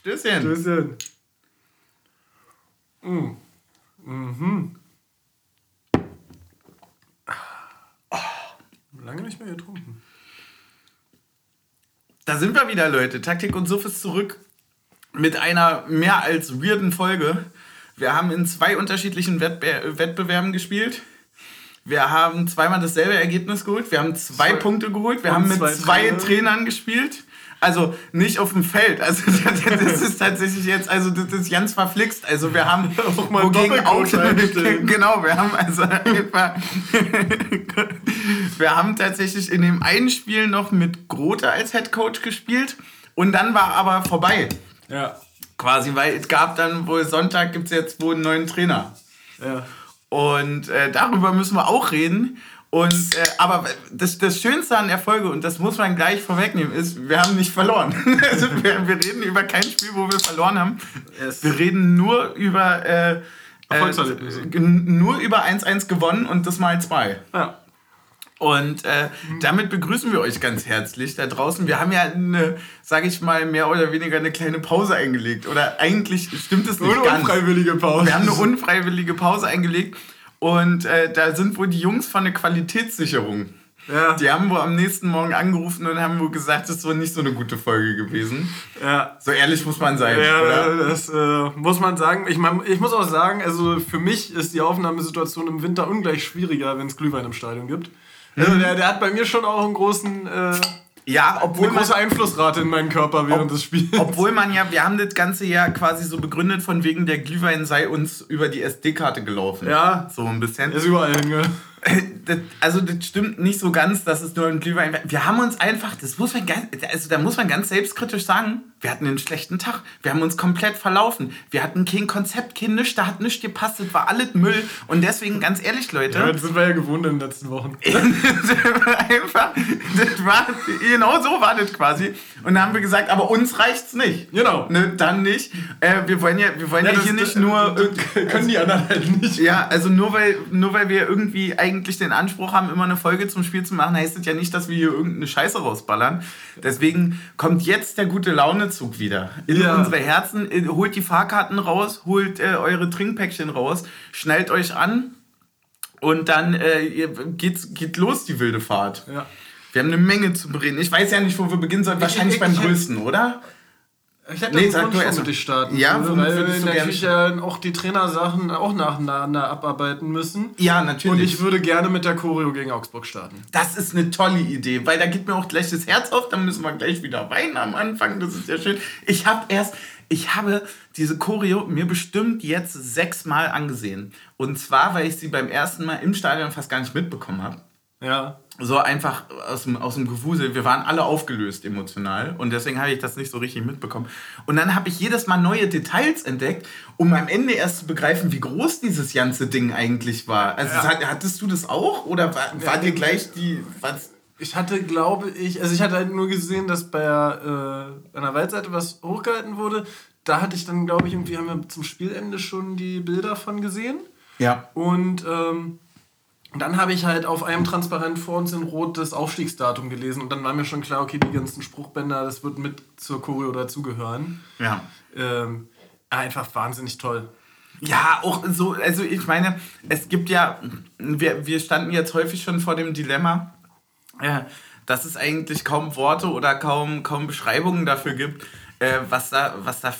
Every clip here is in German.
Stößchen. Stößchen. Mm. Mhm. Oh, lange nicht mehr getrunken. Da sind wir wieder, Leute. Taktik und Suff ist zurück mit einer mehr als weirden Folge. Wir haben in zwei unterschiedlichen Wettbe Wettbewerben gespielt. Wir haben zweimal dasselbe Ergebnis geholt. Wir haben zwei, zwei. Punkte geholt. Wir haben mit zwei, zwei Trainer. Trainern gespielt. Also nicht auf dem Feld. Also das ist tatsächlich jetzt, also das ist ganz verflixt. Also wir haben auch mal wogegen auch genau, wir haben also wir haben tatsächlich in dem einen Spiel noch mit Grote als Head Coach gespielt und dann war aber vorbei. Ja. Quasi, weil es gab dann wohl Sonntag gibt es jetzt wohl einen neuen Trainer. Ja. Und äh, darüber müssen wir auch reden. Und, äh, aber das, das Schönste an Erfolge, und das muss man gleich vorwegnehmen, ist, wir haben nicht verloren. also wir, wir reden über kein Spiel, wo wir verloren haben. Yes. Wir reden nur über äh, äh, nur über 1-1 gewonnen und das mal zwei. Ja. Und äh, damit begrüßen wir euch ganz herzlich da draußen. Wir haben ja eine, sage ich mal, mehr oder weniger eine kleine Pause eingelegt. Oder eigentlich stimmt es nicht eine ganz. Unfreiwillige Pause. Wir haben eine unfreiwillige Pause eingelegt. Und äh, da sind wohl die Jungs von der Qualitätssicherung. Ja. Die haben wohl am nächsten Morgen angerufen und haben wohl gesagt, das war nicht so eine gute Folge gewesen. Ja. So ehrlich muss man sein. Ja, oder? das äh, muss man sagen. Ich, mein, ich muss auch sagen, also für mich ist die Aufnahmesituation im Winter ungleich schwieriger, wenn es Glühwein im Stadion gibt. Also der, der hat bei mir schon auch einen großen. Äh, ja, obwohl eine große Einflussrate in meinen Körper während ob, des Spiels. Obwohl man ja, wir haben das ganze ja quasi so begründet von wegen der Glühwein sei uns über die SD-Karte gelaufen. Ja. So ein bisschen. Ist überall hinge. Das, also das stimmt nicht so ganz, dass es nur ein Glühwein Wir haben uns einfach, das muss man ganz, also da muss man ganz selbstkritisch sagen, wir hatten einen schlechten Tag. Wir haben uns komplett verlaufen. Wir hatten kein Konzept, kein nichts, da hat nichts gepasst, das war alles Müll. Und deswegen, ganz ehrlich, Leute. Ja, das sind wir ja gewohnt in den letzten Wochen. einfach, das war, genau so war das quasi. Und dann haben wir gesagt, aber uns reicht's nicht. Genau. Ne, dann nicht. Äh, wir wollen ja, wir wollen ja, ja hier nicht nur. können die anderen halt nicht. Ja, also nur weil, nur weil wir irgendwie eigentlich den Anspruch haben, immer eine Folge zum Spiel zu machen, heißt das ja nicht, dass wir hier irgendeine Scheiße rausballern. Deswegen kommt jetzt der gute Launezug wieder in ja. unsere Herzen. Holt die Fahrkarten raus, holt äh, eure Trinkpäckchen raus, schnallt euch an und dann äh, geht's, geht los, die wilde Fahrt. Ja. Wir haben eine Menge zu bereden. Ich weiß ja nicht, wo wir beginnen sollen. Wahrscheinlich ich, ich, beim ich, größten, oder? Ich hätte nee, sag du erst mit dich starten. Ja, würde, weil wir natürlich ja auch die Trainersachen auch nacheinander abarbeiten müssen. Ja, natürlich. Und ich würde gerne mit der Choreo gegen Augsburg starten. Das ist eine tolle Idee, weil da geht mir auch gleich das Herz auf, dann müssen wir gleich wieder weinen am Anfang. Das ist ja schön. Ich habe erst, ich habe diese Choreo mir bestimmt jetzt sechsmal angesehen. Und zwar, weil ich sie beim ersten Mal im Stadion fast gar nicht mitbekommen habe. Ja so einfach aus dem, aus dem Gewusel. Wir waren alle aufgelöst emotional und deswegen habe ich das nicht so richtig mitbekommen. Und dann habe ich jedes Mal neue Details entdeckt, um am Ende erst zu begreifen, wie groß dieses ganze Ding eigentlich war. Also ja. hattest du das auch oder war, war dir gleich die... Was? Ich hatte, glaube ich, also ich hatte halt nur gesehen, dass bei äh, einer Waldseite was hochgehalten wurde. Da hatte ich dann, glaube ich, irgendwie haben wir zum Spielende schon die Bilder von gesehen. Ja. Und ähm, und dann habe ich halt auf einem Transparent vor uns in Rot das Aufstiegsdatum gelesen und dann war mir schon klar, okay, die ganzen Spruchbänder, das wird mit zur Choreo dazugehören. Ja. Ähm, einfach wahnsinnig toll. Ja, auch so, also ich meine, es gibt ja, wir, wir standen jetzt häufig schon vor dem Dilemma, äh, dass es eigentlich kaum Worte oder kaum, kaum Beschreibungen dafür gibt, äh, was, da, was da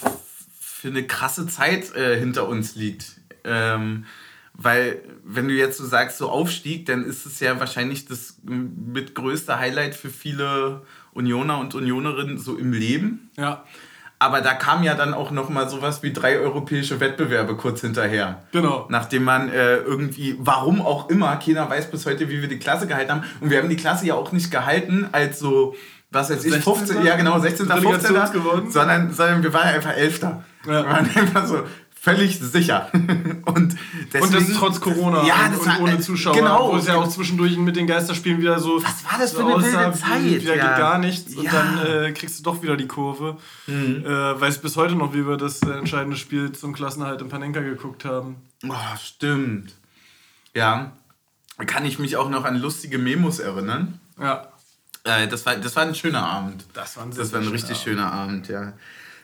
für eine krasse Zeit äh, hinter uns liegt. Ähm, weil, wenn du jetzt so sagst, so Aufstieg, dann ist es ja wahrscheinlich das mit größte Highlight für viele Unioner und Unionerinnen so im Leben. Ja. Aber da kam ja dann auch noch mal sowas wie drei europäische Wettbewerbe kurz hinterher. Genau. Nachdem man äh, irgendwie, warum auch immer, keiner weiß bis heute, wie wir die Klasse gehalten haben. Und wir haben die Klasse ja auch nicht gehalten als so, was weiß ich, 15, ja genau, 16. 15. Sondern, sondern wir waren einfach Elfter. Ja. Wir waren einfach so, völlig sicher. und, deswegen, und das ist trotz Corona ja, und, und ohne Zuschauer. Genau. Wo es ja auch zwischendurch mit den Geisterspielen wieder so. Was war das für eine wilde Zeit? Wieder ja. geht gar nichts ja. und dann äh, kriegst du doch wieder die Kurve. Mhm. Äh, weiß bis heute noch, wie wir das äh, entscheidende Spiel zum Klassenhalt in Panenka geguckt haben. Oh, stimmt. Ja. Kann ich mich auch noch an lustige Memos erinnern. Ja. Äh, das, war, das war ein schöner Abend. Das war ein, das war ein richtig Abend. schöner Abend, ja.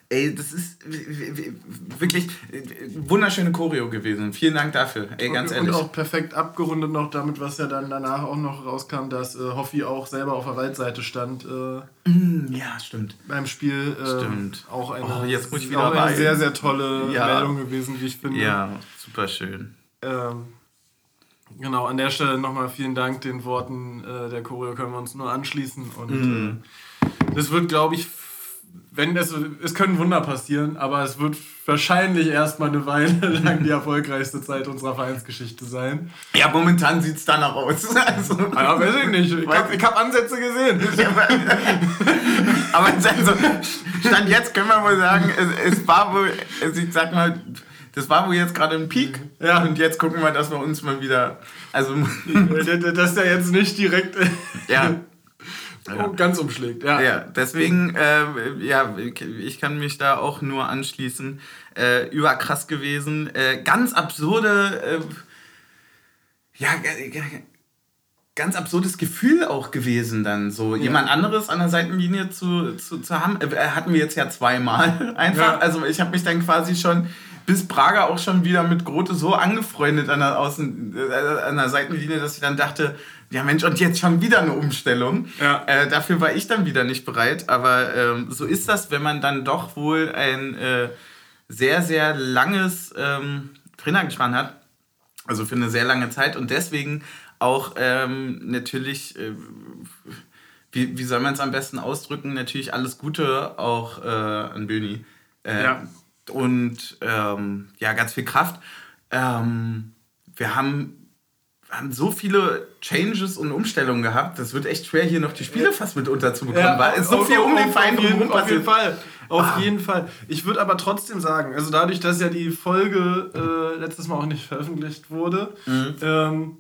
Ey, das ist wirklich wunderschöne Choreo gewesen. Vielen Dank dafür. Ey, ganz und, ehrlich. Und auch perfekt abgerundet noch damit, was ja dann danach auch noch rauskam, dass äh, Hoffi auch selber auf der Waldseite stand. Äh, mm, ja, stimmt. Beim Spiel. Äh, stimmt. Auch eine, oh, jetzt muss ich wieder auch eine sehr, sehr tolle ja. Meldung gewesen, wie ich finde. Ja, super schön. Ähm, genau, an der Stelle nochmal vielen Dank. Den Worten äh, der Choreo können wir uns nur anschließen. Und mm. das wird, glaube ich, wenn es, es können Wunder passieren, aber es wird wahrscheinlich erstmal eine Weile lang die erfolgreichste Zeit unserer Vereinsgeschichte sein. Ja, momentan sieht es danach aus. Also, ja, weiß ich nicht. Ich habe hab Ansätze gesehen. aber also, Stand jetzt können wir wohl sagen, es, es war wohl, also ich sag mal, das war wohl jetzt gerade ein Peak. Ja. Und jetzt gucken wir, dass wir uns mal wieder. Also. das ist ja jetzt nicht direkt. ja. Ja. Ganz umschlägt, ja. Ja, deswegen, äh, ja, ich kann mich da auch nur anschließen. Äh, überkrass gewesen. Äh, ganz absurde, äh, ja, ganz absurdes Gefühl auch gewesen dann, so ja. jemand anderes an der Seitenlinie zu, zu, zu haben. Äh, hatten wir jetzt ja zweimal einfach. Ja. Also ich habe mich dann quasi schon bis Prager auch schon wieder mit Grote so angefreundet an der, Außen, äh, an der Seitenlinie, dass ich dann dachte, ja Mensch, und jetzt schon wieder eine Umstellung. Ja. Äh, dafür war ich dann wieder nicht bereit. Aber ähm, so ist das, wenn man dann doch wohl ein äh, sehr, sehr langes ähm, Trainergespann hat. Also für eine sehr lange Zeit. Und deswegen auch ähm, natürlich, äh, wie, wie soll man es am besten ausdrücken, natürlich alles Gute auch äh, an Böni. Äh, ja. Und ähm, ja, ganz viel Kraft. Ähm, wir haben haben so viele Changes und Umstellungen gehabt, das wird echt schwer, hier noch die Spiele fast mit unterzubekommen, ja, weil es so viel um den Verein herum Auf jeden Fall. Auf ah. jeden Fall. Ich würde aber trotzdem sagen, also dadurch, dass ja die Folge äh, letztes Mal auch nicht veröffentlicht wurde, mhm. ähm,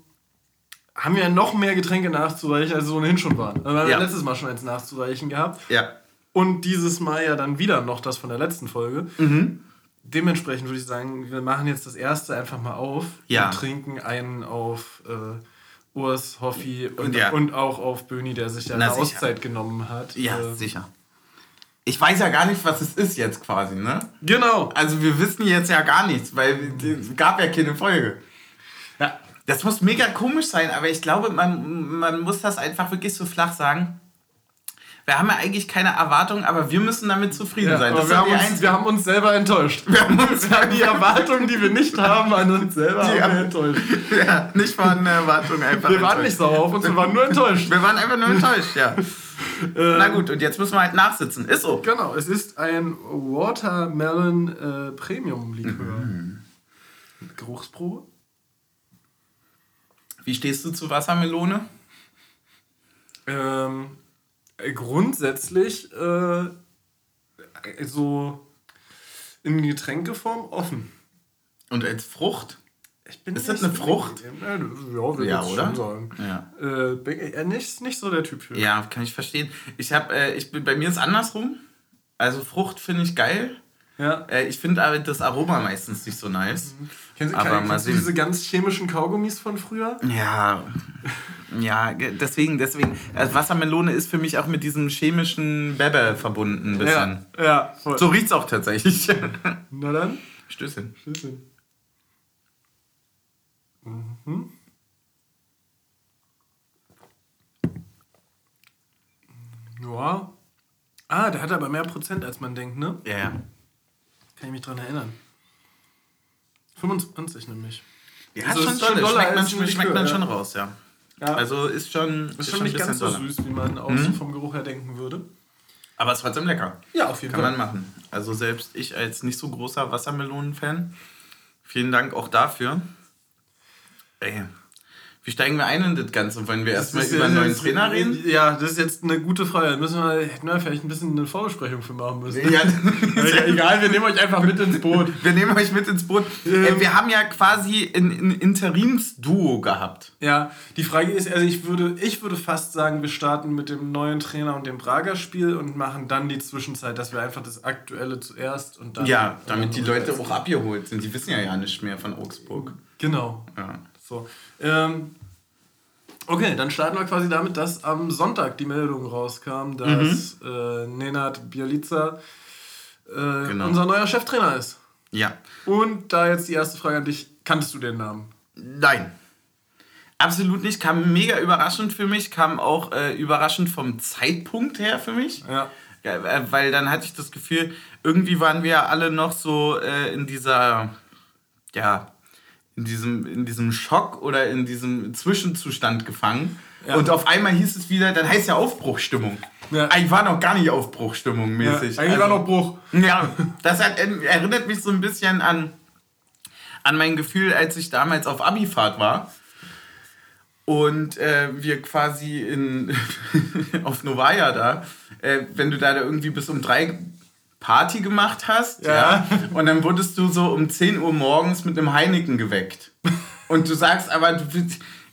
haben wir noch mehr Getränke nachzureichen, als es ohnehin schon waren. Also wir haben ja. letztes Mal schon eins nachzureichen gehabt. Ja. Und dieses Mal ja dann wieder noch das von der letzten Folge. Mhm dementsprechend würde ich sagen, wir machen jetzt das erste einfach mal auf ja. und trinken einen auf äh, Urs, Hoffi und, ja. und auch auf Böni, der sich ja eine sicher. Auszeit genommen hat. Ja, äh, sicher. Ich weiß ja gar nicht, was es ist jetzt quasi, ne? Genau. Also wir wissen jetzt ja gar nichts, weil es gab ja keine Folge. Ja. Das muss mega komisch sein, aber ich glaube, man, man muss das einfach wirklich so flach sagen wir haben ja eigentlich keine Erwartungen, aber wir müssen damit zufrieden ja, sein. Das wir, haben uns, wir haben uns selber enttäuscht. Wir haben uns ja die Erwartungen, die wir nicht haben, an uns selber haben wir enttäuscht. Ja, nicht vorhandene Erwartungen einfach. Wir waren nicht sauer auf uns, wir waren nur enttäuscht. Wir waren einfach nur enttäuscht, ja. Na gut, und jetzt müssen wir halt nachsitzen. Ist so. Genau, es ist ein Watermelon äh, Premium Likör. Mhm. Geruchsprobe. Wie stehst du zu Wassermelone? Ähm, grundsätzlich äh, so in Getränkeform offen. Und als Frucht? ist das eine Frucht? Ja, ja, oder? schon sagen. Ja. Äh, nicht, nicht so der Typ für. Ja, kann ich verstehen. Ich habe, äh, ich bin, bei mir ist andersrum. Also Frucht finde ich geil. Ja. Äh, ich finde aber das Aroma meistens nicht so nice. Mhm. Kennst, aber kann, sehen. du diese ganz chemischen Kaugummis von früher? Ja. Ja, deswegen, deswegen. Also Wassermelone ist für mich auch mit diesem chemischen Bebe verbunden ein bisschen. Ja, ja voll. So riecht's auch tatsächlich. Na dann. Stößchen. Stößchen. Mhm. Ja. Ah, der hat aber mehr Prozent, als man denkt, ne? Ja, ja. Kann ich mich dran erinnern. 25 nämlich. Ja, also schon, schon doller schmeckt man, schmeckt Likör, man schon ja. raus, ja. ja. Also ist schon. Ist, ist schon nicht ganz so süß, wie man auch mhm. vom Geruch her denken würde. Aber es ist trotzdem lecker. Ja, auf jeden Kann Fall. Kann man machen. Also selbst ich als nicht so großer Wassermelonen-Fan, vielen Dank auch dafür. Ey, wie steigen wir ein in das Ganze? Wollen wir erstmal über einen neuen Trainer reden? Ja, das ist jetzt eine gute Frage. Da müssen wir, hätten wir vielleicht ein bisschen eine Vorbesprechung für machen müssen. Ja. egal, wir nehmen euch einfach mit ins Boot. Wir nehmen euch mit ins Boot. Ähm, wir haben ja quasi ein, ein Interimsduo gehabt. Ja, die Frage ist, also ich würde, ich würde fast sagen, wir starten mit dem neuen Trainer und dem Prager Spiel und machen dann die Zwischenzeit, dass wir einfach das Aktuelle zuerst und dann. Ja, damit die Leute auch abgeholt sind. Die wissen ja ja nicht mehr von Augsburg. Genau. Ja. So. Ähm, okay, dann starten wir quasi damit, dass am Sonntag die Meldung rauskam, dass mhm. äh, Nenad Bialica äh, genau. unser neuer Cheftrainer ist. Ja. Und da jetzt die erste Frage an dich: Kanntest du den Namen? Nein. Absolut nicht. Kam mega überraschend für mich, kam auch äh, überraschend vom Zeitpunkt her für mich. Ja. ja. Äh, weil dann hatte ich das Gefühl, irgendwie waren wir alle noch so äh, in dieser, ja, in diesem, in diesem Schock oder in diesem Zwischenzustand gefangen. Ja. Und auf einmal hieß es wieder, dann heißt ja Aufbruchstimmung. Ja. Eigentlich war noch gar nicht Aufbruchstimmung mäßig. Ja, eigentlich also, war noch Bruch. Ja, das hat, erinnert mich so ein bisschen an, an mein Gefühl, als ich damals auf Abifahrt war und äh, wir quasi in, auf Novaya da, äh, wenn du da irgendwie bis um drei Party gemacht hast, ja. ja. und dann wurdest du so um 10 Uhr morgens mit einem Heineken geweckt. Und du sagst aber, du,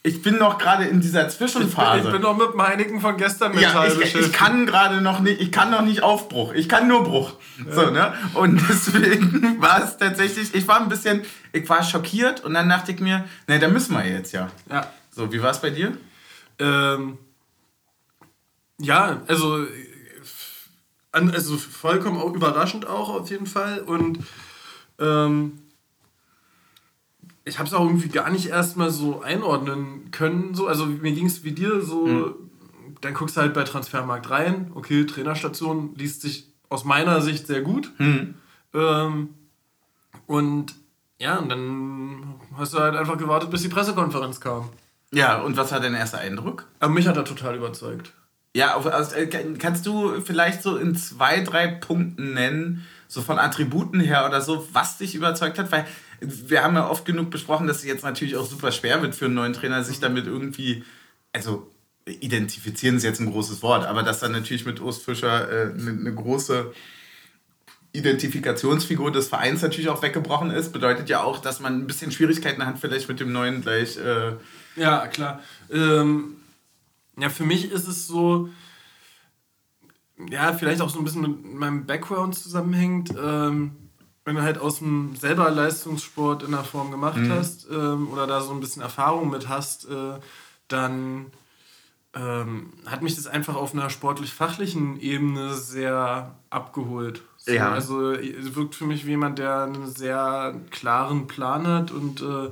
ich bin noch gerade in dieser Zwischenphase. Ich bin, ich bin noch mit dem Heineken von gestern mental ja, ich, ich kann gerade noch nicht, ich kann noch nicht Aufbruch, ich kann nur Bruch. Ja. So, ne? Und deswegen war es tatsächlich, ich war ein bisschen, ich war schockiert und dann dachte ich mir, ne, da müssen wir jetzt ja. Ja. So, wie war es bei dir? Ähm, ja, also, also vollkommen auch überraschend auch auf jeden Fall. Und ähm, ich habe es auch irgendwie gar nicht erstmal so einordnen können. So. Also mir ging es wie dir so, mhm. dann guckst du halt bei Transfermarkt rein, okay, Trainerstation liest sich aus meiner Sicht sehr gut. Mhm. Ähm, und ja, und dann hast du halt einfach gewartet, bis die Pressekonferenz kam. Ja, und was war dein erster Eindruck? Aber mich hat er total überzeugt. Ja, also, kannst du vielleicht so in zwei, drei Punkten nennen, so von Attributen her oder so, was dich überzeugt hat? Weil wir haben ja oft genug besprochen, dass es jetzt natürlich auch super schwer wird für einen neuen Trainer, sich damit irgendwie, also identifizieren ist jetzt ein großes Wort, aber dass dann natürlich mit Urs Fischer eine äh, ne, ne große Identifikationsfigur des Vereins natürlich auch weggebrochen ist, bedeutet ja auch, dass man ein bisschen Schwierigkeiten hat, vielleicht mit dem neuen gleich. Äh, ja, klar. Ähm, ja, für mich ist es so, ja, vielleicht auch so ein bisschen mit meinem Background zusammenhängt. Ähm, wenn du halt aus dem selber Leistungssport in der Form gemacht mhm. hast ähm, oder da so ein bisschen Erfahrung mit hast, äh, dann ähm, hat mich das einfach auf einer sportlich-fachlichen Ebene sehr abgeholt. So, ja. Also es wirkt für mich wie jemand, der einen sehr klaren Plan hat und äh,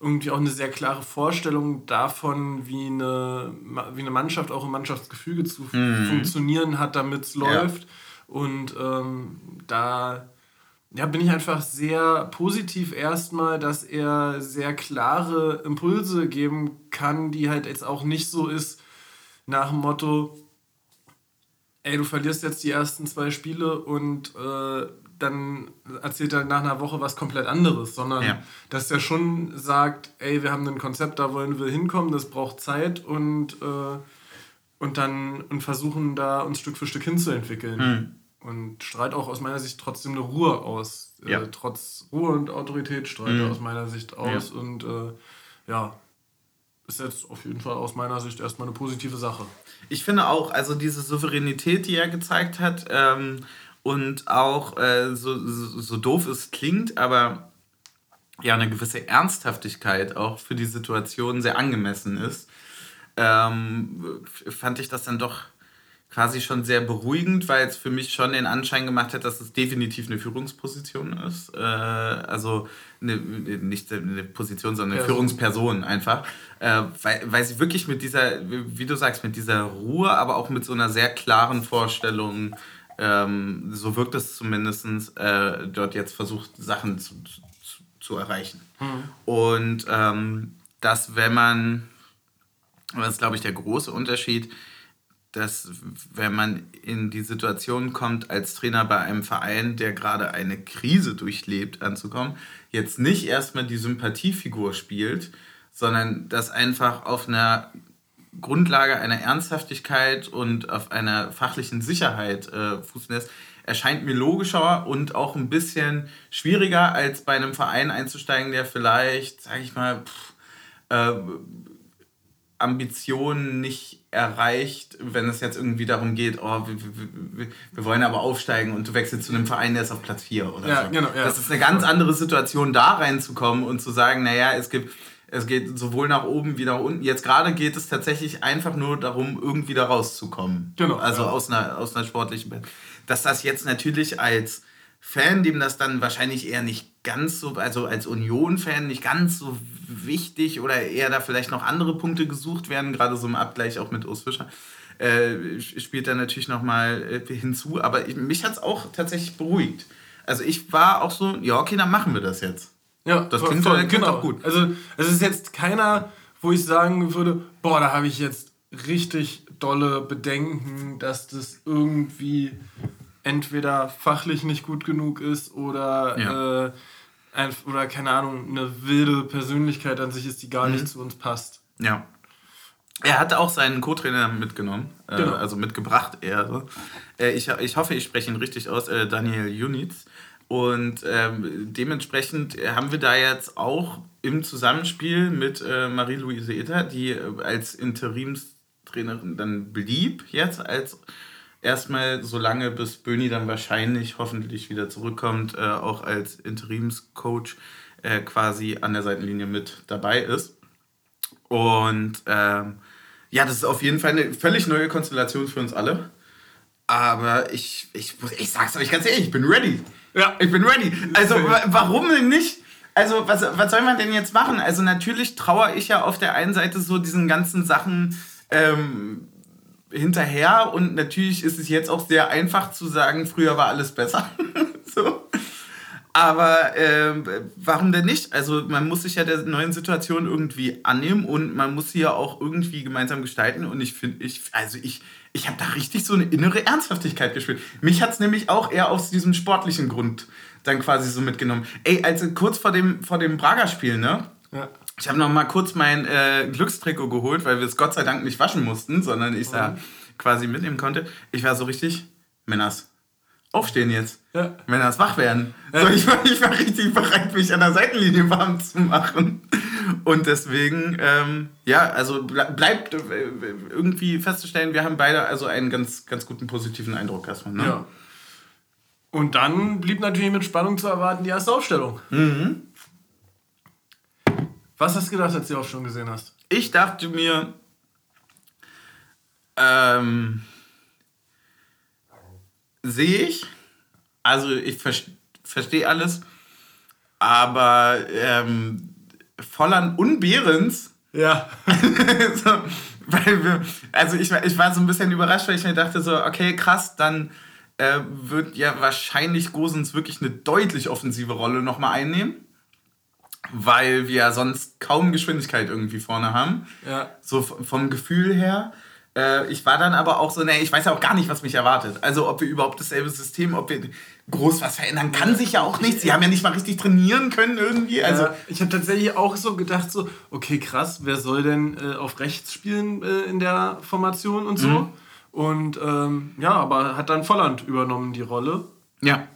irgendwie auch eine sehr klare Vorstellung davon, wie eine, wie eine Mannschaft auch im Mannschaftsgefüge zu mhm. funktionieren hat, damit es läuft. Ja. Und ähm, da ja, bin ich einfach sehr positiv erstmal, dass er sehr klare Impulse geben kann, die halt jetzt auch nicht so ist nach dem Motto, ey, du verlierst jetzt die ersten zwei Spiele und äh, dann erzählt er nach einer Woche was komplett anderes, sondern ja. dass er schon sagt, ey, wir haben ein Konzept, da wollen wir hinkommen, das braucht Zeit und, äh, und dann und versuchen da uns Stück für Stück hinzuentwickeln. Mhm. Und strahlt auch aus meiner Sicht trotzdem eine Ruhe aus. Äh, ja. Äh, trotz Ruhe und Autorität strahlt mhm. er aus meiner Sicht aus. Ja. Und äh, ja, ist jetzt auf jeden Fall aus meiner Sicht erstmal eine positive Sache. Ich finde auch, also diese Souveränität, die er gezeigt hat, ähm, und auch äh, so, so, so, doof es klingt, aber ja, eine gewisse Ernsthaftigkeit auch für die Situation sehr angemessen ist, ähm, fand ich das dann doch quasi schon sehr beruhigend, weil es für mich schon den Anschein gemacht hat, dass es definitiv eine Führungsposition ist. Äh, also eine, nicht eine Position, sondern eine Person. Führungsperson einfach. Äh, weil, weil sie wirklich mit dieser, wie du sagst, mit dieser Ruhe, aber auch mit so einer sehr klaren Vorstellung ähm, so wirkt es zumindest, äh, dort jetzt versucht, Sachen zu, zu, zu erreichen. Mhm. Und ähm, dass, wenn man, das ist, glaube ich, der große Unterschied, dass, wenn man in die Situation kommt, als Trainer bei einem Verein, der gerade eine Krise durchlebt, anzukommen, jetzt nicht erstmal die Sympathiefigur spielt, sondern das einfach auf einer Grundlage einer Ernsthaftigkeit und auf einer fachlichen Sicherheit äh, fußen lässt, erscheint mir logischer und auch ein bisschen schwieriger, als bei einem Verein einzusteigen, der vielleicht, sag ich mal, pff, äh, Ambitionen nicht erreicht, wenn es jetzt irgendwie darum geht, oh, wir, wir, wir, wollen aber aufsteigen und du wechselst zu einem Verein, der ist auf Platz 4 oder ja, so. Genau, ja. Das ist eine ganz andere Situation, da reinzukommen und zu sagen, naja, es gibt es geht sowohl nach oben wie nach unten. Jetzt gerade geht es tatsächlich einfach nur darum, irgendwie da rauszukommen. Genau. Also ja. aus, einer, aus einer sportlichen. Dass das jetzt natürlich als Fan, dem das dann wahrscheinlich eher nicht ganz so, also als Union-Fan nicht ganz so wichtig oder eher da vielleicht noch andere Punkte gesucht werden, gerade so im Abgleich auch mit Urs Fischer, äh, spielt da natürlich nochmal äh, hinzu. Aber ich, mich hat es auch tatsächlich beruhigt. Also ich war auch so, ja, okay, dann machen wir das jetzt. Ja, das klingt, voll, klingt genau. auch gut. Also es ist jetzt keiner, wo ich sagen würde, boah, da habe ich jetzt richtig dolle Bedenken, dass das irgendwie entweder fachlich nicht gut genug ist oder, ja. äh, oder keine Ahnung, eine wilde Persönlichkeit an sich ist, die gar mhm. nicht zu uns passt. Ja. Er hat auch seinen Co-Trainer mitgenommen, äh, genau. also mitgebracht eher. Äh, ich, ich hoffe, ich spreche ihn richtig aus, äh, Daniel Junitz. Und ähm, dementsprechend haben wir da jetzt auch im Zusammenspiel mit äh, Marie-Louise Etter, die äh, als Interimstrainerin dann blieb, jetzt als erstmal so lange, bis Böni dann wahrscheinlich hoffentlich wieder zurückkommt, äh, auch als Interimscoach äh, quasi an der Seitenlinie mit dabei ist. Und ähm, ja, das ist auf jeden Fall eine völlig neue Konstellation für uns alle. Aber ich, ich, ich sag's euch ganz ehrlich, ich bin ready. Ja. Ich bin ready. Also, warum denn nicht? Also, was, was soll man denn jetzt machen? Also, natürlich trauere ich ja auf der einen Seite so diesen ganzen Sachen ähm, hinterher und natürlich ist es jetzt auch sehr einfach zu sagen, früher war alles besser. Aber äh, warum denn nicht? Also man muss sich ja der neuen Situation irgendwie annehmen und man muss sie ja auch irgendwie gemeinsam gestalten. Und ich finde, ich, also ich, ich habe da richtig so eine innere Ernsthaftigkeit gespürt. Mich hat es nämlich auch eher aus diesem sportlichen Grund dann quasi so mitgenommen. Ey, also kurz vor dem, vor dem Braga-Spiel, ne? Ja. Ich habe noch mal kurz mein äh, Glückstrikot geholt, weil wir es Gott sei Dank nicht waschen mussten, sondern ich da mhm. quasi mitnehmen konnte. Ich war so richtig, Männers, aufstehen jetzt. Ja. Wenn das wach werden. Ja. So, ich, war, ich war richtig bereit, mich an der Seitenlinie warm zu machen. Und deswegen, ähm, ja, also bleibt äh, irgendwie festzustellen, wir haben beide also einen ganz, ganz guten positiven Eindruck erstmal. Ne? Ja. Und dann blieb natürlich mit Spannung zu erwarten die erste Aufstellung. Mhm. Was hast du gedacht, als du die Aufstellung gesehen hast? Ich dachte mir, ähm, sehe ich. Also ich ver verstehe alles. Aber ähm, Volland und Behrens. Ja. so, weil wir, also ich, ich war so ein bisschen überrascht, weil ich mir dachte so, okay, krass, dann äh, wird ja wahrscheinlich Gosens wirklich eine deutlich offensive Rolle nochmal einnehmen. Weil wir ja sonst kaum Geschwindigkeit irgendwie vorne haben. Ja. So vom Gefühl her. Äh, ich war dann aber auch so, nee, ich weiß ja auch gar nicht, was mich erwartet. Also ob wir überhaupt dasselbe System, ob wir groß was verändern, kann sich ja auch nicht. Sie haben ja nicht mal richtig trainieren können irgendwie. Also ja, ich habe tatsächlich auch so gedacht, so, okay, krass, wer soll denn äh, auf rechts spielen äh, in der Formation und so. Mhm. Und ähm, ja, aber hat dann Volland übernommen die Rolle. Ja.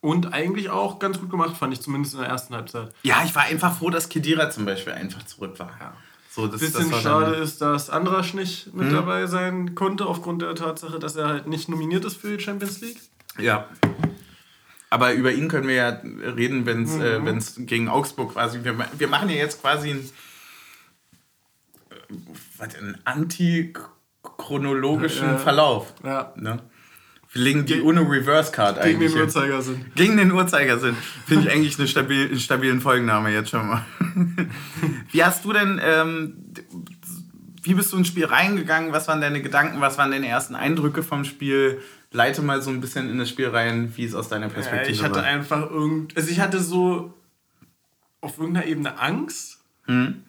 Und eigentlich auch ganz gut gemacht, fand ich zumindest in der ersten Halbzeit. Ja, ich war einfach froh, dass Kedira zum Beispiel einfach zurück war. Ja. So, das, bisschen das schade ist, dass Andrasch nicht mit hm. dabei sein konnte, aufgrund der Tatsache, dass er halt nicht nominiert ist für die Champions League. Ja. Aber über ihn können wir ja reden, wenn es äh, mhm. äh, gegen Augsburg quasi. Wir, wir machen ja jetzt quasi einen, einen antichronologischen ja. Verlauf. Ja. Ne? Legen die ohne Reverse Card eigentlich. Gegen den Uhrzeigersinn. Gegen den Uhrzeigersinn. Finde ich eigentlich eine stabil, einen stabilen Folgenname jetzt schon mal. wie hast du denn, ähm, wie bist du ins Spiel reingegangen? Was waren deine Gedanken? Was waren deine ersten Eindrücke vom Spiel? Leite mal so ein bisschen in das Spiel rein, wie es aus deiner Perspektive ja, ich hatte war. einfach irgend, also ich hatte so auf irgendeiner Ebene Angst. Hm.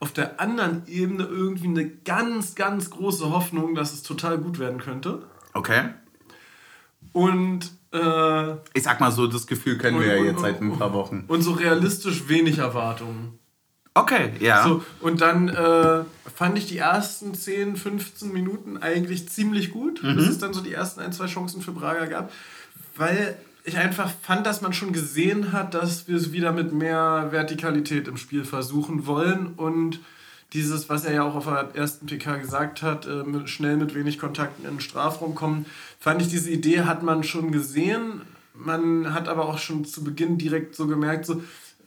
Auf der anderen Ebene irgendwie eine ganz, ganz große Hoffnung, dass es total gut werden könnte. Okay. Und äh, ich sag mal so, das Gefühl kennen und, wir ja jetzt seit ein paar Wochen. Und so realistisch wenig Erwartungen. Okay, ja. So, und dann äh, fand ich die ersten 10, 15 Minuten eigentlich ziemlich gut, mhm. bis es dann so die ersten ein, zwei Chancen für Braga gab. Weil ich einfach fand, dass man schon gesehen hat, dass wir es wieder mit mehr Vertikalität im Spiel versuchen wollen und dieses, was er ja auch auf der ersten PK gesagt hat, äh, mit, schnell mit wenig Kontakten in den Strafraum kommen, fand ich, diese Idee hat man schon gesehen. Man hat aber auch schon zu Beginn direkt so gemerkt, so,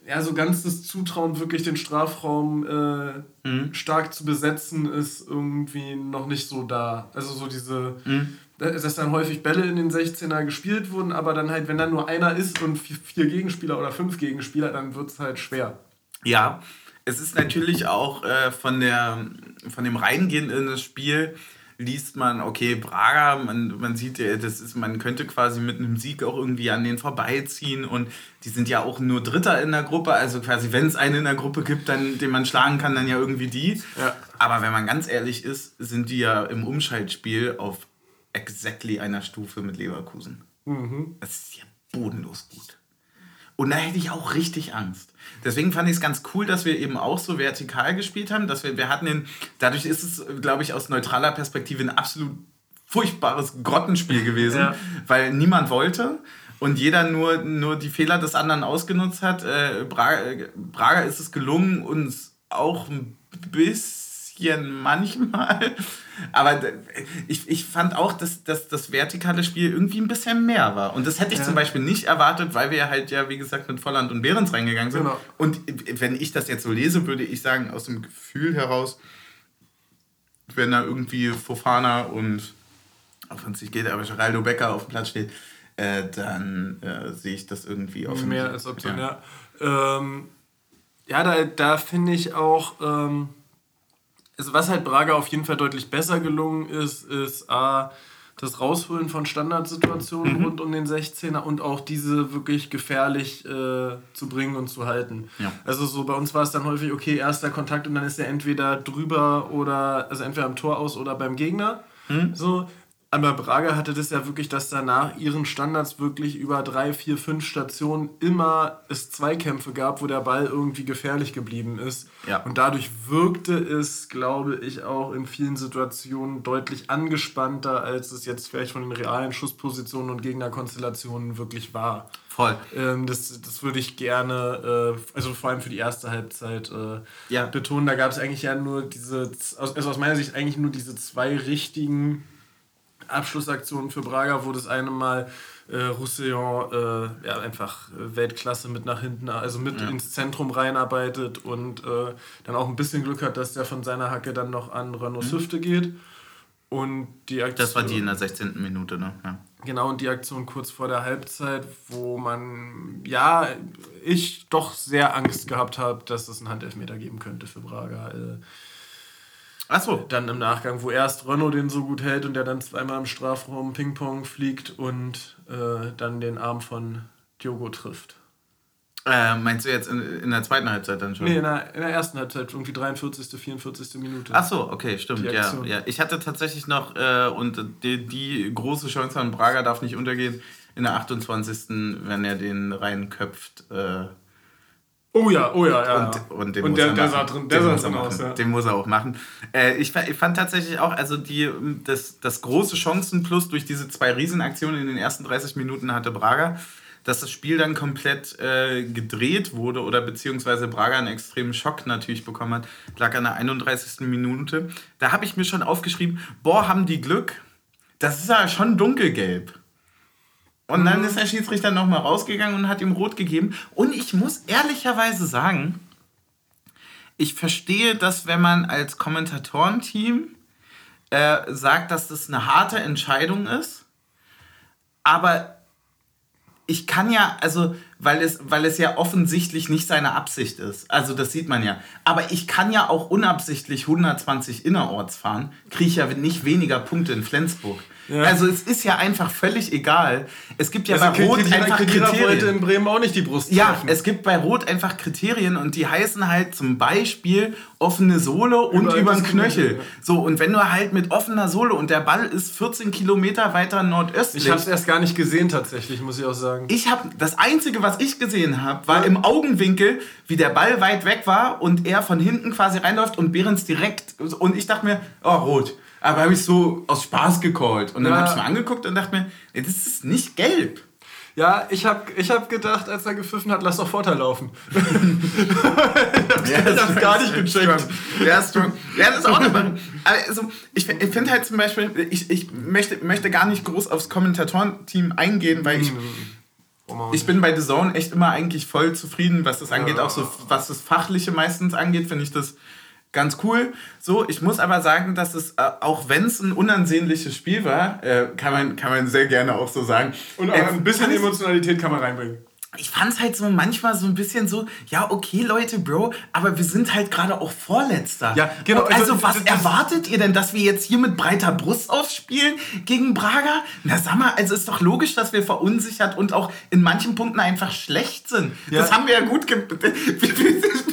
ja, so ganz das Zutrauen, wirklich den Strafraum äh, mhm. stark zu besetzen, ist irgendwie noch nicht so da. Also so diese, mhm. dass dann häufig Bälle in den 16er gespielt wurden, aber dann halt, wenn dann nur einer ist und vier Gegenspieler oder fünf Gegenspieler, dann wird es halt schwer. Ja, es ist natürlich auch äh, von, der, von dem Reingehen in das Spiel liest man, okay, Braga, man, man sieht, das ist, man könnte quasi mit einem Sieg auch irgendwie an den vorbeiziehen und die sind ja auch nur Dritter in der Gruppe, also quasi, wenn es einen in der Gruppe gibt, dann, den man schlagen kann, dann ja irgendwie die. Ja. Aber wenn man ganz ehrlich ist, sind die ja im Umschaltspiel auf exactly einer Stufe mit Leverkusen. Mhm. Das ist ja bodenlos gut. Und da hätte ich auch richtig Angst. Deswegen fand ich es ganz cool, dass wir eben auch so vertikal gespielt haben. Dass wir, wir hatten den, dadurch ist es, glaube ich, aus neutraler Perspektive ein absolut furchtbares Grottenspiel gewesen, ja. weil niemand wollte und jeder nur, nur die Fehler des anderen ausgenutzt hat. Äh, Braga, Braga ist es gelungen, uns auch ein bisschen manchmal aber ich, ich fand auch, dass, dass das vertikale Spiel irgendwie ein bisschen mehr war. Und das hätte ich ja. zum Beispiel nicht erwartet, weil wir halt ja, wie gesagt, mit Volland und Behrens reingegangen sind. Genau. Und wenn ich das jetzt so lese, würde ich sagen, aus dem Gefühl heraus, wenn da irgendwie Fofana und, auch wenn es nicht geht, aber Geraldo Becker auf dem Platz steht, äh, dann äh, sehe ich das irgendwie auf Mehr als Option, ja. Ja, ähm, ja da, da finde ich auch. Ähm also was halt Braga auf jeden Fall deutlich besser gelungen ist, ist A, das Rausholen von Standardsituationen mhm. rund um den 16er und auch diese wirklich gefährlich äh, zu bringen und zu halten. Ja. Also so bei uns war es dann häufig, okay, erster Kontakt und dann ist er entweder drüber oder, also entweder am Tor aus oder beim Gegner. Mhm. So, aber Braga hatte das ja wirklich, dass danach ihren Standards wirklich über drei, vier, fünf Stationen immer es Zweikämpfe gab, wo der Ball irgendwie gefährlich geblieben ist. Ja. Und dadurch wirkte es, glaube ich, auch in vielen Situationen deutlich angespannter, als es jetzt vielleicht von den realen Schusspositionen und Gegnerkonstellationen wirklich war. Voll. Ähm, das, das würde ich gerne, äh, also vor allem für die erste Halbzeit äh, ja. betonen. Da gab es eigentlich ja nur diese, also aus meiner Sicht eigentlich nur diese zwei richtigen Abschlussaktion für Braga, wo das eine Mal äh, Roussillon äh, ja, einfach Weltklasse mit nach hinten, also mit ja. ins Zentrum reinarbeitet und äh, dann auch ein bisschen Glück hat, dass der von seiner Hacke dann noch an Renaults mhm. Hüfte geht. Und die Aktion, das war die in der 16. Minute, ne? Ja. Genau, und die Aktion kurz vor der Halbzeit, wo man, ja, ich doch sehr Angst gehabt habe, dass es einen Handelfmeter geben könnte für Braga. Äh, Achso. Dann im Nachgang, wo erst Renault den so gut hält und der dann zweimal im Strafraum Ping-Pong fliegt und äh, dann den Arm von Diogo trifft. Äh, meinst du jetzt in, in der zweiten Halbzeit dann schon? Nee, in der, in der ersten Halbzeit, irgendwie 43., 44. Minute. Achso, okay, stimmt. Ja, ja. Ich hatte tatsächlich noch, äh, und die, die große Chance an Braga darf nicht untergehen, in der 28., wenn er den reinköpft. Äh, Oh ja, oh ja, ja. Und, und, den und der, der sah drin, der den sah drin aus, ja. Den muss er auch machen. Äh, ich, ich fand tatsächlich auch, also die, das, das große Chancenplus durch diese zwei Riesenaktionen in den ersten 30 Minuten hatte Braga, dass das Spiel dann komplett äh, gedreht wurde oder beziehungsweise Braga einen extremen Schock natürlich bekommen hat, lag an der 31. Minute. Da habe ich mir schon aufgeschrieben, boah, haben die Glück. Das ist ja schon dunkelgelb. Und dann mhm. ist der Schiedsrichter nochmal rausgegangen und hat ihm rot gegeben. Und ich muss ehrlicherweise sagen, ich verstehe das, wenn man als Kommentatorenteam äh, sagt, dass das eine harte Entscheidung ist. Aber ich kann ja, also, weil es, weil es ja offensichtlich nicht seine Absicht ist. Also, das sieht man ja. Aber ich kann ja auch unabsichtlich 120 innerorts fahren, kriege ich ja nicht weniger Punkte in Flensburg. Ja. Also es ist ja einfach völlig egal. Es gibt ja also bei Rot einfach Kriterien. wollte in Bremen auch nicht die Brust treffen. Ja, es gibt bei Rot einfach Kriterien und die heißen halt zum Beispiel offene Sohle und über den Knöchel. So, und wenn du halt mit offener Sohle und der Ball ist 14 Kilometer weiter nordöstlich. Ich habe es erst gar nicht gesehen tatsächlich, muss ich auch sagen. Ich habe das Einzige, was ich gesehen habe, war ja. im Augenwinkel, wie der Ball weit weg war und er von hinten quasi reinläuft und Behrens direkt und ich dachte mir, oh, rot. Aber habe ich so aus Spaß gecallt. Und dann ja. habe ich mir angeguckt und dachte mir, ey, das ist nicht gelb. Ja, ich habe ich hab gedacht, als er gepfiffen hat, lass doch Vorteil laufen. ich habe das gar nicht gecheckt. Ja, strong. Ja, das ist auch eine Also, ich, ich finde halt zum Beispiel, ich, ich möchte, möchte gar nicht groß aufs Kommentatorenteam eingehen, weil ich, ich bin bei The Zone echt immer eigentlich voll zufrieden, was das angeht. Auch so, was das Fachliche meistens angeht, finde ich das ganz cool. So, ich muss aber sagen, dass es, äh, auch wenn es ein unansehnliches Spiel war, äh, kann, man, kann man sehr gerne auch so sagen. Und auch ein bisschen Emotionalität kann man reinbringen ich fand es halt so manchmal so ein bisschen so, ja, okay, Leute, Bro, aber wir sind halt gerade auch Vorletzter. Ja, genau. Also, also was erwartet ihr denn, dass wir jetzt hier mit breiter Brust ausspielen gegen Braga? Na, sag mal, also ist doch logisch, dass wir verunsichert und auch in manchen Punkten einfach schlecht sind. Ja. Das haben wir ja gut gemacht.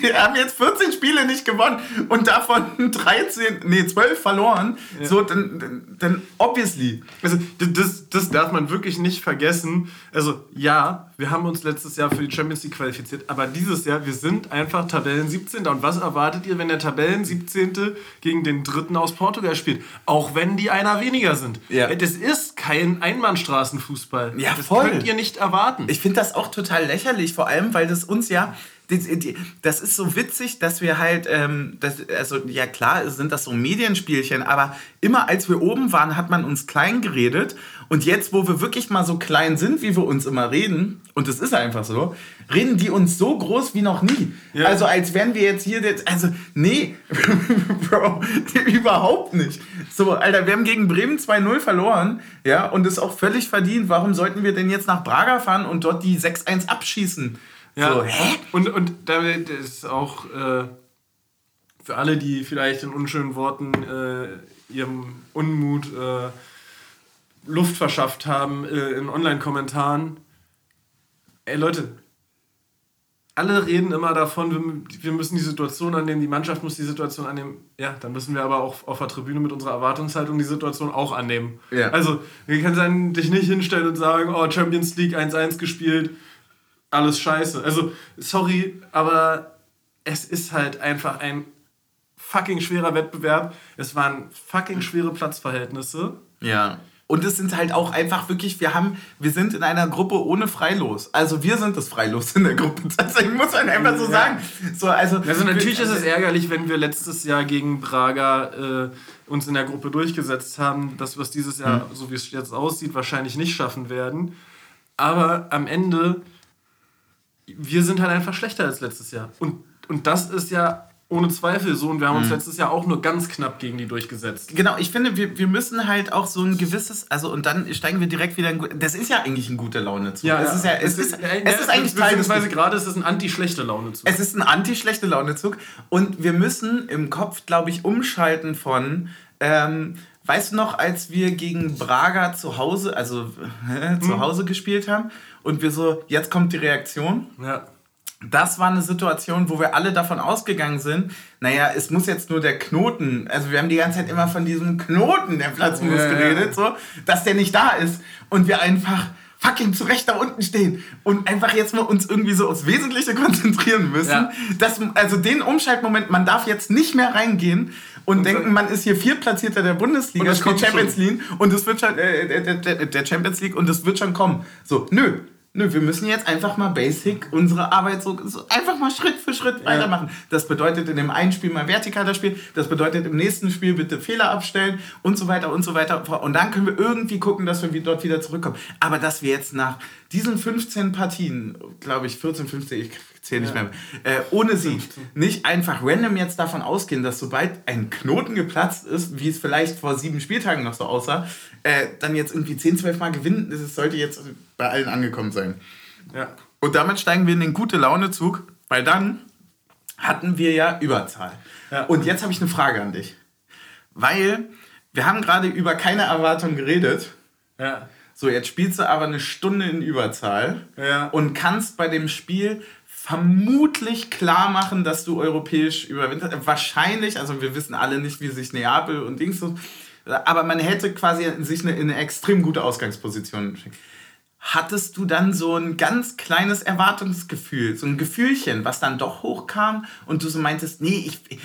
Wir haben jetzt 14 Spiele nicht gewonnen und davon 13, nee, 12 verloren. Ja. So, dann, dann obviously. Also, das, das darf man wirklich nicht vergessen. Also, ja, wir haben uns letztes Jahr für die Champions League qualifiziert, aber dieses Jahr, wir sind einfach Tabellen 17. Und was erwartet ihr, wenn der Tabellen 17. gegen den Dritten aus Portugal spielt? Auch wenn die einer weniger sind. Ja. Das ist kein Einbahnstraßenfußball. Ja, das voll. könnt ihr nicht erwarten. Ich finde das auch total lächerlich, vor allem, weil das uns ja das ist so witzig, dass wir halt, ähm, das, also ja klar sind das so Medienspielchen, aber immer als wir oben waren, hat man uns klein geredet und jetzt, wo wir wirklich mal so klein sind, wie wir uns immer reden, und es ist einfach so, reden die uns so groß wie noch nie. Ja. Also als wären wir jetzt hier, jetzt, also nee, Bro, überhaupt nicht. So, Alter, wir haben gegen Bremen 2-0 verloren, ja, und ist auch völlig verdient. Warum sollten wir denn jetzt nach Braga fahren und dort die 6-1 abschießen? Ja. So, hä? Und, und damit ist auch äh, für alle, die vielleicht in unschönen Worten äh, ihrem Unmut äh, Luft verschafft haben äh, in Online-Kommentaren. Ey Leute, alle reden immer davon, wir, müssen die Situation annehmen, die Mannschaft muss die Situation annehmen. Ja, dann müssen wir aber auch auf der Tribüne mit unserer Erwartungshaltung die Situation auch annehmen. Ja. Also, wir können dich nicht hinstellen und sagen, oh, Champions League 1-1 gespielt, alles scheiße. Also, sorry, aber es ist halt einfach ein fucking schwerer Wettbewerb. Es waren fucking schwere Platzverhältnisse. Ja. Und es sind halt auch einfach wirklich, wir haben, wir sind in einer Gruppe ohne Freilos. Also wir sind das Freilos in der Gruppe. Das muss man einfach so sagen. So, also, also natürlich ist es ärgerlich, wenn wir letztes Jahr gegen Braga äh, uns in der Gruppe durchgesetzt haben, dass wir es dieses Jahr, mhm. so wie es jetzt aussieht, wahrscheinlich nicht schaffen werden. Aber am Ende, wir sind halt einfach schlechter als letztes Jahr. Und, und das ist ja ohne Zweifel so. Und wir haben uns mhm. letztes Jahr auch nur ganz knapp gegen die durchgesetzt. Genau, ich finde, wir, wir müssen halt auch so ein gewisses, also und dann steigen wir direkt wieder in, das ist ja eigentlich ein guter Launezug. Ja, es ist ja, es, es ist, ist, es ist eigentlich Teil des... gerade ist es ein anti-schlechte Launezug. Es ist ein anti-schlechte Launezug und wir müssen im Kopf, glaube ich, umschalten von... Ähm, weißt du noch, als wir gegen Braga zu Hause, also äh, zu mhm. Hause gespielt haben und wir so, jetzt kommt die Reaktion? Ja das war eine Situation, wo wir alle davon ausgegangen sind, naja, es muss jetzt nur der Knoten, also wir haben die ganze Zeit immer von diesem Knoten, der platzen muss, ja, geredet, so, dass der nicht da ist und wir einfach fucking zurecht da unten stehen und einfach jetzt mal uns irgendwie so aufs Wesentliche konzentrieren müssen. Ja. Das, also den Umschaltmoment, man darf jetzt nicht mehr reingehen und, und denken, man ist hier Viertplatzierter der Bundesliga, spielt Champions League und es wird schon, äh, der, der, der Champions League und es wird schon kommen. So, nö, Nö, wir müssen jetzt einfach mal basic unsere Arbeit so, so einfach mal Schritt für Schritt weitermachen. Das bedeutet in dem einen Spiel mal vertikaler Spiel, das bedeutet im nächsten Spiel bitte Fehler abstellen und so weiter und so weiter. Und dann können wir irgendwie gucken, dass wir dort wieder zurückkommen. Aber dass wir jetzt nach diesen 15 Partien, glaube ich 14, 15, ich zähle nicht ja. mehr, äh, ohne sie nicht einfach random jetzt davon ausgehen, dass sobald ein Knoten geplatzt ist, wie es vielleicht vor sieben Spieltagen noch so aussah, äh, dann jetzt irgendwie 10, 12 Mal gewinnen, das sollte jetzt bei allen angekommen sein. Ja. Und damit steigen wir in den gute Laune-Zug, weil dann hatten wir ja Überzahl. Ja. Und jetzt habe ich eine Frage an dich. Weil wir haben gerade über keine Erwartung geredet. Ja. So, jetzt spielst du aber eine Stunde in Überzahl ja. und kannst bei dem Spiel vermutlich klar machen, dass du europäisch überwintert. Wahrscheinlich, also wir wissen alle nicht, wie sich Neapel und Dings so aber man hätte quasi sich eine, in eine extrem gute Ausgangsposition geschickt. Hattest du dann so ein ganz kleines Erwartungsgefühl, so ein Gefühlchen, was dann doch hochkam und du so meintest, nee, ich, ich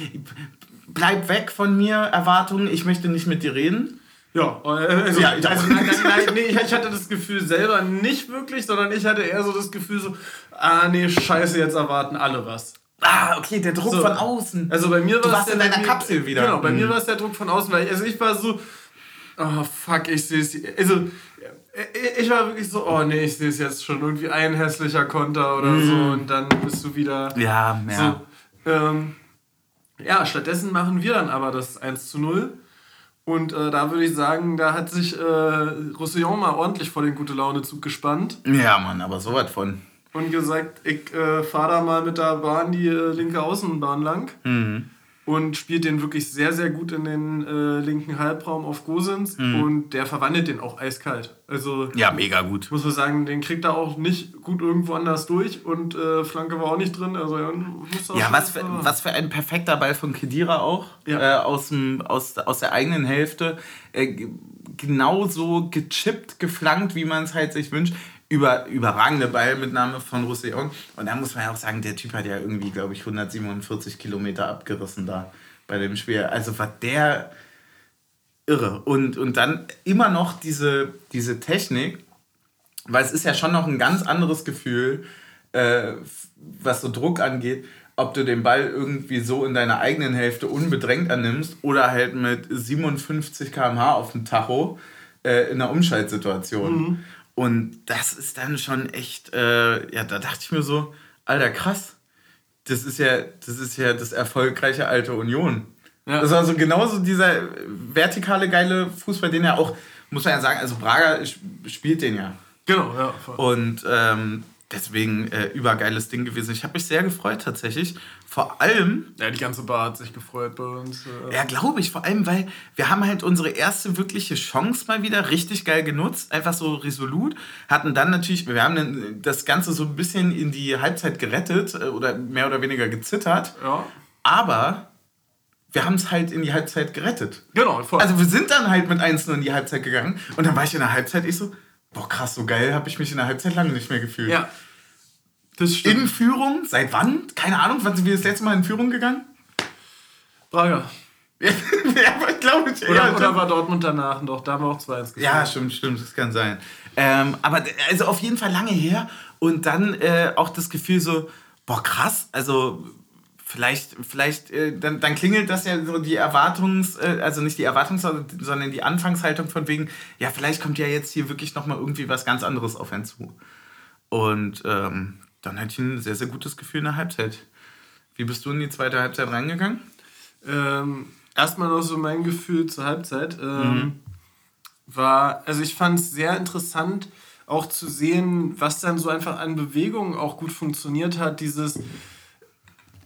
bleib weg von mir, Erwartungen, ich möchte nicht mit dir reden? Ja, äh, also, ja ich also nein, nein, nein, nee, ich hatte das Gefühl selber nicht wirklich, sondern ich hatte eher so das Gefühl so, ah nee, scheiße, jetzt erwarten alle was. Ah, okay, der Druck so. von außen. Also bei mir war du warst in deiner Kapsel wieder. Genau, bei mhm. mir war es der Druck von außen, weil ich, also ich war so, oh fuck, ich sehe es. Also ich war wirklich so, oh nee, ich sehe es jetzt schon irgendwie ein hässlicher Konter oder mhm. so und dann bist du wieder. Ja, ja. So, ähm, Ja, stattdessen machen wir dann aber das 1 zu 0. Und äh, da würde ich sagen, da hat sich äh, Roussillon mal ordentlich vor den Gute-Laune-Zug gespannt. Ja, Mann, aber so was von. Und gesagt, ich äh, fahre da mal mit der Bahn die äh, linke Außenbahn lang. Mhm und spielt den wirklich sehr, sehr gut in den äh, linken Halbraum auf Gosens mhm. und der verwandelt den auch eiskalt. Also ja, mega gut. Muss man sagen, den kriegt er auch nicht gut irgendwo anders durch und äh, Flanke war auch nicht drin. Also ja, ja was, für, was für ein perfekter Ball von Kedira auch ja. äh, aus, dem, aus, aus der eigenen Hälfte. Äh, genauso gechippt, geflankt, wie man es halt sich wünscht über, überragende Ballmitnahme von Roussillon. Und da muss man ja auch sagen, der Typ hat ja irgendwie, glaube ich, 147 Kilometer abgerissen da bei dem Spiel. Also war der irre. Und, und dann immer noch diese, diese Technik, weil es ist ja schon noch ein ganz anderes Gefühl, äh, was so Druck angeht, ob du den Ball irgendwie so in deiner eigenen Hälfte unbedrängt annimmst oder halt mit 57 km/h auf dem Tacho äh, in einer Umschaltsituation. Mhm. Und das ist dann schon echt, äh, ja, da dachte ich mir so, Alter, krass. Das ist ja, das ist ja das erfolgreiche alte Union. Ja. Das war so genauso dieser vertikale, geile Fußball, den ja auch, muss man ja sagen, also Braga spielt den ja. Genau, ja. Voll. Und ähm, deswegen äh, übergeiles Ding gewesen. Ich habe mich sehr gefreut tatsächlich. Vor allem. Ja, die ganze Bar hat sich gefreut bei uns. Äh. Ja, glaube ich. Vor allem, weil wir haben halt unsere erste wirkliche Chance mal wieder richtig geil genutzt. Einfach so resolut. Hatten dann natürlich, wir haben das Ganze so ein bisschen in die Halbzeit gerettet äh, oder mehr oder weniger gezittert. Ja. Aber wir haben es halt in die Halbzeit gerettet. Genau, voll. Also wir sind dann halt mit 1 in die Halbzeit gegangen und dann war ich in der Halbzeit, ich so, boah krass, so geil habe ich mich in der Halbzeit lange nicht mehr gefühlt. Ja, das stimmt. In Führung? Seit wann? Keine Ahnung. Wann sind wir das letzte Mal in Führung gegangen? Braga. ja, glaube ich. Oder, oder war Dortmund danach noch? Da haben wir auch 2-1 Ja, stimmt, stimmt. Das kann sein. Ähm, aber also auf jeden Fall lange her. Und dann äh, auch das Gefühl so, boah, krass. Also vielleicht, vielleicht, äh, dann, dann klingelt das ja so die Erwartungs, äh, also nicht die Erwartungs, sondern die Anfangshaltung von wegen, ja, vielleicht kommt ja jetzt hier wirklich nochmal irgendwie was ganz anderes auf einen zu. Und ähm, dann hatte ich ein sehr, sehr gutes Gefühl in der Halbzeit. Wie bist du in die zweite Halbzeit reingegangen? Ähm, erstmal noch so mein Gefühl zur Halbzeit. Ähm, mhm. War, also ich fand es sehr interessant, auch zu sehen, was dann so einfach an Bewegungen auch gut funktioniert hat. Dieses,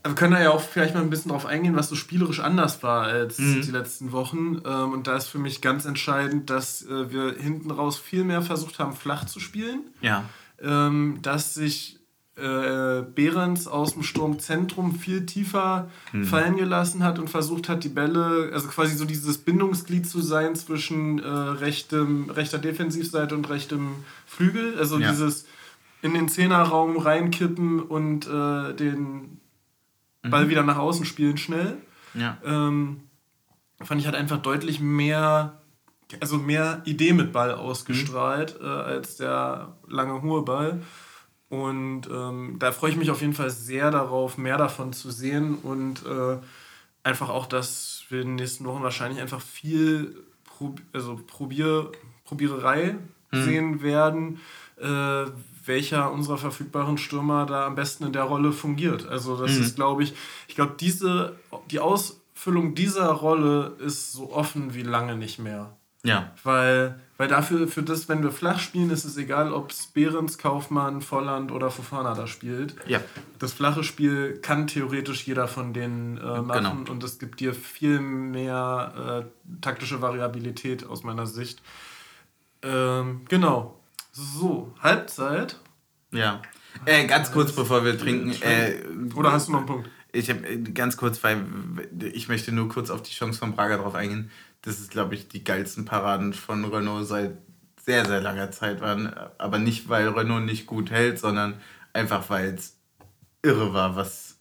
wir können da ja auch vielleicht mal ein bisschen drauf eingehen, was so spielerisch anders war als mhm. die letzten Wochen. Ähm, und da ist für mich ganz entscheidend, dass äh, wir hinten raus viel mehr versucht haben, flach zu spielen. Ja. Ähm, dass sich äh, Behrens aus dem Sturmzentrum viel tiefer hm. fallen gelassen hat und versucht hat, die Bälle, also quasi so dieses Bindungsglied zu sein zwischen äh, rechtem, rechter Defensivseite und rechtem Flügel. Also ja. dieses in den Zehnerraum reinkippen und äh, den Ball mhm. wieder nach außen spielen schnell. Ja. Ähm, fand ich halt einfach deutlich mehr, also mehr Idee mit Ball ausgestrahlt mhm. äh, als der lange hohe Ball. Und ähm, da freue ich mich auf jeden Fall sehr darauf, mehr davon zu sehen und äh, einfach auch, dass wir in den nächsten Wochen wahrscheinlich einfach viel Prob also Probier Probiererei mhm. sehen werden, äh, welcher unserer verfügbaren Stürmer da am besten in der Rolle fungiert. Also das mhm. ist, glaube ich, ich glaube, diese, die Ausfüllung dieser Rolle ist so offen wie lange nicht mehr. Ja. Weil weil dafür, für das, wenn wir flach spielen, ist es egal, ob es Behrens, Kaufmann, Volland oder Fofana da spielt. Ja. Das flache Spiel kann theoretisch jeder von denen äh, machen genau. und es gibt dir viel mehr äh, taktische Variabilität aus meiner Sicht. Ähm, genau. So, Halbzeit. Ja. Äh, ganz kurz, bevor wir trinken. Äh, oder hast du noch einen Punkt? Ich habe äh, ganz kurz, weil ich möchte nur kurz auf die Chance von Braga drauf eingehen das ist, glaube ich, die geilsten Paraden von Renault seit sehr, sehr langer Zeit waren. Aber nicht, weil Renault nicht gut hält, sondern einfach, weil es irre war, was,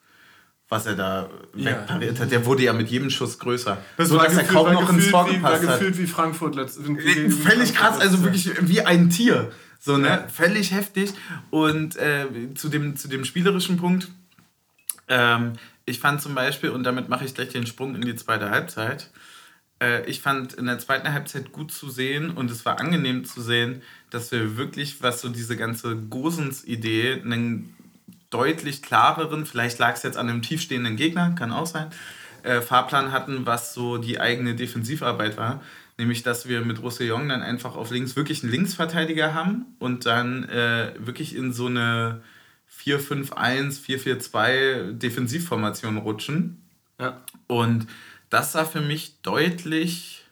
was er da ja. wegpariert hat. Der wurde ja mit jedem Schuss größer. Das so, war dass gefühlt, er kaum noch ins Tor gepasst war gefühlt wie Frankfurt letztens. Völlig krass, also wirklich wie ein Tier. So, ne? Ja. Völlig heftig. Und äh, zu, dem, zu dem spielerischen Punkt, ähm, ich fand zum Beispiel, und damit mache ich gleich den Sprung in die zweite Halbzeit, äh, ich fand in der zweiten Halbzeit gut zu sehen und es war angenehm zu sehen, dass wir wirklich, was so diese ganze Gosens-Idee, einen deutlich klareren, vielleicht lag es jetzt an einem tiefstehenden Gegner, kann auch sein, äh, Fahrplan hatten, was so die eigene Defensivarbeit war. Nämlich, dass wir mit Roussillon dann einfach auf links wirklich einen Linksverteidiger haben und dann äh, wirklich in so eine 4-5-1, 4-4-2 Defensivformation rutschen. Ja. Und das sah für mich deutlich,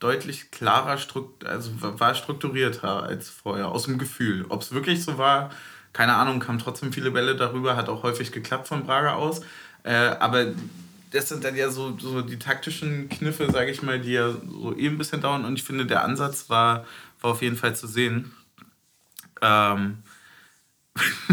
deutlich klarer, strukt also war strukturierter als vorher, aus dem Gefühl. Ob es wirklich so war, keine Ahnung, kamen trotzdem viele Bälle darüber, hat auch häufig geklappt von Braga aus. Äh, aber das sind dann ja so, so die taktischen Kniffe, sage ich mal, die ja so eben ein bisschen dauern. Und ich finde, der Ansatz war, war auf jeden Fall zu sehen. Ähm,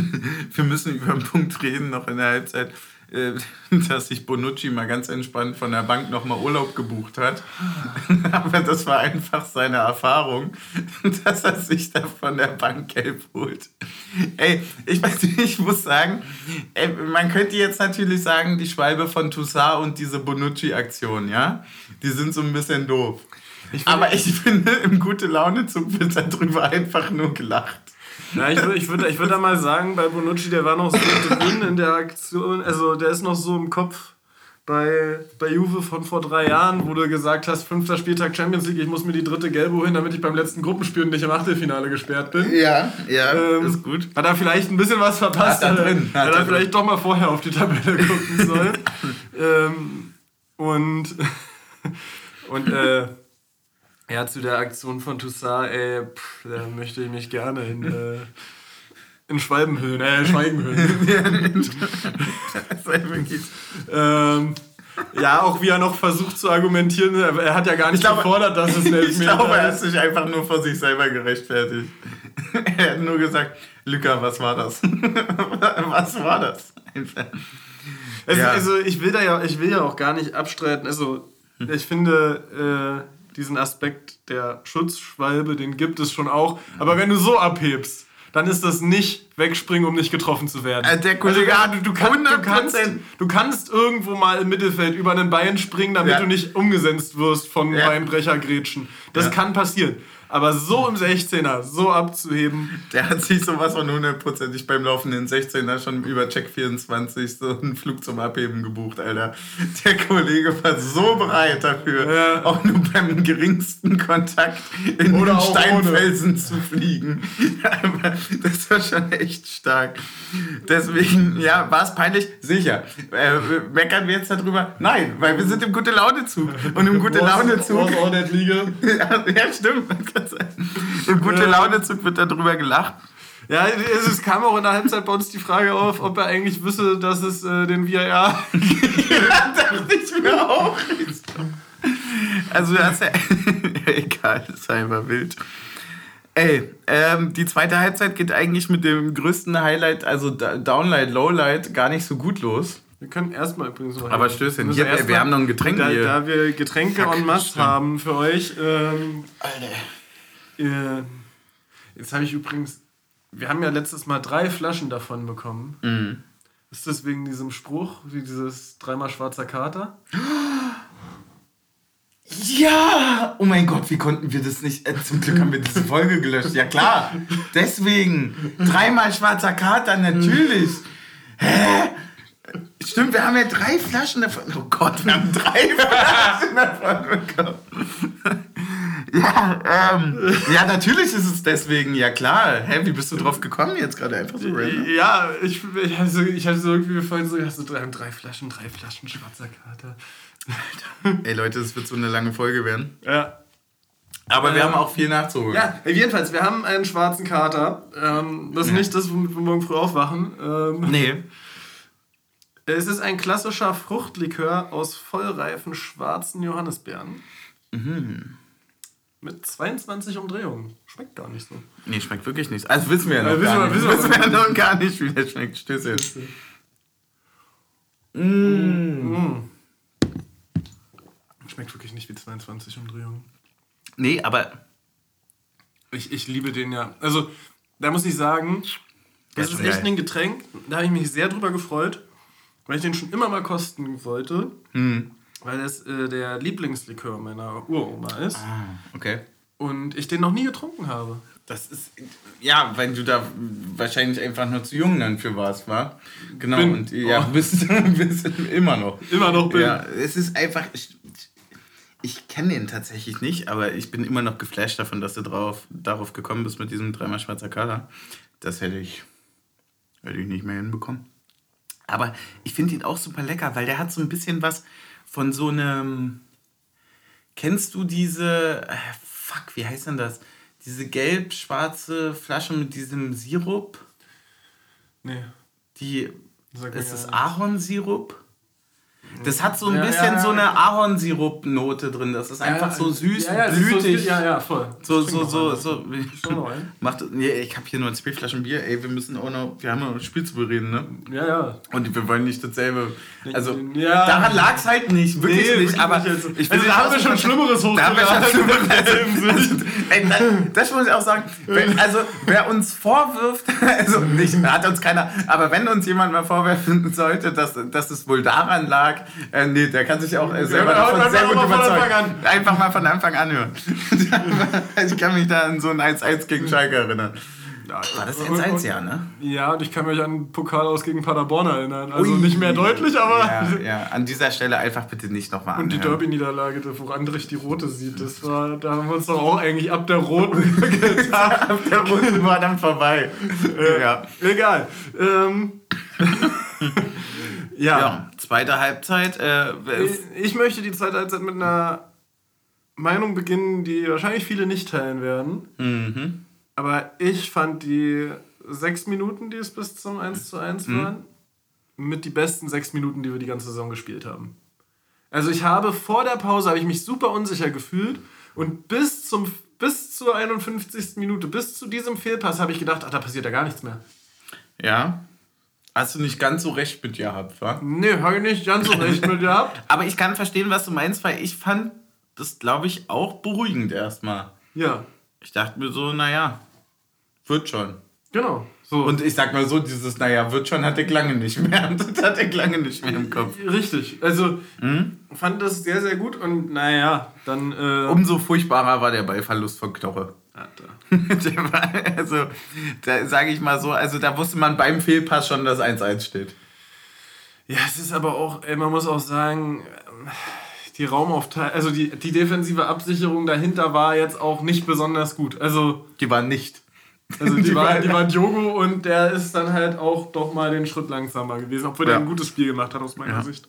wir müssen über einen Punkt reden, noch in der Halbzeit. Äh, dass sich Bonucci mal ganz entspannt von der Bank nochmal Urlaub gebucht hat. Aber das war einfach seine Erfahrung, dass er sich da von der Bank gelb holt. Ey, ich weiß nicht, ich muss sagen, ey, man könnte jetzt natürlich sagen, die Schwalbe von Toussaint und diese Bonucci-Aktion, ja, die sind so ein bisschen doof. Ich Aber ich finde, im Gute-Laune-Zug wird darüber einfach nur gelacht. Ja, ich würde ich würd, ich würd da mal sagen, bei Bonucci, der war noch so drin in der Aktion, also der ist noch so im Kopf bei, bei Juve von vor drei Jahren, wo du gesagt hast, fünfter Spieltag Champions League, ich muss mir die dritte Gelbe holen, damit ich beim letzten Gruppenspiel nicht im Achtelfinale gesperrt bin. Ja, ja, ähm, ist gut. Hat er vielleicht ein bisschen was verpasst, hat er drin. Hat, hat er vielleicht doch mal vorher auf die Tabelle gucken sollen. ähm, und und äh, ja, zu der Aktion von Toussaint, ey, pff, da möchte ich mich gerne in, äh, in Schwalbenhöhlen, äh, Schweigenhöhlen. ähm, ja, auch wie er noch versucht zu argumentieren, er hat ja gar nicht glaube, gefordert, dass es ein Elfmeter ist. Ich glaube, er hat sich einfach nur vor sich selber gerechtfertigt. er hat nur gesagt, Luca, was war das? was war das? Also, ja. also, ich will da ja, ich will ja auch gar nicht abstreiten. Also ich finde, äh, diesen Aspekt der Schutzschwalbe, den gibt es schon auch. Aber wenn du so abhebst, dann ist das nicht wegspringen, um nicht getroffen zu werden. Äh, der Kollege also, du, du, kann, du, kannst, du kannst irgendwo mal im Mittelfeld über einen Bein springen, damit ja. du nicht umgesetzt wirst von ja. Beinbrechergrätschen. Das ja. kann passieren. Aber so im 16er, so abzuheben. Der hat sich sowas von hundertprozentig beim laufenden 16er schon über Check 24 so einen Flug zum Abheben gebucht, Alter. Der Kollege war so bereit dafür, ja. auch nur beim geringsten Kontakt in Oder den Steinfelsen ohne. zu fliegen. das war schon echt stark. Deswegen, ja, war es peinlich? Sicher. Äh, meckern wir jetzt darüber? Nein, weil wir sind im Gute-Laune-Zug. Und im Gute-Laune-Zug... ja, ja, stimmt. Im gute Laune-Zug wird darüber gelacht. Ja, es, kam auch in der Halbzeit bei uns die Frage auf, ob er eigentlich wisse, dass es äh, den VIR. ja, dachte ich mir auch. Also, das ist ja. Egal, das ist einfach wild. Ey, ähm, die zweite Halbzeit geht eigentlich mit dem größten Highlight, also Downlight, Lowlight, gar nicht so gut los. Wir können erstmal übrigens noch. Aber Stößchen, hier, wir, wir haben noch ein Getränk da, hier. Da wir Getränke Fuck, en masse haben für euch. Ähm, Alter. Äh, jetzt habe ich übrigens, wir haben ja letztes Mal drei Flaschen davon bekommen. Mhm. Ist das wegen diesem Spruch, wie dieses dreimal schwarzer Kater? Ja! Oh mein Gott, wie konnten wir das nicht? Äh, zum Glück haben wir diese Folge gelöscht. Ja klar, deswegen. Dreimal schwarzer Kater, natürlich. Hä? Stimmt, wir haben ja drei Flaschen davon. Oh Gott, wir haben drei Flaschen davon bekommen. Ja, ähm, ja, natürlich ist es deswegen, ja klar. Hä, wie bist du drauf gekommen jetzt gerade einfach so random? Ja, ich, ich, hatte so, ich hatte so irgendwie vorhin so, so drei, drei Flaschen, drei Flaschen schwarzer Kater. Ey Leute, das wird so eine lange Folge werden. Ja. Aber ähm, wir haben auch viel nachzuholen. Ja, jedenfalls, wir haben einen schwarzen Kater. Ähm, das ist ja. nicht das, womit wir morgen früh aufwachen. Ähm, nee. Es ist ein klassischer Fruchtlikör aus vollreifen schwarzen Johannisbeeren. Mhm. Mit 22 Umdrehungen. Schmeckt gar nicht so. Nee, schmeckt wirklich nicht. Also wissen wir ja noch ja, gar nicht. Wissen wir, ja noch gar nicht, wie der schmeckt. Stöße. Mmh. Schmeckt wirklich nicht wie 22 Umdrehungen. Nee, aber. Ich, ich liebe den ja. Also, da muss ich sagen, das ist echt geil. ein Getränk. Da habe ich mich sehr drüber gefreut, weil ich den schon immer mal kosten wollte. Hm weil das äh, der Lieblingslikör meiner Uroma ist. Ah, okay. Und ich den noch nie getrunken habe. Das ist, ja, weil du da wahrscheinlich einfach nur zu jung dann für warst, war. Genau, bin. und ja, oh. bist, bist immer noch. Immer noch bin. Ja, es ist einfach, ich, ich kenne den tatsächlich nicht, aber ich bin immer noch geflasht davon, dass du drauf, darauf gekommen bist mit diesem dreimal schwarzer Kader. Das hätte ich, hätte ich nicht mehr hinbekommen. Aber ich finde ihn auch super lecker, weil der hat so ein bisschen was von so einem. Kennst du diese. Äh, fuck, wie heißt denn das? Diese gelb-schwarze Flasche mit diesem Sirup? Nee. Die. Ist es Ahornsirup? Das hat so ein ja, bisschen ja, ja. so eine Ahornsirup-Note drin. Das ist einfach so süß und blütig. So, ja, ja, voll. So, so, so, so. Macht, nee, ich habe hier nur zwei Flaschen Bier. Ey, wir müssen auch noch, wir haben noch ein Spiel zu bereden, ne? Ja, ja. Und wir wollen nicht dasselbe. Also, daran lag es halt nicht. Wirklich nee, nicht. Aber nicht also, ich also, da haben wir schon Schlimmeres hochgeladen. Da haben wir schon Schlimmeres. Also, ey, das, das muss ich auch sagen. Wenn, also, wer uns vorwirft, also nicht, hat uns keiner, aber wenn uns jemand mal vorwerfen sollte, dass, dass es wohl daran lag, äh, nee, der kann sich auch äh, selber ja, davon sehr gut überzeugen. Einfach mal von Anfang an hören. ich kann mich da an so ein 1-1 gegen Schalke erinnern. Ja, war das 1-1, ja, ne? Ja, und ich kann mich an Pokal aus gegen Paderborn erinnern. Also Ui. nicht mehr deutlich, aber. Ja, ja, an dieser Stelle einfach bitte nicht nochmal Und die Derby-Niederlage, wo Andrich die rote sieht, das war, da haben wir uns doch auch eigentlich ab der roten getan. ab der roten war dann vorbei. Äh, ja. Egal. Ähm. ja. ja. Zweite Halbzeit. Äh, ich, ich möchte die zweite Halbzeit mit einer Meinung beginnen, die wahrscheinlich viele nicht teilen werden. Mhm. Aber ich fand die sechs Minuten, die es bis zum 1 zu 1 mhm. waren, mit die besten sechs Minuten, die wir die ganze Saison gespielt haben. Also ich habe vor der Pause habe ich mich super unsicher gefühlt und bis zum bis zur 51. Minute, bis zu diesem Fehlpass habe ich gedacht, ach, da passiert ja gar nichts mehr. Ja. Hast du nicht ganz so recht mit dir gehabt, wa? Nee, habe ich nicht ganz so recht mit dir gehabt. Aber ich kann verstehen, was du meinst, weil ich fand das, glaube ich, auch beruhigend erstmal. Ja. Ich dachte mir so, naja, wird schon. Genau. So. Und ich sag mal so, dieses, naja, wird schon, hatte ich lange nicht mehr. Das hatte ich lange nicht mehr im Kopf. Richtig. Also, hm? fand das sehr, sehr gut und naja, dann. Äh Umso furchtbarer war der Ballverlust von Knoche. der war, also, da sage ich mal so, also da wusste man beim Fehlpass schon, dass 1-1 steht. Ja, es ist aber auch, ey, man muss auch sagen, die Raumaufteilung, also die, die defensive Absicherung dahinter war jetzt auch nicht besonders gut. Also. Die war nicht. Also die, die war, die war Diogo und der ist dann halt auch doch mal den Schritt langsamer gewesen, obwohl ja. der ein gutes Spiel gemacht hat aus meiner ja. Sicht.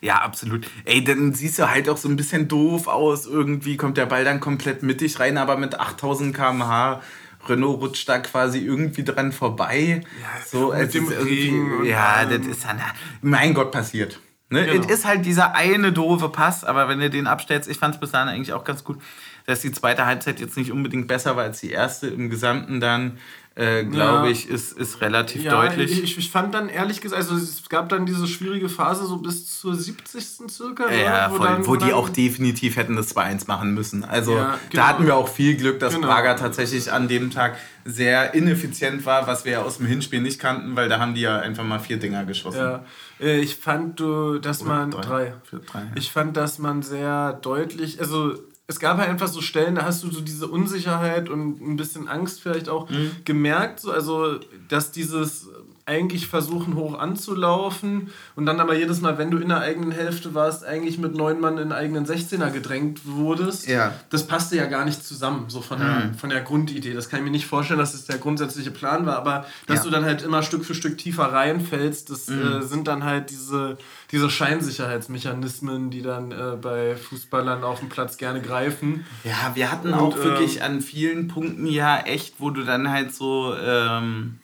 Ja, absolut. Ey, dann siehst du halt auch so ein bisschen doof aus. Irgendwie kommt der Ball dann komplett mittig rein, aber mit 8000 km/h. Renault rutscht da quasi irgendwie dran vorbei. Ja, so, mit dem Regen. Ja, das ist dann, mein Gott, passiert. Ne? Genau. Es ist halt dieser eine doofe Pass, aber wenn du den abstellst, ich fand es bis dahin eigentlich auch ganz gut, dass die zweite Halbzeit jetzt nicht unbedingt besser war als die erste. Im Gesamten dann äh, glaube ja. ich, ist, ist relativ ja, deutlich. Ich, ich fand dann ehrlich gesagt, also es gab dann diese schwierige Phase so bis zur 70. circa. Ja, wo, dann, wo, wo die auch definitiv hätten das 2-1 machen müssen. Also ja, genau. da hatten wir auch viel Glück, dass genau. Braga tatsächlich an dem Tag sehr ineffizient war, was wir ja aus dem Hinspiel nicht kannten, weil da haben die ja einfach mal vier Dinger geschossen. Ja. Äh, ich fand, dass Oder man. Drei. drei. Vier, drei Ich fand, dass man sehr deutlich, also es gab halt einfach so Stellen, da hast du so diese Unsicherheit und ein bisschen Angst vielleicht auch mhm. gemerkt, so, also dass dieses eigentlich versuchen hoch anzulaufen und dann aber jedes Mal, wenn du in der eigenen Hälfte warst, eigentlich mit neun Mann in eigenen 16er gedrängt wurdest. Ja. Das passte ja gar nicht zusammen, so von, mhm. der, von der Grundidee. Das kann ich mir nicht vorstellen, dass es das der grundsätzliche Plan war, aber dass ja. du dann halt immer Stück für Stück tiefer reinfällst, das mhm. äh, sind dann halt diese, diese Scheinsicherheitsmechanismen, die dann äh, bei Fußballern auf dem Platz gerne greifen. Ja, wir hatten und, auch wirklich ähm, an vielen Punkten ja echt, wo du dann halt so... Ähm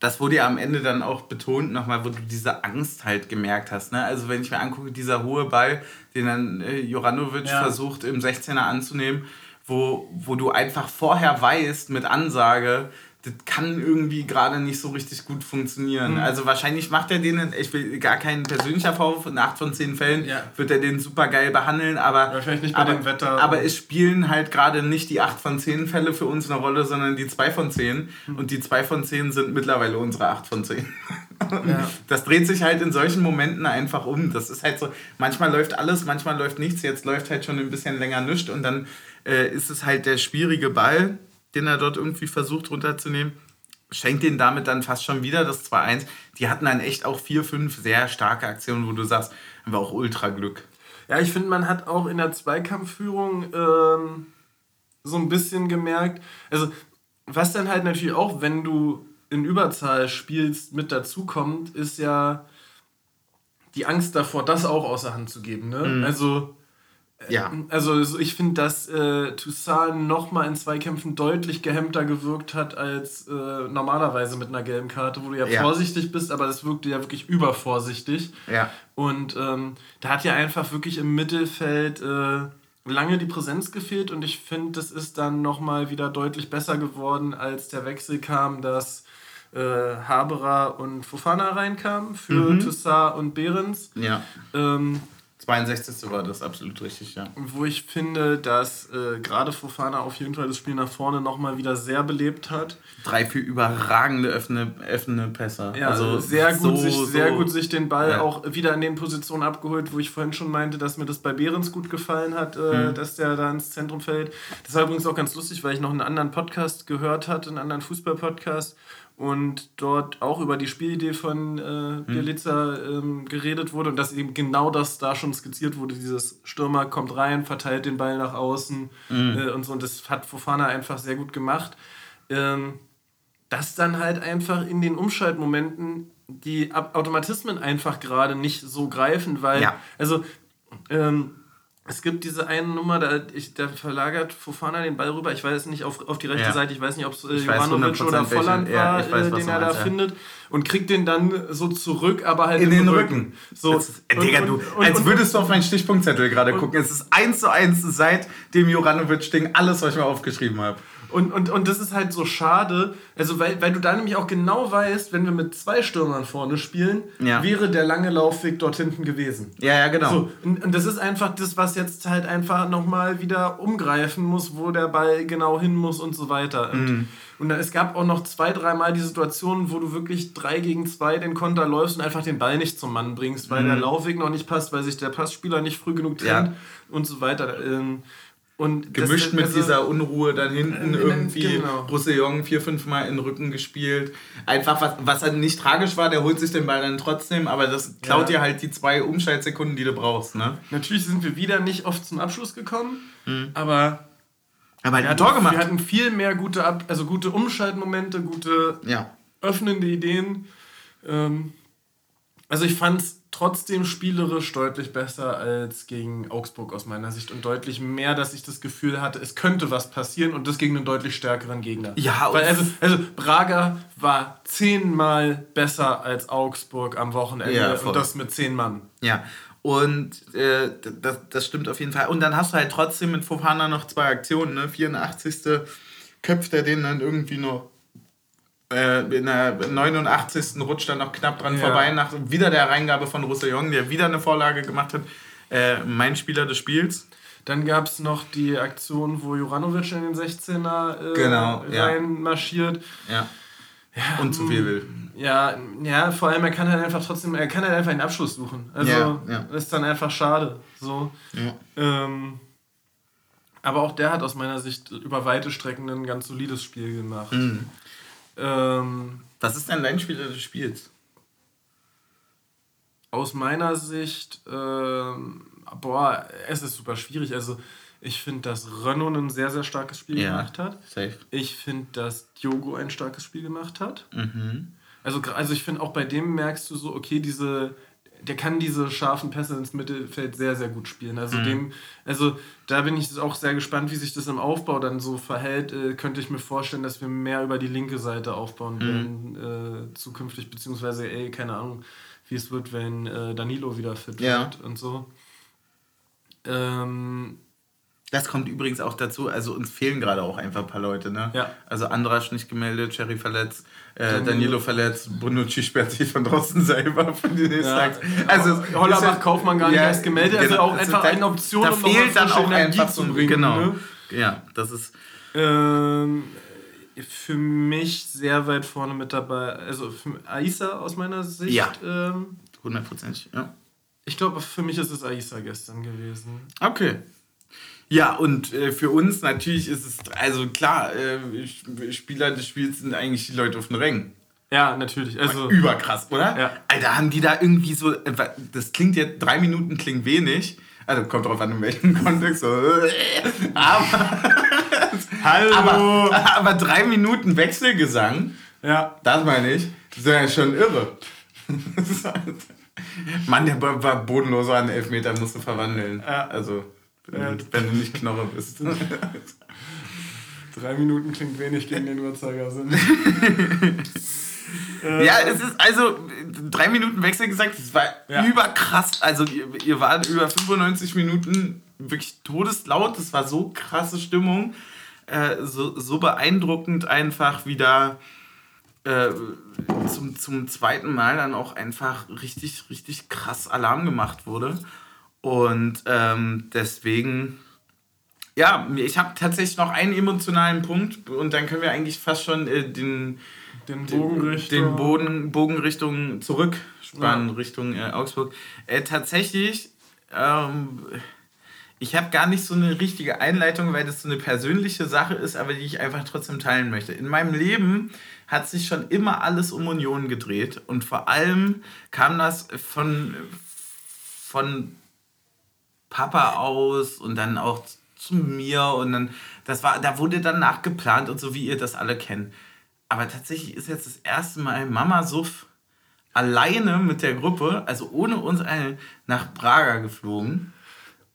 das wurde ja am Ende dann auch betont nochmal, wo du diese Angst halt gemerkt hast. Ne? Also wenn ich mir angucke, dieser hohe Ball, den dann äh, Joranovic ja. versucht im 16er anzunehmen, wo, wo du einfach vorher weißt mit Ansage, das kann irgendwie gerade nicht so richtig gut funktionieren. Mhm. Also wahrscheinlich macht er den, ich will gar keinen persönlicher Vorwurf, in 8 von 10 Fällen ja. wird er den super geil behandeln, aber, wahrscheinlich nicht bei aber, dem Wetter. aber es spielen halt gerade nicht die 8 von 10 Fälle für uns eine Rolle, sondern die 2 von 10 mhm. und die 2 von 10 sind mittlerweile unsere 8 von 10. Ja. Das dreht sich halt in solchen Momenten einfach um. Das ist halt so, manchmal läuft alles, manchmal läuft nichts. Jetzt läuft halt schon ein bisschen länger nichts und dann äh, ist es halt der schwierige Ball, den er dort irgendwie versucht runterzunehmen. Schenkt den damit dann fast schon wieder das 2-1. Die hatten dann echt auch vier, fünf sehr starke Aktionen, wo du sagst, war auch ultra Glück. Ja, ich finde, man hat auch in der Zweikampfführung ähm, so ein bisschen gemerkt, also was dann halt natürlich auch, wenn du in Überzahl spielst, mit dazukommt, ist ja die Angst davor, das auch außer Hand zu geben. Ne? Mhm. Also, ja. also ich finde, dass äh, Toussaint nochmal in Zweikämpfen deutlich gehemmter gewirkt hat als äh, normalerweise mit einer gelben Karte, wo du ja, ja, vorsichtig bist, aber das wirkte ja wirklich übervorsichtig. Ja. Und ähm, da hat ja einfach wirklich im Mittelfeld äh, lange die Präsenz gefehlt und ich finde, das ist dann nochmal wieder deutlich besser geworden, als der Wechsel kam, dass äh, Haberer und Fofana reinkamen für mhm. Toussaint und Behrens. Ja. Ähm, 62. war das absolut richtig, ja. Wo ich finde, dass äh, gerade Fofana auf jeden Fall das Spiel nach vorne nochmal wieder sehr belebt hat. Drei, vier überragende öffne, öffne Pässe. Ja, also sehr gut, so, sich, so sehr gut sich den Ball ja. auch wieder in den Positionen abgeholt, wo ich vorhin schon meinte, dass mir das bei Behrens gut gefallen hat, äh, mhm. dass der da ins Zentrum fällt. Das war übrigens auch ganz lustig, weil ich noch einen anderen Podcast gehört hatte, einen anderen Fußball-Podcast und dort auch über die Spielidee von äh, hm. Bielica ähm, geredet wurde und dass eben genau das da schon skizziert wurde, dieses Stürmer kommt rein, verteilt den Ball nach außen mhm. äh, und so und das hat Fofana einfach sehr gut gemacht. Ähm, dass dann halt einfach in den Umschaltmomenten die Automatismen einfach gerade nicht so greifen, weil, ja. also ähm, es gibt diese eine Nummer, da, ich, da verlagert Fofana den Ball rüber. Ich weiß nicht, auf, auf die rechte ja. Seite, ich weiß nicht, ob es äh, Jovanovic oder Volland war, ja, weiß, äh, den er da meinst, findet. Und kriegt den dann so zurück, aber halt in den Rücken. Rücken. So. Ist, äh, Digga, du, und, als würdest du auf meinen Stichpunktzettel gerade gucken. Es ist eins zu eins seit dem Jovanovic-Ding alles, was ich mir aufgeschrieben habe. Und, und, und das ist halt so schade, also weil, weil du da nämlich auch genau weißt, wenn wir mit zwei Stürmern vorne spielen, ja. wäre der lange Laufweg dort hinten gewesen. Ja, ja, genau. So, und, und das ist einfach das, was jetzt halt einfach nochmal wieder umgreifen muss, wo der Ball genau hin muss und so weiter. Und, mhm. und es gab auch noch zwei, dreimal die Situation, wo du wirklich drei gegen zwei den Konter läufst und einfach den Ball nicht zum Mann bringst, weil mhm. der Laufweg noch nicht passt, weil sich der Passspieler nicht früh genug trennt ja. und so weiter. Ähm, und Gemischt mit also, dieser Unruhe dann hinten äh, irgendwie genau. Roussillon vier, fünf Mal in den Rücken gespielt. Einfach, was, was halt nicht tragisch war, der holt sich den Ball dann trotzdem, aber das klaut ja. dir halt die zwei Umschaltsekunden, die du brauchst. Ne? Natürlich sind wir wieder nicht oft zum Abschluss gekommen, mhm. aber, aber er hat Tor gemacht. Wir hatten viel mehr gute, Ab also gute Umschaltmomente, gute ja. öffnende Ideen. Ähm, also ich fand es trotzdem spielerisch deutlich besser als gegen Augsburg aus meiner Sicht und deutlich mehr, dass ich das Gefühl hatte, es könnte was passieren und das gegen einen deutlich stärkeren Gegner. Ja, Weil also, also Braga war zehnmal besser als Augsburg am Wochenende ja, und das mit zehn Mann. Ja, und äh, das, das stimmt auf jeden Fall. Und dann hast du halt trotzdem mit Fofana noch zwei Aktionen, ne? 84. köpft er den dann irgendwie noch äh, in der 89. rutscht dann noch knapp dran ja. vorbei, nach wieder der Reingabe von Roussillon, der wieder eine Vorlage gemacht hat. Äh, mein Spieler des Spiels. Dann gab es noch die Aktion, wo Juranovic in den 16er äh, genau, reinmarschiert. Ja. ja. Und zu viel will. Ja, ja, vor allem er kann halt einfach trotzdem, er kann halt einfach einen Abschluss suchen. Also ja, ja. ist dann einfach schade. So. Ähm, aber auch der hat aus meiner Sicht über weite Strecken ein ganz solides Spiel gemacht. Mhm. Ähm, Was ist denn dein Spieler des Spiels? Aus meiner Sicht, ähm, boah, es ist super schwierig. Also, ich finde, dass Renault ein sehr, sehr starkes Spiel ja, gemacht hat. Safe. Ich finde, dass Diogo ein starkes Spiel gemacht hat. Mhm. Also, also ich finde, auch bei dem merkst du so, okay, diese der kann diese scharfen Pässe ins Mittelfeld sehr, sehr gut spielen. Also mhm. dem, also da bin ich auch sehr gespannt, wie sich das im Aufbau dann so verhält. Äh, könnte ich mir vorstellen, dass wir mehr über die linke Seite aufbauen mhm. werden äh, zukünftig, beziehungsweise, ey, keine Ahnung, wie es wird, wenn äh, Danilo wieder fit ja. wird und so. Ähm, das kommt übrigens auch dazu, also uns fehlen gerade auch einfach ein paar Leute, ne? Ja. Also Andrasch nicht gemeldet, Cherry verletzt, äh, Danilo verletzt, Bonucci sperrt sich von draußen selber von den ja. Also Hollerbach Kaufmann gar nicht ja, erst gemeldet, also genau, auch also einfach da, eine Option, da um fehlt dann auch Energie einfach zu bringen. Genau. Ne? Ja, das ist. Ähm, für mich sehr weit vorne mit dabei. Also für Aisa aus meiner Sicht. Ja. Ähm, hundertprozentig, ja. Ich glaube, für mich ist es Aisa gestern gewesen. Okay. Ja, und äh, für uns natürlich ist es, also klar, äh, Spieler des Spiels sind eigentlich die Leute auf den Rängen. Ja, natürlich. Also, Überkrass, oder? Ja. Alter, haben die da irgendwie so, äh, das klingt jetzt, drei Minuten klingt wenig, also kommt drauf an, in welchem Kontext, so, aber, Hallo. aber, aber drei Minuten Wechselgesang, ja. das meine ich, das ist ja schon irre. Mann, der war bodenlos an Elfmeter, musst du verwandeln. Ja. Also, wenn, du, wenn du nicht Knorre bist. Drei Minuten klingt wenig gegen den Uhrzeigersinn. Ja, es ist also drei Minuten Wechsel gesagt, es war ja. überkrass. Also ihr, ihr wart über 95 Minuten wirklich todeslaut, es war so krasse Stimmung, äh, so, so beeindruckend einfach wieder äh, zum, zum zweiten Mal dann auch einfach richtig, richtig krass Alarm gemacht wurde. Und ähm, deswegen, ja, ich habe tatsächlich noch einen emotionalen Punkt und dann können wir eigentlich fast schon äh, den, den Bogen Richtung, den Boden, Bogen Richtung zurückspannen, ja. Richtung äh, Augsburg. Äh, tatsächlich, ähm, ich habe gar nicht so eine richtige Einleitung, weil das so eine persönliche Sache ist, aber die ich einfach trotzdem teilen möchte. In meinem Leben hat sich schon immer alles um Union gedreht und vor allem kam das von, von Papa aus und dann auch zu mir und dann, das war, da wurde dann nachgeplant und so, wie ihr das alle kennt. Aber tatsächlich ist jetzt das erste Mal Mama Suff alleine mit der Gruppe, also ohne uns eine, nach Praga geflogen.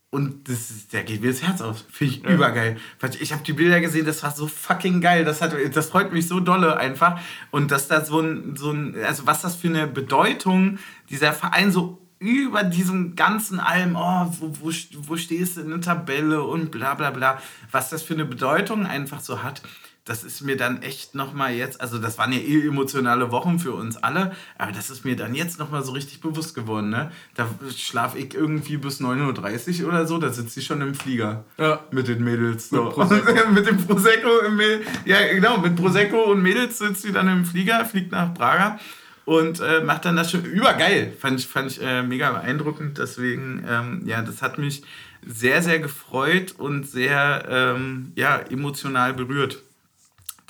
Und das ist, der geht mir das Herz auf. Finde ich ja. übergeil. Ich habe die Bilder gesehen, das war so fucking geil. Das, hat, das freut mich so dolle einfach. Und dass da so ein, so ein, also was das für eine Bedeutung dieser Verein so über diesem ganzen allem, oh, wo, wo, wo stehst du in der Tabelle und bla bla bla, was das für eine Bedeutung einfach so hat das ist mir dann echt nochmal jetzt, also das waren ja eh emotionale Wochen für uns alle, aber das ist mir dann jetzt nochmal so richtig bewusst geworden. Ne? Da schlafe ich irgendwie bis 9.30 Uhr oder so, da sitze ich schon im Flieger ja. mit den Mädels. So. Mit, mit dem Prosecco, im ja genau, mit Prosecco und Mädels sitzt sie dann im Flieger, fliegt nach Praga und äh, macht dann das schon übergeil. Fand ich, fand ich äh, mega beeindruckend. Deswegen, ähm, ja, das hat mich sehr, sehr gefreut und sehr ähm, ja, emotional berührt.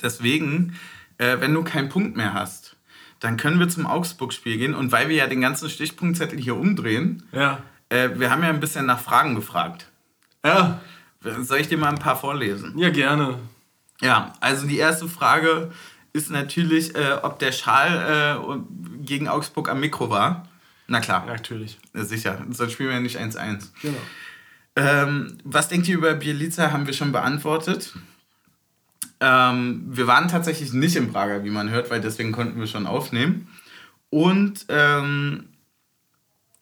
Deswegen, äh, wenn du keinen Punkt mehr hast, dann können wir zum Augsburg-Spiel gehen. Und weil wir ja den ganzen Stichpunktzettel hier umdrehen, ja. äh, wir haben ja ein bisschen nach Fragen gefragt. Ja. Soll ich dir mal ein paar vorlesen? Ja, gerne. Ja, also die erste Frage ist natürlich, äh, ob der Schal äh, gegen Augsburg am Mikro war. Na klar. Natürlich. Sicher, sonst spielen wir ja nicht 1-1. Genau. Ähm, was denkt ihr über Bielica, haben wir schon beantwortet. Ähm, wir waren tatsächlich nicht in Prager, wie man hört, weil deswegen konnten wir schon aufnehmen. Und ähm,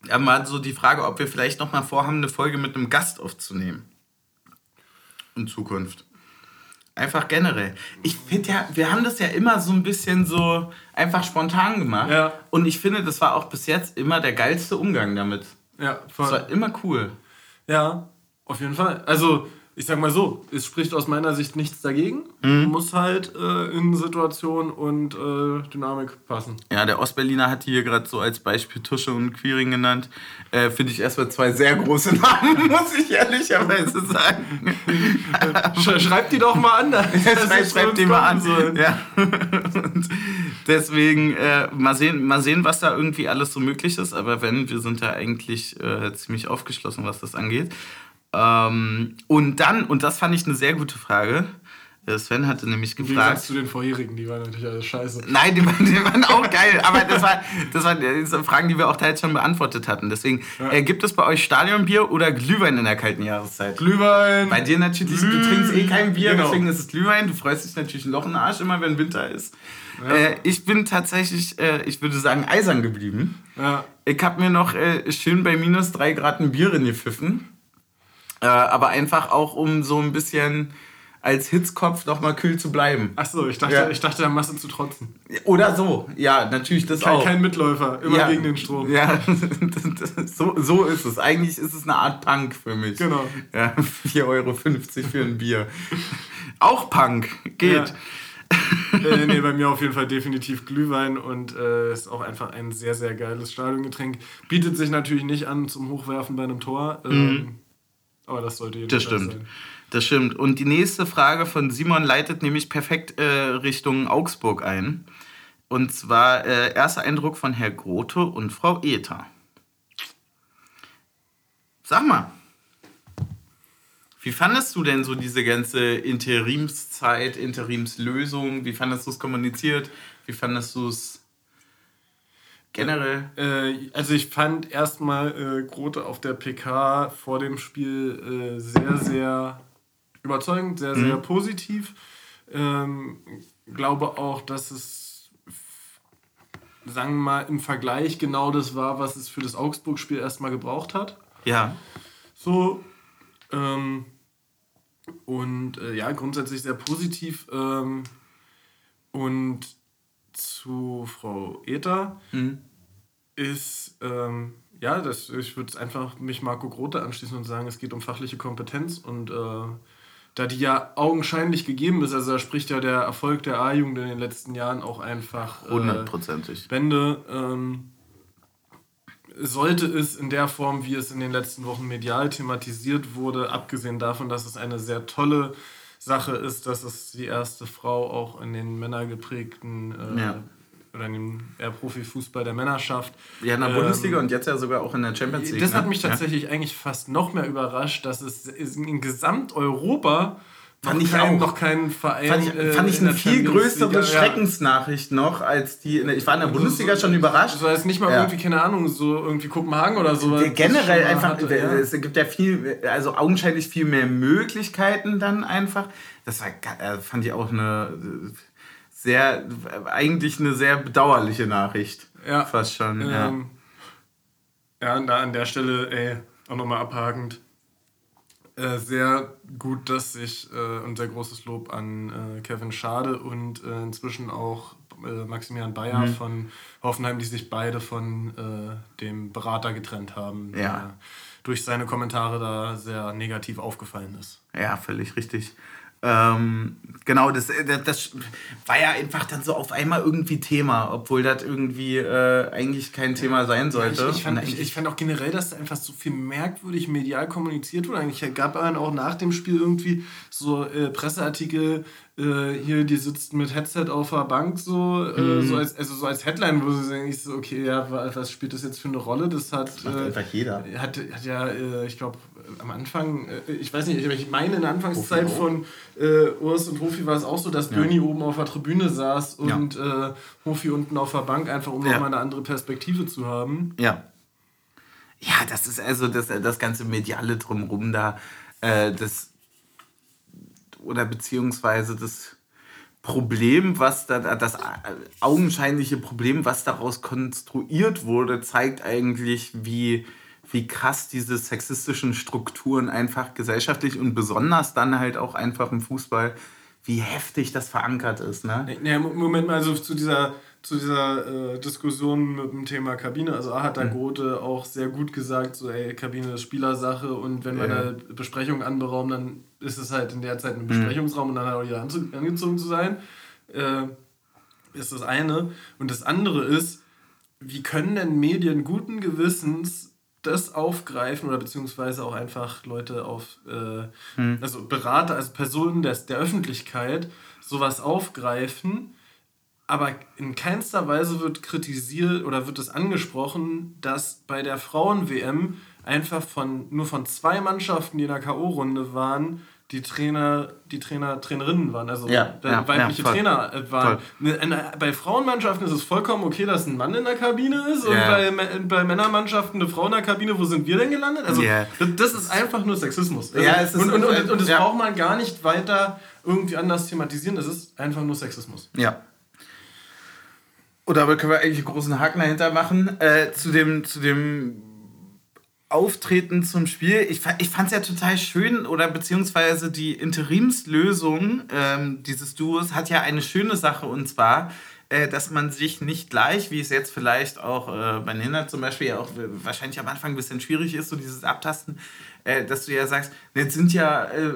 ja, mal so die Frage, ob wir vielleicht noch mal vorhaben, eine Folge mit einem Gast aufzunehmen. In Zukunft. Einfach generell. Ich finde ja, wir haben das ja immer so ein bisschen so einfach spontan gemacht. Ja. Und ich finde, das war auch bis jetzt immer der geilste Umgang damit. Ja, voll. Das war immer cool. Ja, auf jeden Fall. Also, ich sag mal so, es spricht aus meiner Sicht nichts dagegen. Mhm. Muss halt äh, in Situation und äh, Dynamik passen. Ja, der Ostberliner hat hier gerade so als Beispiel Tusche und Queering genannt. Äh, Finde ich erstmal zwei sehr große Namen, muss ich ehrlicherweise sagen. Schreibt die doch mal an. Schreibt, schreibt die mal an. Sollen. Ja. und deswegen äh, mal, sehen, mal sehen, was da irgendwie alles so möglich ist. Aber wenn, wir sind da eigentlich äh, ziemlich aufgeschlossen, was das angeht. Ähm, und dann, und das fand ich eine sehr gute Frage, äh, Sven hatte nämlich gefragt. Wie zu den vorherigen, die waren natürlich alle scheiße. Nein, die waren, die waren auch geil, aber das, war, das waren Fragen, die wir auch teils schon beantwortet hatten. Deswegen, ja. äh, gibt es bei euch Stadionbier oder Glühwein in der kalten Jahreszeit? Glühwein! Bei dir natürlich, Glüh du trinkst eh kein Bier, genau. deswegen ist es Glühwein. Du freust dich natürlich ein Loch in den Arsch immer, wenn Winter ist. Ja. Äh, ich bin tatsächlich, äh, ich würde sagen, eisern geblieben. Ja. Ich habe mir noch äh, schön bei minus drei Grad ein Bier gepfiffen. Äh, aber einfach auch, um so ein bisschen als Hitzkopf noch mal kühl zu bleiben. Ach so, ich dachte, ja. ich dachte, der Masse zu trotzen. Oder so, ja, natürlich das kein, auch. Kein Mitläufer, immer ja. gegen den Strom. Ja, so, so ist es. Eigentlich ist es eine Art Punk für mich. Genau. Ja, 4,50 Euro für ein Bier. auch Punk, geht. Ja. äh, nee, bei mir auf jeden Fall definitiv Glühwein und äh, ist auch einfach ein sehr, sehr geiles Stadiongetränk. Bietet sich natürlich nicht an zum Hochwerfen bei einem Tor. Ähm, mhm. Aber das sollte jedenfalls das stimmt. sein. Das stimmt. Und die nächste Frage von Simon leitet nämlich perfekt äh, Richtung Augsburg ein. Und zwar äh, erster Eindruck von Herr Grote und Frau Ether. Sag mal, wie fandest du denn so diese ganze Interimszeit, Interimslösung? Wie fandest du es kommuniziert? Wie fandest du es generell? Äh, also ich fand erstmal äh, Grote auf der PK vor dem Spiel äh, sehr, sehr überzeugend, sehr, sehr mhm. positiv. Ähm, glaube auch, dass es, sagen wir mal, im Vergleich genau das war, was es für das Augsburg-Spiel erstmal gebraucht hat. Ja. So, ähm, und äh, ja, grundsätzlich sehr positiv. Ähm, und zu Frau Ether mhm. ist, ähm, ja, das, ich würde einfach mich Marco Grote anschließen und sagen, es geht um fachliche Kompetenz und äh, da die ja augenscheinlich gegeben ist, also da spricht ja der Erfolg der A-Jugend in den letzten Jahren auch einfach äh, hundertprozentig. Äh, Bände. Ähm, sollte es in der Form, wie es in den letzten Wochen medial thematisiert wurde, abgesehen davon, dass es eine sehr tolle Sache ist, dass es die erste Frau auch in den männergeprägten äh, ja. oder in dem eher Profifußball der Männer schafft. Ja, in der ähm, Bundesliga und jetzt ja sogar auch in der Champions League. Das ne? hat mich tatsächlich ja. eigentlich fast noch mehr überrascht, dass es in Gesamteuropa Fand ich kein, auch. noch keinen Verein. Fand ich, äh, fand ich eine viel größere Schreckensnachricht noch als die. Ich war in der Bundesliga schon überrascht. So heißt nicht mal ja. irgendwie, keine Ahnung, so irgendwie Kopenhagen oder so. Generell einfach, hatte, ja. es gibt ja viel, also augenscheinlich viel mehr Möglichkeiten dann einfach. Das war, äh, fand ich auch eine sehr, eigentlich eine sehr bedauerliche Nachricht. Ja. Fast schon, ähm, ja. Ja, da an der Stelle, ey, auch nochmal abhakend äh, sehr gut, dass sich äh, und sehr großes Lob an äh, Kevin Schade und äh, inzwischen auch äh, Maximilian Bayer mhm. von Hoffenheim, die sich beide von dem Berater getrennt haben, ja. der durch seine Kommentare da sehr negativ aufgefallen ist. Ja, völlig richtig. Ähm, genau, das, das, das, war ja einfach dann so auf einmal irgendwie Thema, obwohl das irgendwie äh, eigentlich kein Thema sein sollte. Ja, ich, ich, fand, ich, ich, fand, auch generell, dass da einfach so viel merkwürdig medial kommuniziert wurde. Eigentlich gab es auch nach dem Spiel irgendwie so äh, Presseartikel, äh, hier, die sitzt mit Headset auf der Bank, so, äh, mhm. so, als, also so als Headline, wo sie denken, so, okay, ja, was spielt das jetzt für eine Rolle? Das hat. Das macht äh, einfach jeder. Hat, hat ja, äh, ich glaube, am Anfang, äh, ich weiß nicht, ich meine in der Anfangszeit von äh, Urs und Hofi war es auch so, dass ja. Döni oben auf der Tribüne saß und ja. äh, Hofi unten auf der Bank, einfach um ja. nochmal eine andere Perspektive zu haben. Ja. Ja, das ist also das, das ganze Mediale drumherum da, äh, das oder beziehungsweise das Problem, was da, das augenscheinliche Problem, was daraus konstruiert wurde, zeigt eigentlich, wie wie krass diese sexistischen Strukturen einfach gesellschaftlich und besonders dann halt auch einfach im Fußball, wie heftig das verankert ist. Ne? Ja, Moment mal, also zu dieser, zu dieser äh, Diskussion mit dem Thema Kabine, also A hat da mhm. Grote auch sehr gut gesagt, so ey, Kabine ist Spielersache und wenn wir ja. eine Besprechung anberaumen, dann ist es halt in der Zeit ein mhm. Besprechungsraum mhm. und dann halt auch wieder angezogen zu sein. Äh, ist das eine. Und das andere ist, wie können denn Medien guten Gewissens das aufgreifen oder beziehungsweise auch einfach Leute auf, äh, hm. also Berater, also Personen des, der Öffentlichkeit sowas aufgreifen, aber in keinster Weise wird kritisiert oder wird es angesprochen, dass bei der Frauen-WM einfach von nur von zwei Mannschaften, die in der K.O.-Runde waren, die Trainer, die Trainer, Trainerinnen waren, also ja, ja, weibliche ja, Trainer äh, waren. Ne, bei Frauenmannschaften ist es vollkommen okay, dass ein Mann in der Kabine ist und bei, bei Männermannschaften eine Frau in der Kabine, wo sind wir denn gelandet? Also das ist einfach nur Sexismus. Also, ja, es ist und, und, und, und das braucht man gar nicht weiter irgendwie anders thematisieren, das ist einfach nur Sexismus. Ja. Oder können wir eigentlich einen großen Haken dahinter machen? Äh, zu dem, zu dem Auftreten zum Spiel. Ich, ich fand es ja total schön, oder beziehungsweise die Interimslösung ähm, dieses Duos hat ja eine schöne Sache und zwar, äh, dass man sich nicht gleich, wie es jetzt vielleicht auch äh, bei Nina zum Beispiel ja auch wahrscheinlich am Anfang ein bisschen schwierig ist, so dieses Abtasten, äh, dass du ja sagst, jetzt sind ja äh,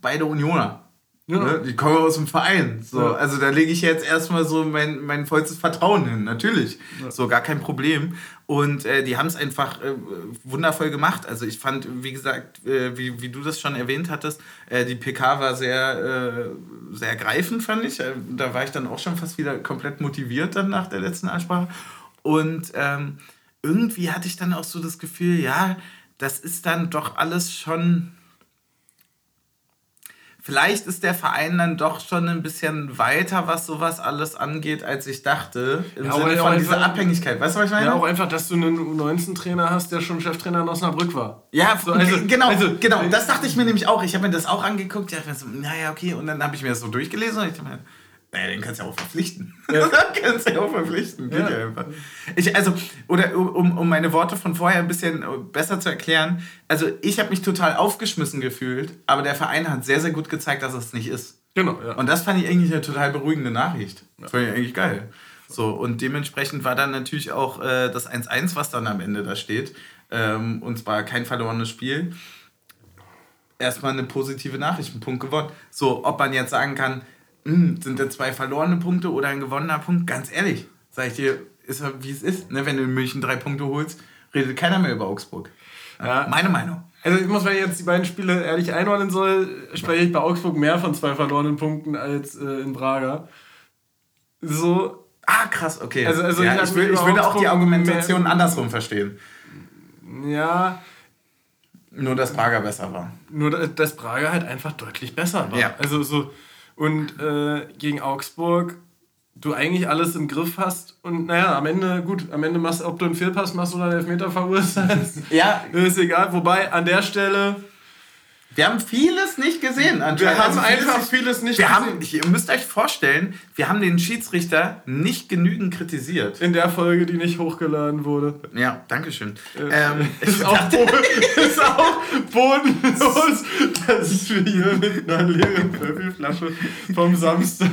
beide Unioner. Ja. Ne? Die kommen aus dem Verein. So. Ja. Also da lege ich jetzt erstmal so mein, mein vollstes Vertrauen hin, natürlich. Ja. So, gar kein Problem. Und äh, die haben es einfach äh, wundervoll gemacht. Also ich fand, wie gesagt, äh, wie, wie du das schon erwähnt hattest, äh, die PK war sehr, äh, sehr greifend, fand ich. Äh, da war ich dann auch schon fast wieder komplett motiviert dann nach der letzten Ansprache. Und ähm, irgendwie hatte ich dann auch so das Gefühl, ja, das ist dann doch alles schon vielleicht ist der Verein dann doch schon ein bisschen weiter, was sowas alles angeht, als ich dachte. Im ja, Sinne von dieser Abhängigkeit. Weißt du, was ich meine? Ja, auch einfach, dass du einen U19-Trainer hast, der schon Cheftrainer in Osnabrück war. Ja, so, also, genau, also, genau. Das dachte ich mir nämlich auch. Ich habe mir das auch angeguckt. Ja, ich so, naja, okay. Und dann habe ich mir das so durchgelesen und ich dachte mir, naja, den kannst du ja auch verpflichten. Ja. kannst du ja auch verpflichten. Geht ja. ja, einfach. Ich, also, oder um, um meine Worte von vorher ein bisschen besser zu erklären, also ich habe mich total aufgeschmissen gefühlt, aber der Verein hat sehr, sehr gut gezeigt, dass es nicht ist. Genau, ja. Und das fand ich eigentlich eine total beruhigende Nachricht. Das fand ich eigentlich geil. So, und dementsprechend war dann natürlich auch äh, das 1-1, was dann am Ende da steht. Ähm, und zwar kein verlorenes Spiel. Erstmal eine positive Nachricht, ein Punkt gewonnen. So, ob man jetzt sagen kann, hm, sind das zwei verlorene Punkte oder ein gewonnener Punkt? Ganz ehrlich, sag ich dir, ist wie es ist. Ne? Wenn du in München drei Punkte holst, redet keiner mehr über Augsburg. Ja. Meine Meinung. Also ich muss, wenn ich jetzt die beiden Spiele ehrlich einordnen soll, spreche ich bei Augsburg mehr von zwei verlorenen Punkten als äh, in Braga. So. Ah, krass, okay. Also, also ja, ich, will, ich würde auch die Argumentation andersrum verstehen. Ja. Nur, dass Braga besser war. Nur, dass Braga halt einfach deutlich besser war. Ja. Also so und äh, gegen Augsburg du eigentlich alles im Griff hast und naja, am Ende, gut, am Ende machst ob du einen Fehlpass machst oder einen Elfmeter verursachst. ja. ist egal. Wobei an der Stelle wir haben vieles nicht gesehen. Wir haben also einfach vieles nicht wir gesehen. Haben, ihr müsst euch vorstellen, wir haben den Schiedsrichter nicht genügend kritisiert. In der Folge, die nicht hochgeladen wurde. Ja, danke schön. Äh, ähm, ist, auch ist auch bodenlos, dass wir hier mit einer leeren Pfefferflasche vom Samstag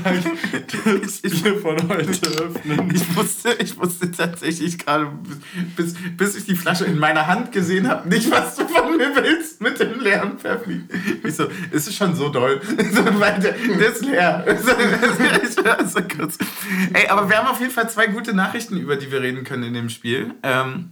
das Bier von heute öffnen. Ich wusste, ich wusste tatsächlich gerade, bis, bis ich die Flasche in meiner Hand gesehen habe, nicht, was du von mir willst mit dem leeren Pfeffer. Ich so, ist es schon so doll? das ist leer. Ey, aber wir haben auf jeden Fall zwei gute Nachrichten, über die wir reden können in dem Spiel. Ähm,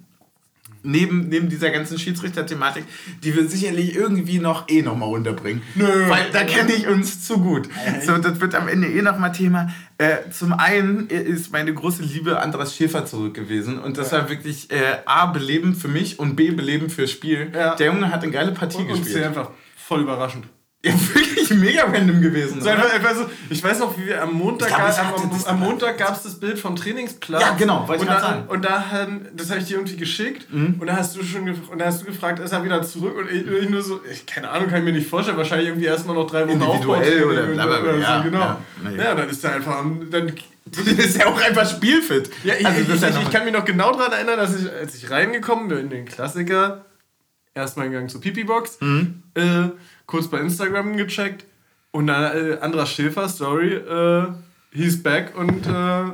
neben, neben dieser ganzen Schiedsrichter-Thematik, die wir sicherlich irgendwie noch eh nochmal unterbringen. Nö. Weil da kenne ich uns zu gut. So, das wird am Ende eh nochmal Thema. Äh, zum einen ist meine große Liebe Andras Schäfer zurück gewesen und das ja. war wirklich äh, A, belebend für mich und B, belebend fürs Spiel. Ja. Der Junge hat eine geile Partie und, gespielt. Und einfach voll überraschend. Ja, wirklich mega random gewesen. So einfach, einfach so, ich weiß noch, wie wir am Montag, glaub, am, am, am, Montag gab es das Bild vom Trainingsplatz. Ja, genau, wollte ich da, sagen. Und da, das habe ich dir irgendwie geschickt mhm. und da hast du schon und da hast du gefragt, ist er wieder zurück? Und ich, ich nur so, ich, keine Ahnung, kann ich mir nicht vorstellen, wahrscheinlich irgendwie erstmal noch drei Wochen Individuell oder, oder, oder, oder ja, so, genau. Ja, ja. ja, dann ist er einfach, dann ist ja auch einfach spielfit. Ja, ich, also, ich, ich kann mich noch genau daran erinnern, dass ich, als ich reingekommen bin in den Klassiker, erstmal gegangen zur Pipi-Box, mhm. äh, kurz bei Instagram gecheckt und dann äh, Andras Schäfer Story, äh, he's back und äh,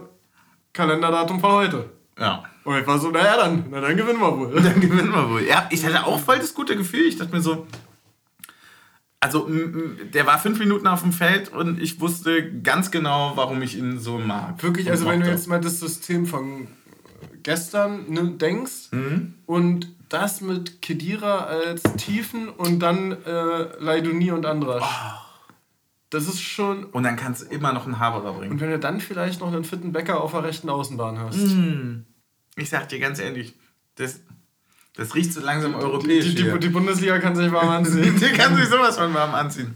Kalenderdatum von heute. Ja. Und ich war so, naja, dann, na, dann gewinnen wir wohl. Dann gewinnen wir wohl. Ja, ich hatte auch voll das gute Gefühl. Ich dachte mir so, also der war fünf Minuten auf dem Feld und ich wusste ganz genau, warum ich ihn so mag. Wirklich, also wenn du jetzt mal das System von gestern ne, denkst mhm. und das mit Kedira als Tiefen und dann äh, Leidoni und Andrasch. Oh. Das ist schon. Und dann kannst du immer noch einen Haberer bringen. Und wenn du dann vielleicht noch einen fitten Bäcker auf der rechten Außenbahn hast. Mm. Ich sag dir ganz ehrlich, das, das riecht so langsam europäisch. Die, die, die, Bundesliga kann sich warm anziehen. die kann sich sowas von warm anziehen.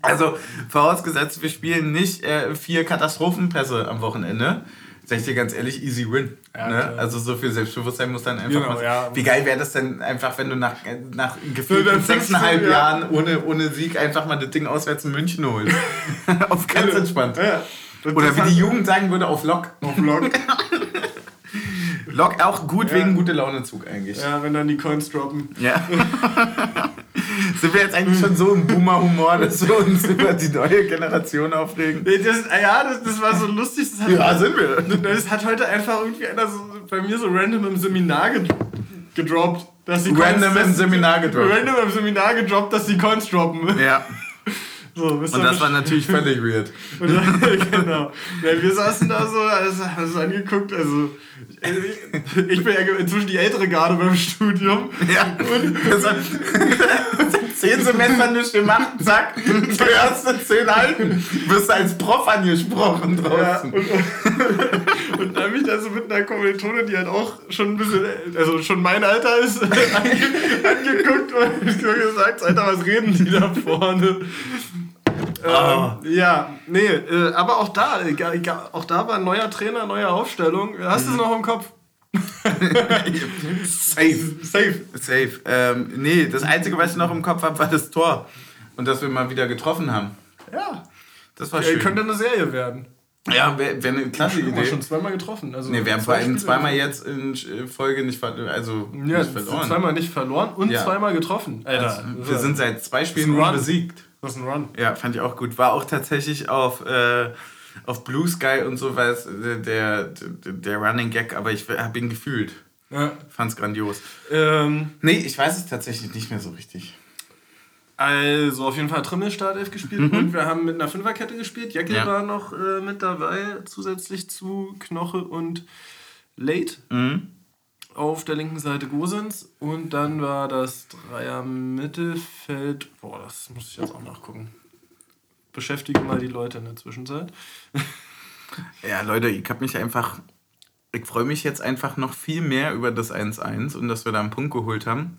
Also, vorausgesetzt, wir spielen nicht äh, vier Katastrophenpässe am Wochenende, Sag ich dir ganz ehrlich, easy win. Ja, ne? Also so viel Selbstbewusstsein muss dann einfach genau, mal ja. Wie geil wäre das denn einfach, wenn du nach, nach gefühlten sechseinhalb ja. Jahren ohne, ohne Sieg einfach mal das Ding auswärts in München holst. auf ganz entspannt. Oder wie die Jugend sagen würde, auf Lock. Auf Lock. Lock auch gut wegen gute Launezug eigentlich. Ja, wenn dann die Coins droppen. Ja. Sind wir jetzt eigentlich schon so im Boomer-Humor, dass wir uns über die neue Generation aufregen? Nee, das, ja, das, das war so lustig. Das hat, ja, sind wir. Das hat heute einfach irgendwie einer so, bei mir so random im Seminar gedroppt. Dass die random Coins, im Seminar gedroppt. Random im Seminar gedroppt, dass die Coins droppen. Ja. So, und das war natürlich völlig weird. Und, genau. Ja, wir saßen da so, also, haben es angeguckt, also ich bin ja inzwischen die ältere Garde beim Studium. Ja. Und zehn Semester nicht gemacht, zack, du hörst du zehn halten, wirst als Prof angesprochen draußen. Ja, und, und, dann habe ich da so mit einer Kommilitone, die halt auch schon ein bisschen, also schon mein Alter ist, angeguckt und gesagt, Alter, was reden die da vorne? Oh. Ähm, ja, nee, äh, aber auch da, äh, auch da war ein neuer Trainer, neue Aufstellung. Hast du es mhm. noch im Kopf? Safe. Safe. Safe. Ähm, nee, das Einzige, was ich noch im Kopf habe, war das Tor. Und dass wir mal wieder getroffen haben. Ja. Das war schön. Könnte eine Serie werden. Ja, wäre wär eine klasse Idee. Wir haben schon zweimal getroffen. Also nee, wir haben vor allem zweimal jetzt in Folge nicht, also ja, nicht verloren. Zweimal nicht verloren und ja. zweimal getroffen. Alter. Also, wir sind seit zwei Spielen besiegt. Das ist ein Run. Ja, fand ich auch gut. War auch tatsächlich auf, äh, auf Blue Sky und so was äh, der, der, der Running Gag, aber ich habe ihn gefühlt. Ja. Fand's grandios. Ähm, nee, ich weiß es tatsächlich nicht mehr so richtig. Also auf jeden Fall Trimmel Startelf gespielt mhm. und wir haben mit einer Fünferkette gespielt. Jacke ja. war noch äh, mit dabei, zusätzlich zu Knoche und Late. Mhm auf der linken Seite Gosens und dann war das Dreier Mittelfeld. Boah, das muss ich jetzt auch nachgucken. Beschäftige mal die Leute in der Zwischenzeit. ja, Leute, ich habe mich einfach. Ich freue mich jetzt einfach noch viel mehr über das 1-1 und dass wir da einen Punkt geholt haben,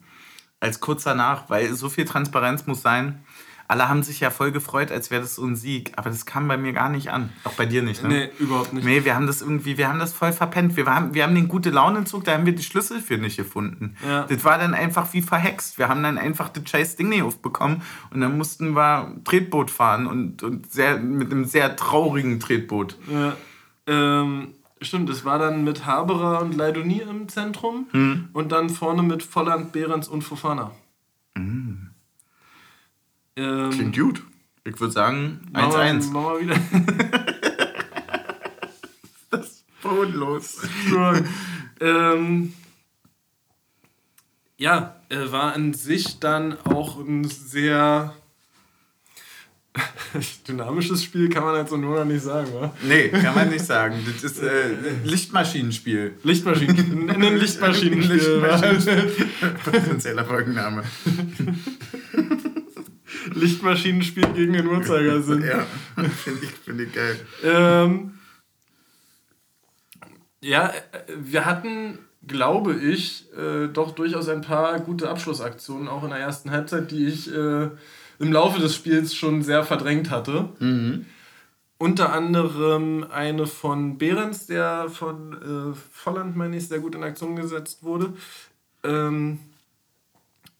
als kurz danach, weil so viel Transparenz muss sein alle haben sich ja voll gefreut, als wäre das so ein Sieg. Aber das kam bei mir gar nicht an. Auch bei dir nicht, ne? Nee, überhaupt nicht. Nee, wir haben das irgendwie, wir haben das voll verpennt. Wir haben, wir haben den gute Launenzug, da haben wir die Schlüssel für nicht gefunden. Ja. Das war dann einfach wie verhext. Wir haben dann einfach das scheiß Ding nicht aufbekommen und dann mussten wir Tretboot fahren und, und sehr, mit einem sehr traurigen Tretboot. Ja. Ähm, stimmt, es war dann mit Haberer und Leidonie im Zentrum hm. und dann vorne mit Volland, Behrens und Fofana. Mhm. Ähm, Klingt gut. Ich würde sagen 1-1. Machen wir wieder. das ist bodenlos. ähm, ja, äh, war an sich dann auch ein sehr dynamisches Spiel, kann man halt so nur noch nicht sagen, wa? Nee, kann man nicht sagen. Das ist äh, Lichtmaschinenspiel. Lichtmaschinen. Ein Lichtmaschinenspiel. Lichtmaschinenspiel. Potenzieller Folgenname. Lichtmaschinenspiel gegen den Uhrzeigersinn. ja, finde ich, find ich geil. Ähm, ja, wir hatten, glaube ich, äh, doch durchaus ein paar gute Abschlussaktionen, auch in der ersten Halbzeit, die ich äh, im Laufe des Spiels schon sehr verdrängt hatte. Mhm. Unter anderem eine von Behrens, der von äh, Volland, meine ich, sehr gut in Aktion gesetzt wurde. Ähm,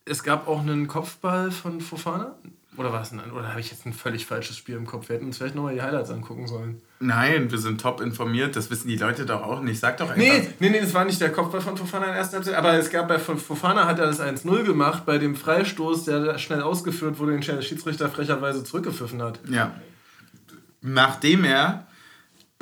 es gab auch einen Kopfball von Fofana. Oder was? Oder habe ich jetzt ein völlig falsches Spiel im Kopf? Wir hätten uns vielleicht nochmal die Highlights angucken sollen. Nein, wir sind top informiert. Das wissen die Leute doch auch nicht. Sag doch einfach. Nee, nee, nee, das war nicht der Kopfball von Fofana in der ersten Halbzeit. Aber es gab bei Fofana hat er das 1-0 gemacht bei dem Freistoß, der schnell ausgeführt wurde, den der Schiedsrichter frecherweise zurückgepfiffen hat. Ja. Nachdem er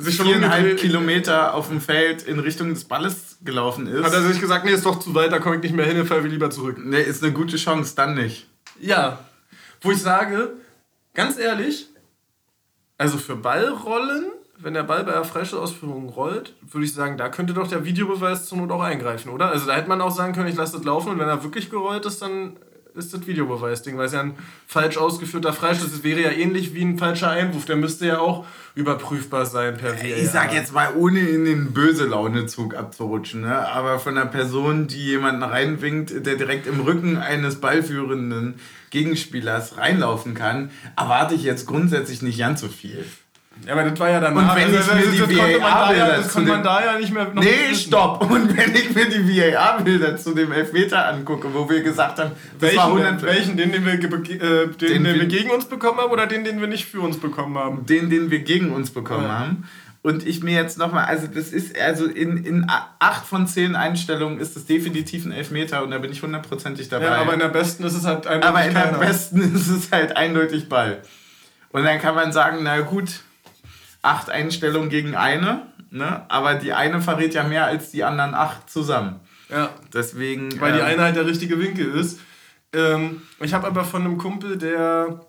sich schon viereinhalb Kilometer auf dem Feld in Richtung des Balles gelaufen ist. Hat er sich gesagt, nee, ist doch zu weit, da komme ich nicht mehr hin, falle wir lieber zurück. Nee, ist eine gute Chance, dann nicht. Ja, wo ich sage, ganz ehrlich, also für Ballrollen, wenn der Ball bei der Freistoßausführung rollt, würde ich sagen, da könnte doch der Videobeweis zur Not auch eingreifen, oder? Also da hätte man auch sagen können, ich lasse das laufen und wenn er wirklich gerollt ist, dann ist das Videobeweisding, weil es ja ein falsch ausgeführter Freistoß ist. wäre ja ähnlich wie ein falscher Einwurf. Der müsste ja auch überprüfbar sein per VAR. Ich sag jetzt mal, ohne in den böse Launezug abzurutschen, ne? aber von einer Person, die jemanden reinwinkt, der direkt im Rücken eines ballführenden Gegenspielers reinlaufen kann, erwarte ich jetzt grundsätzlich nicht ganz so viel. Ja, aber das war ja danach. Und wenn also, ich mir die VAR-Bilder ja nicht mehr noch Nee, stopp! Und wenn ich mir die VAR-Bilder zu dem Elfmeter angucke, wo wir gesagt haben, das welchen, war 100 welchen? Den, den wir, äh, den, den, den wir gegen uns bekommen haben oder den, den wir nicht für uns bekommen haben? Den, den wir gegen uns bekommen ja. haben. Und ich mir jetzt nochmal, also das ist, also in, in acht von zehn Einstellungen ist es definitiv ein Elfmeter und da bin ich hundertprozentig dabei. Ja, aber in der besten ist es halt eindeutig Aber in der besten ist es halt eindeutig Ball. Und dann kann man sagen, na gut, acht Einstellungen gegen eine, ne? aber die eine verrät ja mehr als die anderen acht zusammen. Ja. Deswegen. Weil ähm, die eine halt der richtige Winkel ist. Ähm, ich habe aber von einem Kumpel, der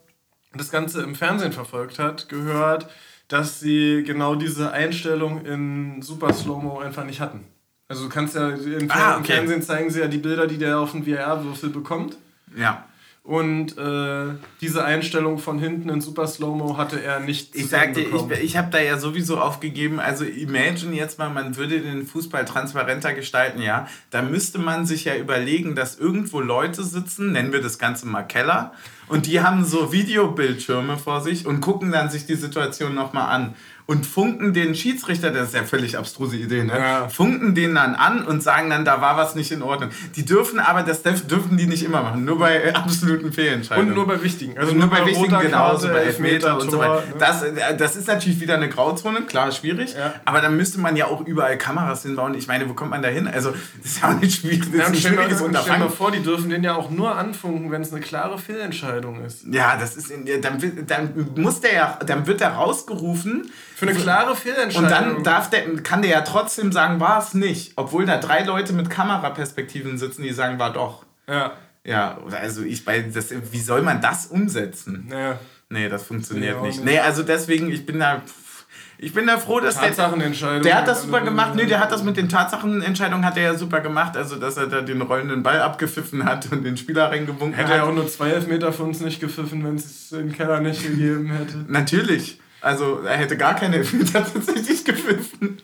das Ganze im Fernsehen verfolgt hat, gehört, dass sie genau diese Einstellung in Super Slow-Mo einfach nicht hatten. Also du kannst ja im, ah, okay. Fernsehen zeigen sie ja die Bilder, die der auf den VR-Würfel bekommt. Ja. Und äh, diese Einstellung von hinten in Super Slow-Mo hatte er nicht. Ich sagte, ich, ich habe da ja sowieso aufgegeben. Also imagine jetzt mal, man würde den Fußball transparenter gestalten, ja. Da müsste man sich ja überlegen, dass irgendwo Leute sitzen, nennen wir das Ganze mal Keller, und die haben so Videobildschirme vor sich und gucken dann sich die Situation nochmal an und funken den Schiedsrichter, das ist ja völlig abstruse Idee, ne? Ja. Funken den dann an und sagen dann, da war was nicht in Ordnung. Die dürfen aber, das dürfen die nicht immer machen, nur bei absoluten Fehlentscheidungen. Und nur bei wichtigen. Also nur, nur bei, bei wichtigen, genau, so bei Elfmeter und so weiter. Ne? Das, äh, das ist natürlich wieder eine Grauzone, klar, schwierig. Ja. Aber dann müsste man ja auch überall Kameras hinbauen. Ich meine, wo kommt man da hin? Also, das ist ja auch nicht schwierig. Das ja, ist ein schwieriges Unterfangen. Stell mal vor, die dürfen den ja auch nur anfunken, wenn es eine klare Fehlentscheidung ist. Ja, das ist, in, dann, dann muss der ja, dann wird er rausgerufen, für eine klare Fehlentscheidung. Und dann darf der, kann der ja trotzdem sagen, war es nicht. Obwohl da drei Leute mit Kameraperspektiven sitzen, die sagen, war doch. Ja. Ja, also ich bei das, wie soll man das umsetzen? Ja. Nee, das funktioniert nee, nicht. nicht. Nee, also deswegen, ich bin da. Ich bin da froh, dass der. Der hat das super gemacht. Nee, der hat das mit den Tatsachenentscheidungen hat er ja super gemacht. Also, dass er da den rollenden Ball abgepfiffen hat und den Spieler reingewunken hätte hat. Hätte er auch nur zwei Elfmeter für uns nicht gepfiffen, wenn es den Keller nicht gegeben hätte. Natürlich. Also er hätte gar keine Elfmeter tatsächlich gepfiffen.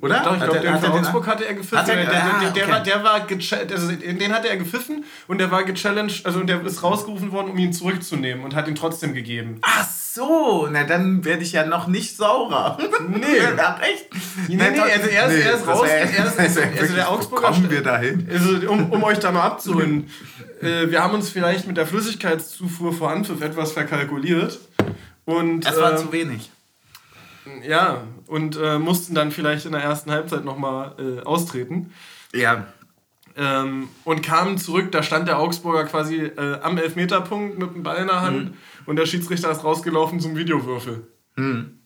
Oder? Doch, ich glaube, den für Augsburg hatte er gepfiffen. Hat er, der, ah, der, der, okay. war, der war also den hatte er gepfiffen und der war gechallenged, also der ist rausgerufen worden, um ihn zurückzunehmen und hat ihn trotzdem gegeben. Ach so, na dann werde ich ja noch nicht saurer. Nee. Ach echt? Nee, nee, nee, also er ist, nee, er ist raus. Er ist, also, also der Augsburger. Kommen wir dahin? Also, um, um euch da mal abzuholen. äh, wir haben uns vielleicht mit der Flüssigkeitszufuhr vor Anpfiff etwas verkalkuliert. Und, es war äh, zu wenig. Ja, und äh, mussten dann vielleicht in der ersten Halbzeit nochmal äh, austreten. Ja. Ähm, und kamen zurück, da stand der Augsburger quasi äh, am Elfmeterpunkt mit dem Ball in der Hand mhm. und der Schiedsrichter ist rausgelaufen zum Videowürfel. Mhm.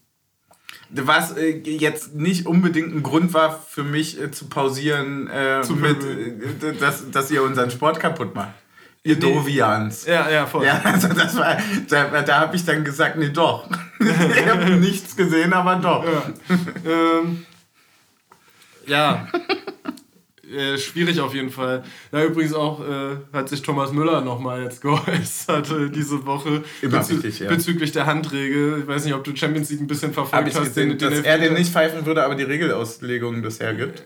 Was äh, jetzt nicht unbedingt ein Grund war für mich äh, zu pausieren, äh, mit, äh, dass, dass ihr unseren Sport kaputt macht. Ihr nee. Dovians. Ja, ja, voll. Ja, also das war, da, da habe ich dann gesagt, nee, doch. ich habe nichts gesehen, aber doch. Ja. ähm, ja. Äh, schwierig auf jeden Fall. Ja, übrigens auch äh, hat sich Thomas Müller nochmal jetzt geäußert äh, diese Woche bezü richtig, ja. bezüglich der Handregel. Ich weiß nicht, ob du Champions League ein bisschen verfolgt hast. Gesehen, den, den dass er den nicht pfeifen würde, aber die Regelauslegung bisher gibt.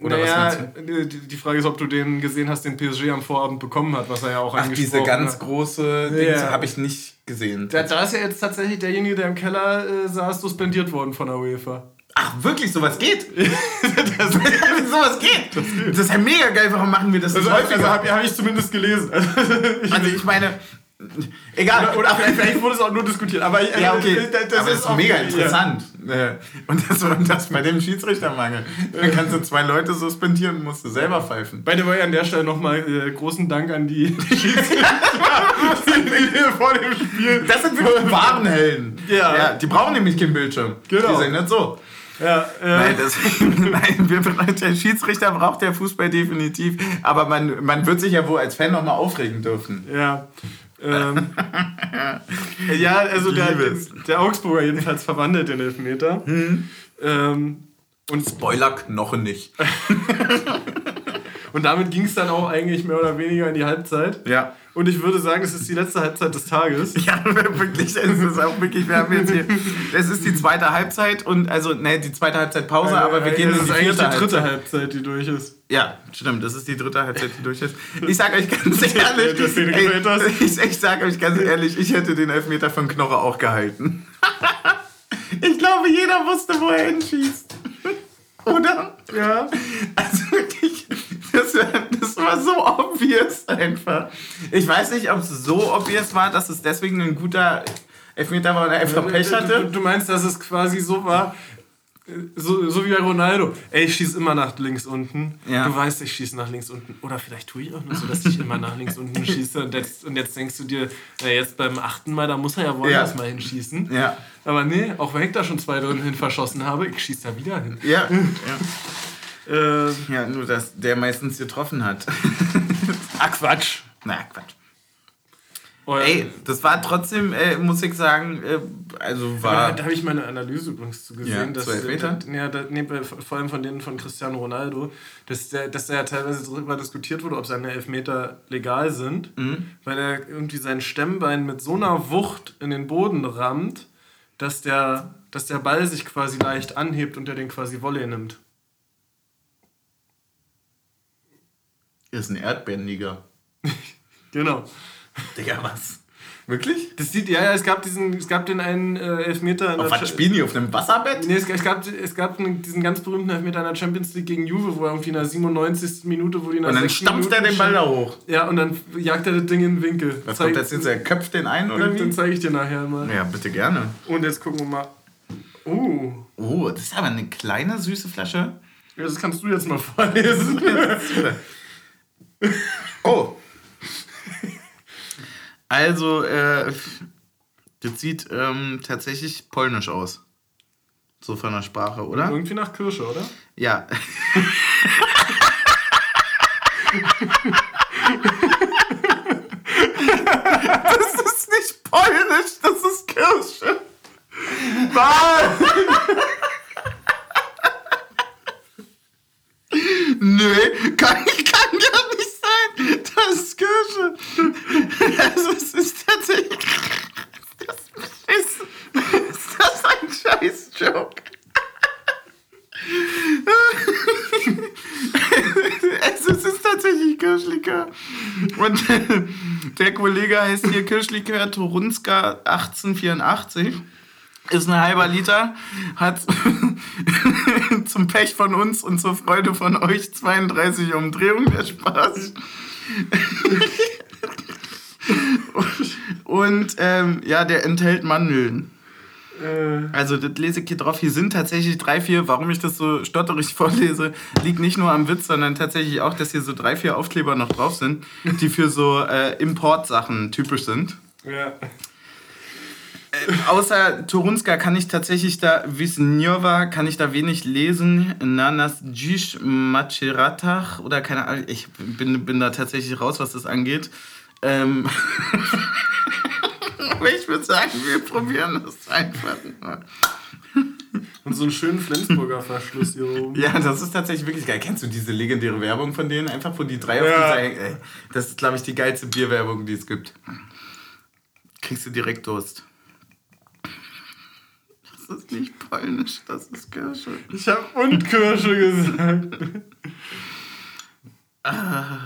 Oder naja, die, die Frage ist, ob du den gesehen hast, den PSG am Vorabend bekommen hat, was er ja auch Ach, diese ganz hat. große Dinge ja. habe ich nicht gesehen. Da, da, ist ja jetzt tatsächlich derjenige, der im Keller äh, saß, suspendiert worden von der UEFA. Ach, wirklich? Sowas geht? das, sowas geht? Das, geht. das ist ja mega geil. Warum machen wir das also, nicht häufiger? Also, habe hab ich zumindest gelesen. also, ich meine, Egal. Oder, oder vielleicht, vielleicht, wurde es auch nur diskutiert. Aber äh, ja, okay. das, das aber ist, ist mega interessant. Ja. Und das, und das bei dem Schiedsrichtermangel. Dann kannst du zwei Leute suspendieren und musst du selber pfeifen. By the way, an der Stelle nochmal äh, großen Dank an die Schiedsrichter vor dem Spiel. Das sind wirklich wahren Helden. Ja. ja. Die brauchen nämlich keinen Bildschirm. Genau. Die sind nicht so. Ja, äh. Nein, deswegen, nein, wir, der Schiedsrichter braucht der Fußball definitiv, aber man, man wird sich ja wohl als Fan nochmal aufregen dürfen. Ja. Ähm, ja, also der, der Augsburger jedenfalls verwandelt den Elfmeter. Hm. Ähm, und Spoiler-Knochen nicht. und damit ging es dann auch eigentlich mehr oder weniger in die Halbzeit. Ja. Und ich würde sagen, es ist die letzte Halbzeit des Tages. Ja, wirklich. Es ist auch wirklich, wir haben jetzt hier. Es ist die zweite Halbzeit und also, ne, die zweite Halbzeit Pause, aber wir gehen in die vierte ist eigentlich die dritte Halbzeit. Halbzeit, die durch ist. Ja, stimmt, das ist die dritte Halbzeit, die durch ist. Ich sag euch ganz ehrlich. ey, ich, ich sag euch ganz ehrlich, ich hätte den Elfmeter von Knoche auch gehalten. ich glaube, jeder wusste, wo er hinschießt. Oder? Ja. Also wirklich, das, das, war so obvious einfach. Ich weiß nicht, ob es so obvious war, dass es deswegen ein guter Elfmeter war und er einfach Pech hatte. Du, du meinst, dass es quasi so war, so, so wie bei Ronaldo. Ey, ich schieße immer nach links unten. Ja. Du weißt, ich schieße nach links unten. Oder vielleicht tue ich auch nur so, dass ich immer nach links unten schieße. Und jetzt, und jetzt denkst du dir, na jetzt beim achten Mal, da muss er ja woanders ja. mal hinschießen. Ja. Aber nee, auch wenn ich da schon zwei drin hin verschossen habe, ich schieße da wieder hin. Ja. ja. Äh, ja, nur dass der meistens getroffen hat. ah, Quatsch. Na, Quatsch. Und Ey, das war trotzdem, äh, muss ich sagen, äh, also war. Da, da habe ich meine Analyse übrigens zu gesehen, ja, dass Meter? Ja, da, nee, vor allem von denen von Cristiano Ronaldo, dass der, dass da ja teilweise darüber diskutiert wurde, ob seine Elfmeter legal sind, mhm. weil er irgendwie sein Stemmbein mit so einer Wucht in den Boden rammt, dass der, dass der Ball sich quasi leicht anhebt und er den quasi Volley nimmt. Ist ein Erdbändiger. genau. Digga, was? Wirklich? Das sieht, ja, ja, es gab diesen, es gab den einen äh, Elfmeter. Auf was spielen die? Auf einem Wasserbett? Nee, es, es gab, es gab diesen ganz berühmten Elfmeter in der Champions League gegen Juve, wo er irgendwie in der 97. Minute, wo die nach Und dann stampft er den Ball da hoch. Ja, und dann jagt er das Ding in den Winkel. Was Zeig, kommt jetzt jetzt? Er köpft den ein oder wie? Den zeige ich dir nachher mal. Ja, bitte gerne. Und jetzt gucken wir mal. Oh. Oh, das ist aber eine kleine, süße Flasche. Ja, das kannst du jetzt mal vorlesen. oh. Also, äh, das sieht ähm, tatsächlich polnisch aus. So von der Sprache, oder? Irgendwie nach Kirsche, oder? Ja. das ist nicht polnisch, das ist Kirsche. Was? Nö, kann, kann ja nicht sein. Das ist Kirsche. Also es ist tatsächlich. Ist das, ist das ein Scheiß-Joke? es ist tatsächlich Kirschlikör. Und der Kollege heißt hier Kirschlikör Torunska 1884 ist ein halber Liter, hat zum Pech von uns und zur Freude von euch 32 Umdrehungen, der Spaß. und ähm, ja, der enthält Mandeln. Äh. Also, das lese ich hier drauf. Hier sind tatsächlich drei, vier, warum ich das so stotterig vorlese, liegt nicht nur am Witz, sondern tatsächlich auch, dass hier so drei, vier Aufkleber noch drauf sind, die für so äh, Importsachen typisch sind. Ja. Äh, außer Torunska kann ich tatsächlich da, Wisnjova, kann ich da wenig lesen. Nanas Dziś Maceratach oder keine Ahnung, ich bin, bin da tatsächlich raus, was das angeht. Ähm Aber ich würde sagen, wir probieren das einfach mal. Und so einen schönen Flensburger Verschluss hier oben. Ja, das ist tatsächlich wirklich geil. Kennst du diese legendäre Werbung von denen? Einfach, wo die drei ja. auf dieser. Ey, das ist, glaube ich, die geilste Bierwerbung, die es gibt. Kriegst du direkt Durst. Das ist nicht polnisch, das ist Kirsche. Ich habe und Kirsche gesagt. ah.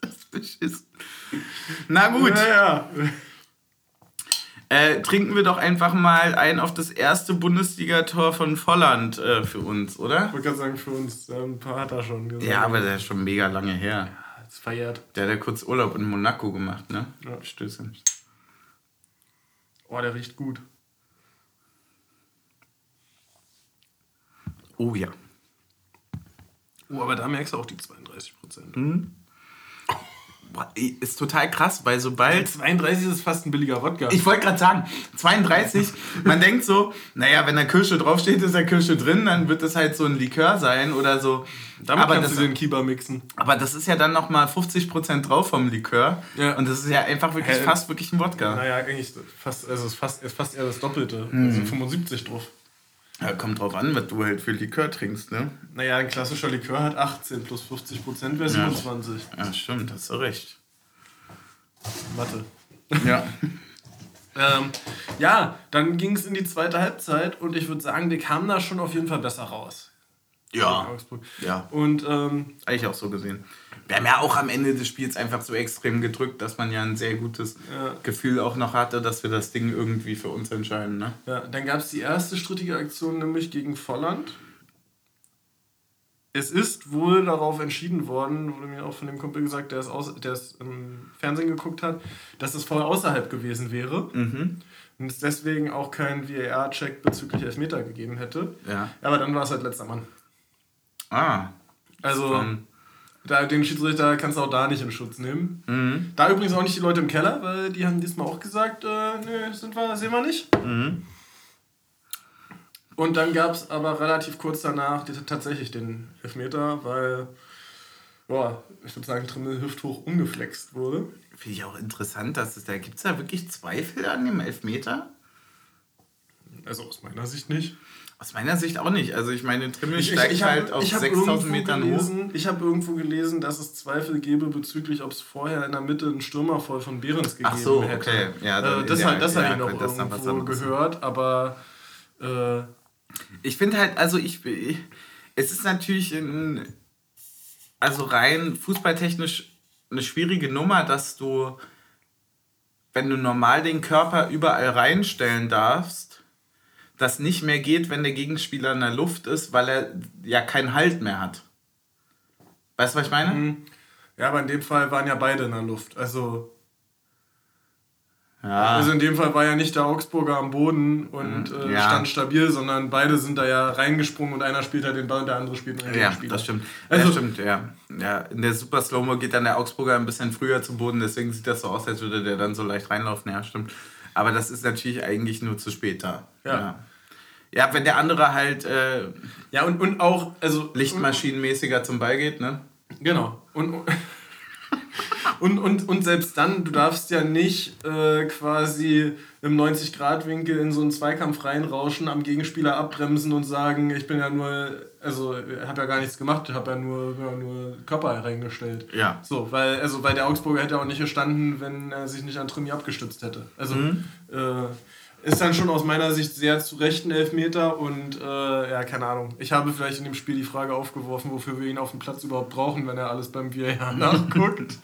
das beschissen. Na gut. Ja, ja. Äh, trinken wir doch einfach mal ein auf das erste Bundesligator von Volland äh, für uns, oder? Ich wollte gerade sagen, für uns. Ein paar hat er schon gesagt. Ja, aber der ist schon mega lange her. Verjährt. Der hat ja kurz Urlaub in Monaco gemacht, ne? Ja. Stöße. Oh, der riecht gut. Oh ja. Oh, aber da merkst du auch die 32 Prozent. Mhm. Ist total krass, weil sobald. 32 ist fast ein billiger Wodka. Ich wollte gerade sagen, 32, man denkt so, naja, wenn da Kirsche draufsteht, ist da Kirsche drin, dann wird das halt so ein Likör sein oder so. Damit aber kannst das, du den Kiba mixen. Aber das ist ja dann nochmal 50% drauf vom Likör. Ja. Und das ist ja einfach wirklich äh, fast wirklich ein Wodka. Naja, eigentlich fast, also ist fast, ist fast eher das Doppelte. Mhm. Also 75 drauf. Ja, kommt drauf an, was du halt für Likör trinkst, ne? Naja, ein klassischer Likör hat 18 plus 50 Prozent wäre 27. Ja. stimmt, hast du recht. Mathe. Ja. ähm, ja, dann ging es in die zweite Halbzeit und ich würde sagen, die kamen da schon auf jeden Fall besser raus. Ja. Ja. Und ähm, eigentlich auch so gesehen. Wir haben ja auch am Ende des Spiels einfach so extrem gedrückt, dass man ja ein sehr gutes ja. Gefühl auch noch hatte, dass wir das Ding irgendwie für uns entscheiden. Ne? Ja, dann gab es die erste strittige Aktion, nämlich gegen Volland. Es ist wohl darauf entschieden worden, wurde mir auch von dem Kumpel gesagt, der es, aus, der es im Fernsehen geguckt hat, dass es voll außerhalb gewesen wäre. Mhm. Und es deswegen auch keinen VAR-Check bezüglich Elfmeter gegeben hätte. Ja. Aber dann war es halt letzter Mann. Ah. Also, da, den Schiedsrichter kannst du auch da nicht in Schutz nehmen. Mhm. Da übrigens auch nicht die Leute im Keller, weil die haben diesmal auch gesagt, äh, nö, sind wir, sehen wir nicht. Mhm. Und dann gab es aber relativ kurz danach die, tatsächlich den Elfmeter, weil boah, ich würde sagen, Trimmel hüfthoch umgeflext wurde. Finde ich auch interessant, dass es da gibt es da wirklich Zweifel an dem Elfmeter? Also aus meiner Sicht nicht. Aus meiner Sicht auch nicht. Also ich meine, Trimmel ich, steigt ich, ich hab, halt auf 6000 Metern gelesen, hoch. Ich habe irgendwo gelesen, dass es Zweifel gäbe bezüglich, ob es vorher in der Mitte einen Stürmer voll von Behrens gegeben Ach so, hätte. okay. Ja, äh, das ja, das ja, habe ich noch irgendwo gehört, aber... Äh, ich finde halt, also ich... Es ist natürlich ein, also rein fußballtechnisch eine schwierige Nummer, dass du, wenn du normal den Körper überall reinstellen darfst, das nicht mehr geht, wenn der Gegenspieler in der Luft ist, weil er ja keinen Halt mehr hat. Weißt du, was ich meine? Mhm. Ja, aber in dem Fall waren ja beide in der Luft. Also. Ja. Also in dem Fall war ja nicht der Augsburger am Boden und mhm. äh, ja. stand stabil, sondern beide sind da ja reingesprungen und einer spielt halt den Ball und der andere spielt einen Ja, Spieler. das stimmt. Also, das stimmt, ja. ja. In der Super Slow-Mo geht dann der Augsburger ein bisschen früher zu Boden, deswegen sieht das so aus, als würde der dann so leicht reinlaufen. Ja, stimmt. Aber das ist natürlich eigentlich nur zu spät da. Ja. ja. ja wenn der andere halt. Äh, ja, und, und auch. Also, Lichtmaschinenmäßiger zum Ball geht, ne? Genau. Und, und, und, und selbst dann, du darfst ja nicht äh, quasi im 90-Grad-Winkel in so einen Zweikampf reinrauschen, am Gegenspieler abbremsen und sagen, ich bin ja nur, also habe ja gar nichts gemacht, ich habe ja nur, ja nur Körper reingestellt. Ja. So, weil, also, weil der Augsburger hätte auch nicht gestanden, wenn er sich nicht an Trimi abgestützt hätte. Also mhm. äh, ist dann schon aus meiner Sicht sehr zu rechten Elfmeter und äh, ja, keine Ahnung. Ich habe vielleicht in dem Spiel die Frage aufgeworfen, wofür wir ihn auf dem Platz überhaupt brauchen, wenn er alles beim VAR nachguckt.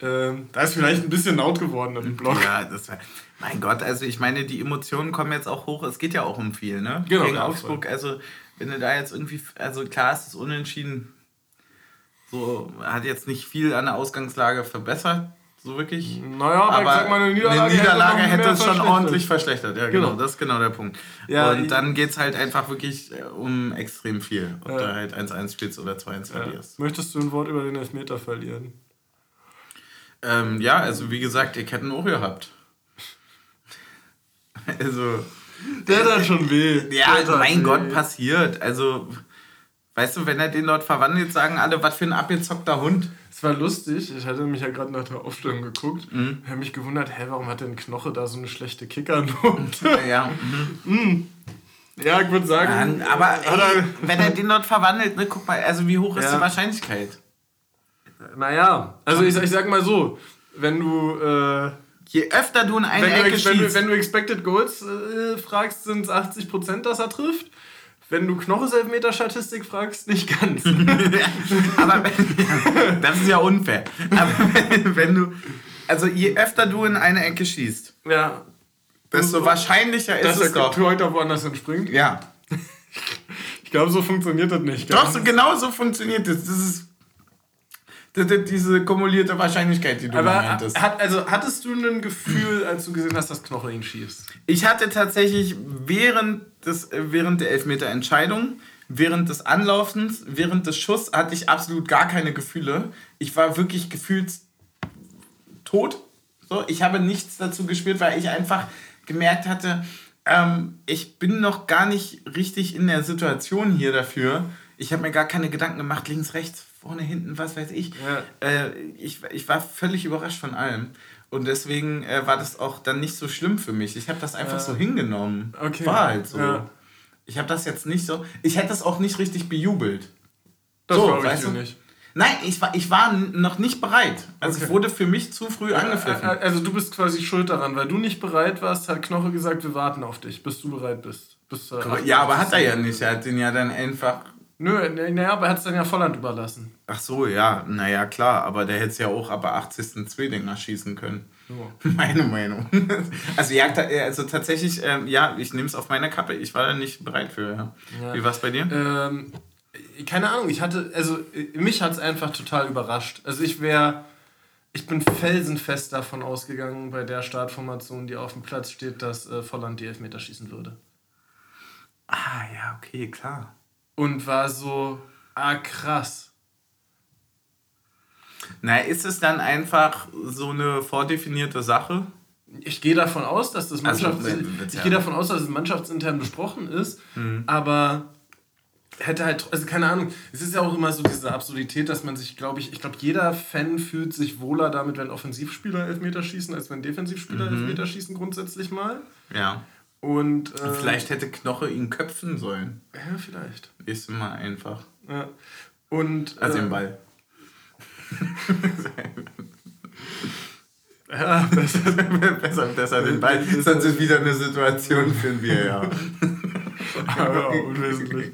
ähm, da ist vielleicht ein bisschen laut geworden im Blog. Ja, das war, mein Gott, also ich meine, die Emotionen kommen jetzt auch hoch. Es geht ja auch um viel, ne? Genau. Gegen Augsburg, also wenn du da jetzt irgendwie, also klar ist es unentschieden, so hat jetzt nicht viel an der Ausgangslage verbessert so wirklich. Naja, aber, aber ich sag mal, eine Niederlage, eine Niederlage hätte, hätte es schon ordentlich verschlechtert. Ja, genau, genau, das ist genau der Punkt. Ja, und dann geht es halt einfach wirklich äh, um extrem viel. Ob ja. du halt 1-1 spielst oder 2-1 verlierst. Möchtest du ein Wort über den Elfmeter verlieren? Ähm, ja, also wie gesagt, ihr kennt auch gehabt. also. Der hat schon weh. Ja, mein weh. Gott, passiert. Also, weißt du, wenn er den dort verwandelt, sagen alle, was für ein abgezockter Hund war lustig. Ich hatte mich ja gerade nach der Aufstellung geguckt. Mhm. Habe mich gewundert, hä, warum hat denn Knoche da so eine schlechte Kickernote? Ja. Mhm. mhm. Ja, ich würde sagen. Ja, aber ey, wenn er den dort verwandelt, ne, guck mal, also wie hoch ist ja. die Wahrscheinlichkeit? Naja, also ich, ich sag mal so, wenn du. Äh, Je öfter du in eine wenn Ecke du, schießt. Wenn du, wenn du Expected Goals äh, fragst, sind es 80%, dass er trifft. Wenn du Knocheselfmeter-Statistik fragst, nicht ganz. aber das ist ja unfair. Aber wenn, wenn, du, also je öfter du in eine Ecke schießt, ja. desto so, wahrscheinlicher ist es doch. Dass der Torhüter woanders entspringt? Ja. Ich glaube, so funktioniert das nicht. Doch, so, genau so funktioniert das. Das ist diese kumulierte Wahrscheinlichkeit, die du Aber meintest. Hat, also hattest du ein Gefühl, als du gesehen hast, dass Knoche ihn schießt? Ich hatte tatsächlich während, des, während der Elfmeter-Entscheidung, während des Anlaufens, während des Schuss, hatte ich absolut gar keine Gefühle. Ich war wirklich gefühlt tot. So, ich habe nichts dazu gespürt, weil ich einfach gemerkt hatte, ähm, ich bin noch gar nicht richtig in der Situation hier dafür. Ich habe mir gar keine Gedanken gemacht, links, rechts, vorne, hinten, was weiß ich. Ja. Äh, ich. Ich war völlig überrascht von allem. Und deswegen äh, war das auch dann nicht so schlimm für mich. Ich habe das einfach ja. so hingenommen. Okay. War halt so. Ja. Ich habe das jetzt nicht so. Ich hätte das auch nicht richtig bejubelt. Das so, weißt du? nicht. Nein, ich war, ich war noch nicht bereit. Also okay. es wurde für mich zu früh angepfiffen. Also du bist quasi schuld daran, weil du nicht bereit warst, hat Knoche gesagt, wir warten auf dich, bis du bereit bist. Bis, äh, ja, aber hat er ja nicht. Er hat den ja dann einfach Nö, naja, aber er hat es dann ja Volland überlassen. Ach so, ja, naja, klar, aber der hätte es ja auch ab 80. Zwillinger schießen können. Oh. Meine Meinung. Also, ja, also tatsächlich, ähm, ja, ich nehme es auf meine Kappe. Ich war da nicht bereit für. Ja. Ja. Wie war es bei dir? Ähm, keine Ahnung, ich hatte, also mich hat es einfach total überrascht. Also ich wäre, ich bin felsenfest davon ausgegangen, bei der Startformation, die auf dem Platz steht, dass äh, Volland die Elfmeter schießen würde. Ah, ja, okay, klar und war so, ah krass. Na, ist es dann einfach so eine vordefinierte Sache? Ich gehe davon aus, dass das also, Mannschafts also, ich gehe davon aus, dass es mannschaftsintern besprochen ist, mhm. aber hätte halt, also keine Ahnung, es ist ja auch immer so diese Absurdität, dass man sich, glaube ich, ich glaube, jeder Fan fühlt sich wohler damit, wenn Offensivspieler Elfmeter schießen, als wenn Defensivspieler mhm. Elfmeter schießen, grundsätzlich mal. Ja. Und, äh, vielleicht hätte Knoche ihn köpfen sollen. Ja, vielleicht. Ist immer einfach. Ja. Und. Also äh, den Ball. ja, besser, besser, besser den Ball. Sonst ist wieder eine Situation für wir ja. ja, unwesentlich.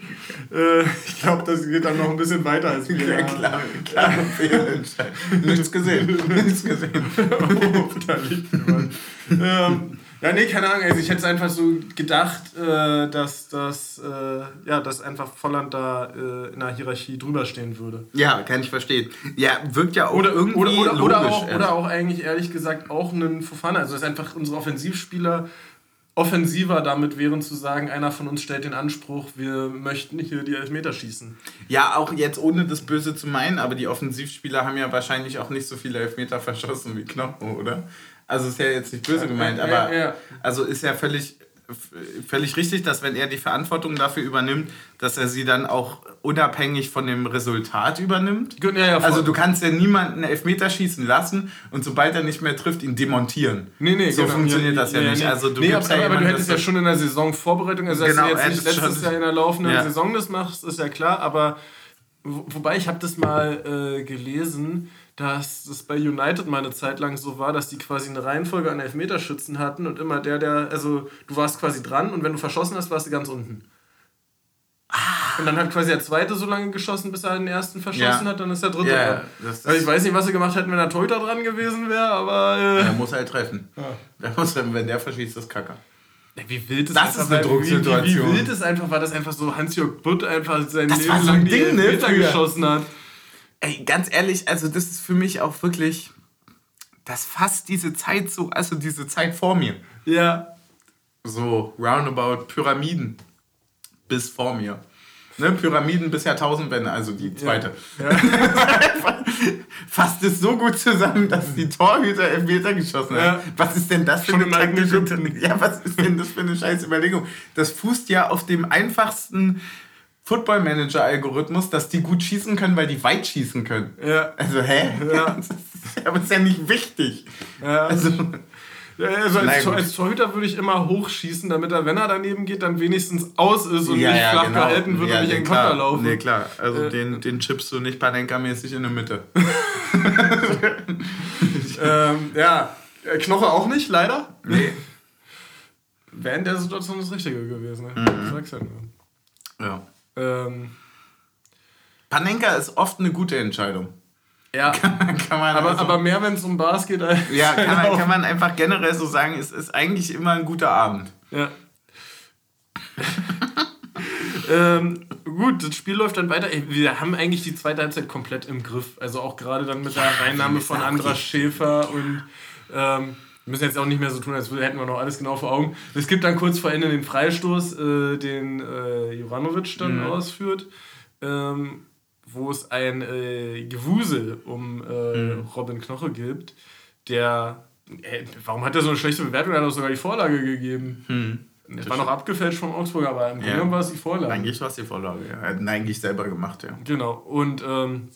Äh, ich glaube, das geht dann noch ein bisschen weiter als wir. Ja, klar, klar, Fehlentscheidung. Nichts gesehen. Nichts gesehen. oh, da liegt jemand. Ähm, ja, nee, keine Ahnung. Also ich hätte es einfach so gedacht, äh, dass, dass, äh, ja, dass einfach Volland da äh, in der Hierarchie drüber stehen würde. Ja, kann ich verstehen. Ja, wirkt ja auch oder, irgendwie oder, oder, logisch. Oder auch, oder auch eigentlich, ehrlich gesagt, auch ein Fofana. Also dass einfach unsere Offensivspieler offensiver damit wären zu sagen, einer von uns stellt den Anspruch, wir möchten hier die Elfmeter schießen. Ja, auch jetzt ohne das Böse zu meinen, aber die Offensivspieler haben ja wahrscheinlich auch nicht so viele Elfmeter verschossen wie Knochen, oder? Also ist ja jetzt nicht böse gemeint, aber ja, ja. also ist ja völlig, völlig richtig, dass wenn er die Verantwortung dafür übernimmt, dass er sie dann auch unabhängig von dem Resultat übernimmt. Ja, also du kannst ja niemanden Elfmeter schießen lassen und sobald er nicht mehr trifft, ihn demontieren. Nee, nee, so genau. funktioniert das ja, nicht. Also du nee, aber, ja aber du hättest ja schon in der Saisonvorbereitung, also genau, dass du jetzt nicht letztes Jahr in der laufenden Saison das machst, ist ja klar, aber wobei ich habe das mal äh, gelesen, dass es bei United mal eine Zeit lang so war, dass die quasi eine Reihenfolge an Elfmeterschützen hatten und immer der, der, also du warst quasi dran und wenn du verschossen hast, warst du ganz unten. Ah. Und dann hat quasi der zweite so lange geschossen, bis er den ersten verschossen ja. hat, dann ist der dritte ja, dran. Das, das also ich weiß nicht, was sie gemacht hätten, wenn der Torhüter dran gewesen wäre, aber. Äh, er muss halt treffen. Ja. Muss, wenn der verschießt, das Kacker. Wie wild es das ist eine Drucksituation. Wie, wie, wild es einfach war, dass einfach so Hans-Jörg Butt einfach sein das Leben so lang die Ding, ne, geschossen hat. Ey, ganz ehrlich, also das ist für mich auch wirklich, das fasst diese Zeit so, also diese Zeit vor mir. Ja. So roundabout Pyramiden bis vor mir. Ne, Pyramiden bis Jahrtausendwende, also die zweite. Ja. Ja. Fasst es so gut zusammen, dass die Torhüter Elfmeter geschossen haben. Ja. Was ist denn das für Schon eine taktische... Ja, was ist denn das für eine scheiß Überlegung? Das fußt ja auf dem einfachsten Football Manager Algorithmus, dass die gut schießen können, weil die weit schießen können. Ja. Also, hä? Ja. Aber das ist ja nicht wichtig. Ja. Also, also als, als, Torhüter würde ich immer hochschießen, damit er, wenn er daneben geht, dann wenigstens aus ist und ja, nicht ja, flach genau. gehalten wird ja, und nicht in Konter laufen. Nee, klar. Also äh, den, den chippst du nicht Panenka-mäßig in der Mitte. ähm, ja, äh, Knoche auch nicht, leider. Nee. Wäre in der Situation das Richtige gewesen. Ne? Mhm. Sag's ja nur. Ja. Ähm, Panenka ist oft eine gute Entscheidung. Ja, kann, kann man aber, also, aber mehr, wenn es um Bars geht. ja, kann man, kann man einfach generell so sagen, es ist eigentlich immer ein guter Abend. Ja. ähm, gut, das Spiel läuft dann weiter. Wir haben eigentlich die zweite Halbzeit komplett im Griff. Also auch gerade dann mit der Reinnahme von Andras Schäfer und ähm, müssen jetzt auch nicht mehr so tun, als hätten wir noch alles genau vor Augen. Es gibt dann kurz vor Ende den Freistoß, äh, den äh, Jovanovic dann mhm. ausführt, ähm, wo es ein äh, Gewusel um äh, mhm. Robin Knoche gibt, der. Äh, warum hat er so eine schlechte Bewertung? Er hat auch sogar die Vorlage gegeben. Mhm. Das, war noch abgefälscht vom Augsburg, aber im Grunde war es die Vorlage. Eigentlich war es die Vorlage, ja. Er hat eigentlich selber gemacht, ja. Genau. Und ähm,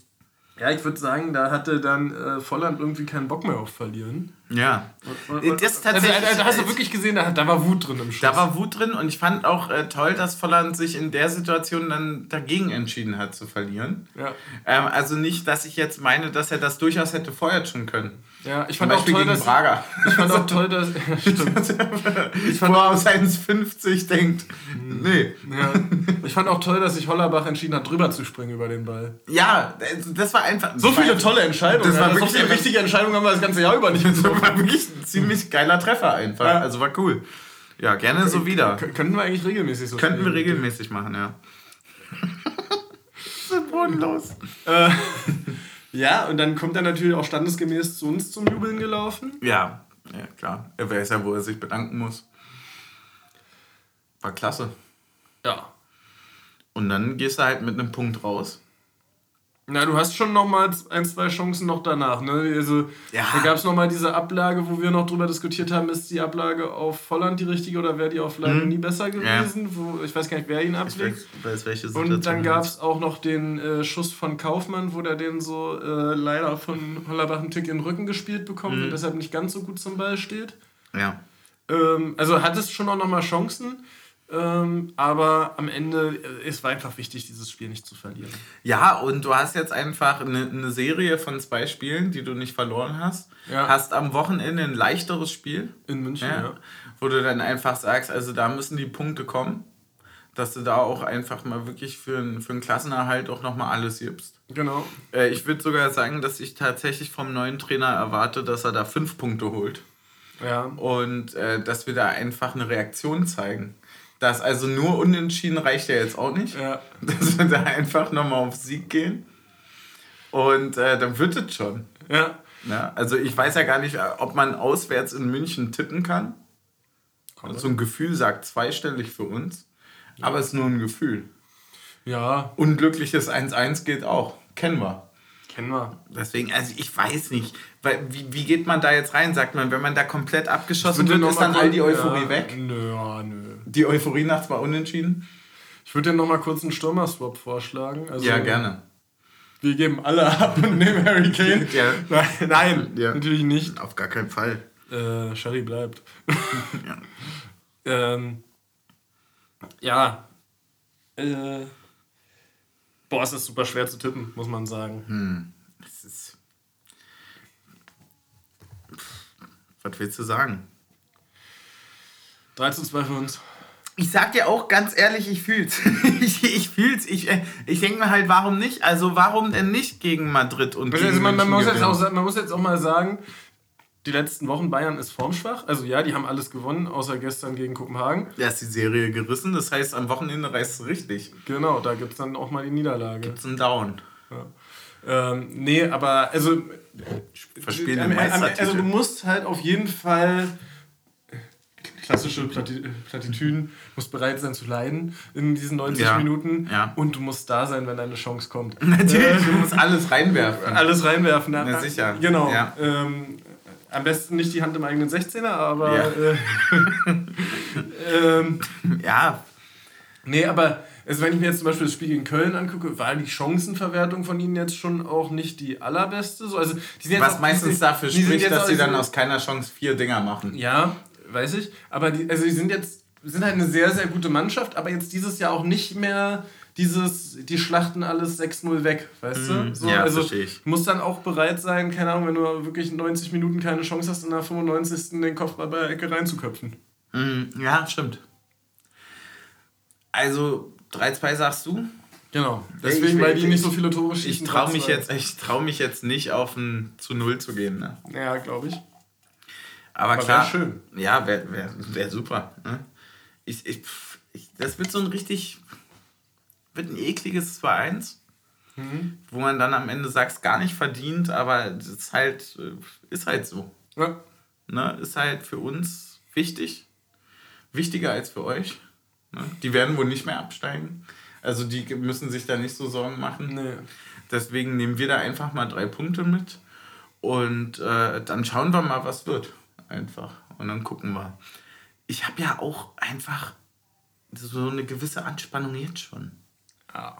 ja, ich würde sagen, da hatte dann äh, Volland irgendwie keinen Bock mehr auf Verlieren. Ja. Und, und, das tatsächlich, also, da hast du wirklich gesehen, da, da war Wut drin im Schuss. Da war Wut drin und ich fand auch äh, toll, dass Volland sich in der Situation dann dagegen entschieden hat zu verlieren. Ja. Ähm, also nicht, dass ich jetzt meine, dass er das durchaus hätte vorher tun können. Ja, ich fand auch toll, dass Braga. ich fand auch toll, dass ich fand auch aus 1,50 denkt, hm. nee. Ja. Ich fand auch toll, dass sich Hollerbach entschieden hat, drüber zu springen über den Ball. Ja, das war einfach. So viele tolle Entscheidungen. Das war ja, wirklich so viele wichtige Entscheidungen haben wir das ganze Jahr über nicht getroffen. War wirklich ein ziemlich geiler Treffer einfach. Ja. Also war cool. Ja, gerne so wieder. Könnten wir eigentlich regelmäßig so Könnten wir regelmäßig machen, ja. das ist bodenlos. Äh, ja, und dann kommt er natürlich auch standesgemäß zu uns zum Jubeln gelaufen. Ja, ja klar. Er weiß ja, wo er sich bedanken muss. War klasse. Ja. Und dann gehst du halt mit einem Punkt raus. Na, du hast schon noch mal ein, zwei Chancen noch danach. Ne? Also, ja. Da gab es noch mal diese Ablage, wo wir noch drüber diskutiert haben, ist die Ablage auf Volland die richtige oder wäre die auf Leider hm. nie besser gewesen? Ja. Wo, ich weiß gar nicht, wer ihn ablegt. Ich weiß, welche Und dann gab es auch noch den äh, Schuss von Kaufmann, wo der den so äh, leider von Hollerbach einen Tick in den Rücken gespielt bekommt hm. und deshalb nicht ganz so gut zum Ball steht. Ja. Ähm, also hat es schon auch noch mal Chancen. Ähm, aber am Ende, äh, es war einfach wichtig, dieses Spiel nicht zu verlieren. Ja, und du hast jetzt einfach eine, eine Serie von zwei Spielen, die du nicht verloren hast. Ja. Hast am Wochenende ein leichteres Spiel. In München, ja, ja. Wo du dann einfach sagst, also da müssen die Punkte kommen. Dass du da auch einfach mal wirklich für, einen, für einen Klassenerhalt auch nochmal alles gibst. Genau. Äh, ich würde sogar sagen, dass ich tatsächlich vom neuen Trainer erwarte, dass er da fünf Punkte holt. Ja. Und äh, dass wir da einfach eine Reaktion zeigen. Das also nur unentschieden reicht ja jetzt auch nicht. Ja. Dass wir da einfach nochmal auf Sieg gehen. Und äh, dann wird es schon. Ja. ja. Also ich weiß ja gar nicht, ob man auswärts in München tippen kann. Also so ein Gefühl sagt zweistellig für uns. Ja. Aber es ist nur ein Gefühl. Ja. Unglückliches 1-1 geht auch. Kennen wir. Kennen wir. Deswegen, also ich weiß nicht. Weil, wie, wie geht man da jetzt rein? Sagt man, wenn man da komplett abgeschossen wird, ist dann all die Euphorie ja, weg? Nö, nö. Die Euphorie nachts war unentschieden? Ich würde dir noch mal kurz einen Stürmer-Swap vorschlagen. Also, ja, gerne. Wir geben alle ab und nehmen Harry Kane. ja. Nein, nein ja. natürlich nicht. Auf gar keinen Fall. Äh, Sherry bleibt. ja. ähm, ja. Äh, boah, es ist super schwer zu tippen, muss man sagen. Hm. Es ist Was willst du sagen? 3 zu 2 für uns. Ich sag dir auch ganz ehrlich, ich fühl's. ich, ich fühl's. Ich, äh, ich denke mir halt, warum nicht? Also warum denn nicht gegen Madrid und also gegen man, man, muss jetzt auch, man muss jetzt auch mal sagen, die letzten Wochen Bayern ist formschwach. Also ja, die haben alles gewonnen, außer gestern gegen Kopenhagen. Ja, ist die Serie gerissen. Das heißt, am Wochenende reißt es richtig. Genau, da gibt es dann auch mal die Niederlage. Gibt es einen Down. Ja. Ähm, nee, aber also. Verspielen den Meistertitel. Also du musst halt auf jeden Fall klassische Plattitüden, musst bereit sein zu leiden in diesen 90 ja, Minuten ja. und du musst da sein, wenn deine Chance kommt. Natürlich, du musst alles reinwerfen. Alles reinwerfen, ja. Na, sicher. Genau. Ja. Ähm, am besten nicht die Hand im eigenen 16er, aber. Ja. Äh, ähm, ja. Nee, aber also wenn ich mir jetzt zum Beispiel das Spiel gegen Köln angucke, war die Chancenverwertung von ihnen jetzt schon auch nicht die allerbeste. So, also, die Was auch, meistens die, dafür spricht, dass sie dann aus keiner Chance vier Dinger machen. Ja, weiß ich. Aber die, also die sind jetzt sind halt eine sehr, sehr gute Mannschaft, aber jetzt dieses Jahr auch nicht mehr dieses, die schlachten alles 6-0 weg, weißt mm, du? Mhm. So, ja, also ich. Du musst dann auch bereit sein, keine Ahnung, wenn du wirklich 90 Minuten keine Chance hast, in der 95. den Kopfball bei der Ecke reinzuköpfen. Mm, ja, stimmt. Also 3-2 sagst du? Genau. Deswegen, ich, weil die nicht so viele Tore schießen. Ich traue mich, jetzt, trau mich jetzt nicht auf ein zu Null zu gehen. Ne? Ja, glaube ich. Aber, Aber klar. Schön. Ja, wäre wär, wär super. Ne? Ich, ich, ich, das wird so ein richtig. wird ein ekliges 2-1. Mhm. Wo man dann am Ende sagt, gar nicht verdient, aber es ist halt, ist halt so. Ja. Ne? Ist halt für uns wichtig. Wichtiger als für euch. Ne? Die werden wohl nicht mehr absteigen. Also die müssen sich da nicht so Sorgen machen. Nee. Deswegen nehmen wir da einfach mal drei Punkte mit. Und äh, dann schauen wir mal, was wird. Einfach. Und dann gucken wir. Ich habe ja auch einfach so eine gewisse Anspannung jetzt schon. Ja.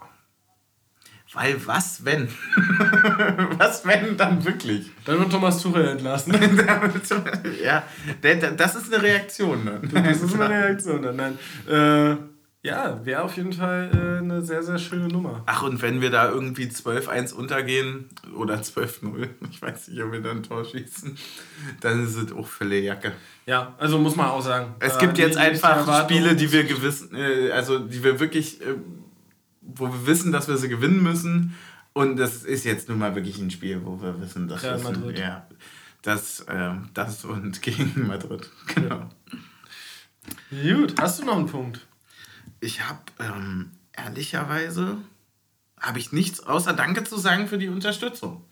Weil was, wenn? was, wenn dann wirklich? Dann wird Thomas Tuchel entlassen. ja, das ist eine Reaktion. Dann. Das ist eine Reaktion. Dann. Nein. Äh, ja, wäre auf jeden Fall äh, eine sehr, sehr schöne Nummer. Ach, und wenn wir da irgendwie 12-1 untergehen oder 12-0, ich weiß nicht, ob wir da ein Tor schießen, dann ist es auch Fälle Jacke. Ja, also muss man auch sagen. Es gibt jetzt einfach Spiele, die wir gewissen, äh, also die wir wirklich äh, wo wir wissen, dass wir sie gewinnen müssen. Und das ist jetzt nun mal wirklich ein Spiel, wo wir wissen, dass wir Madrid. Ja, das, äh, das und gegen Madrid. Genau. Gut, hast du noch einen Punkt? Ich habe ähm, ehrlicherweise habe ich nichts außer Danke zu sagen für die Unterstützung.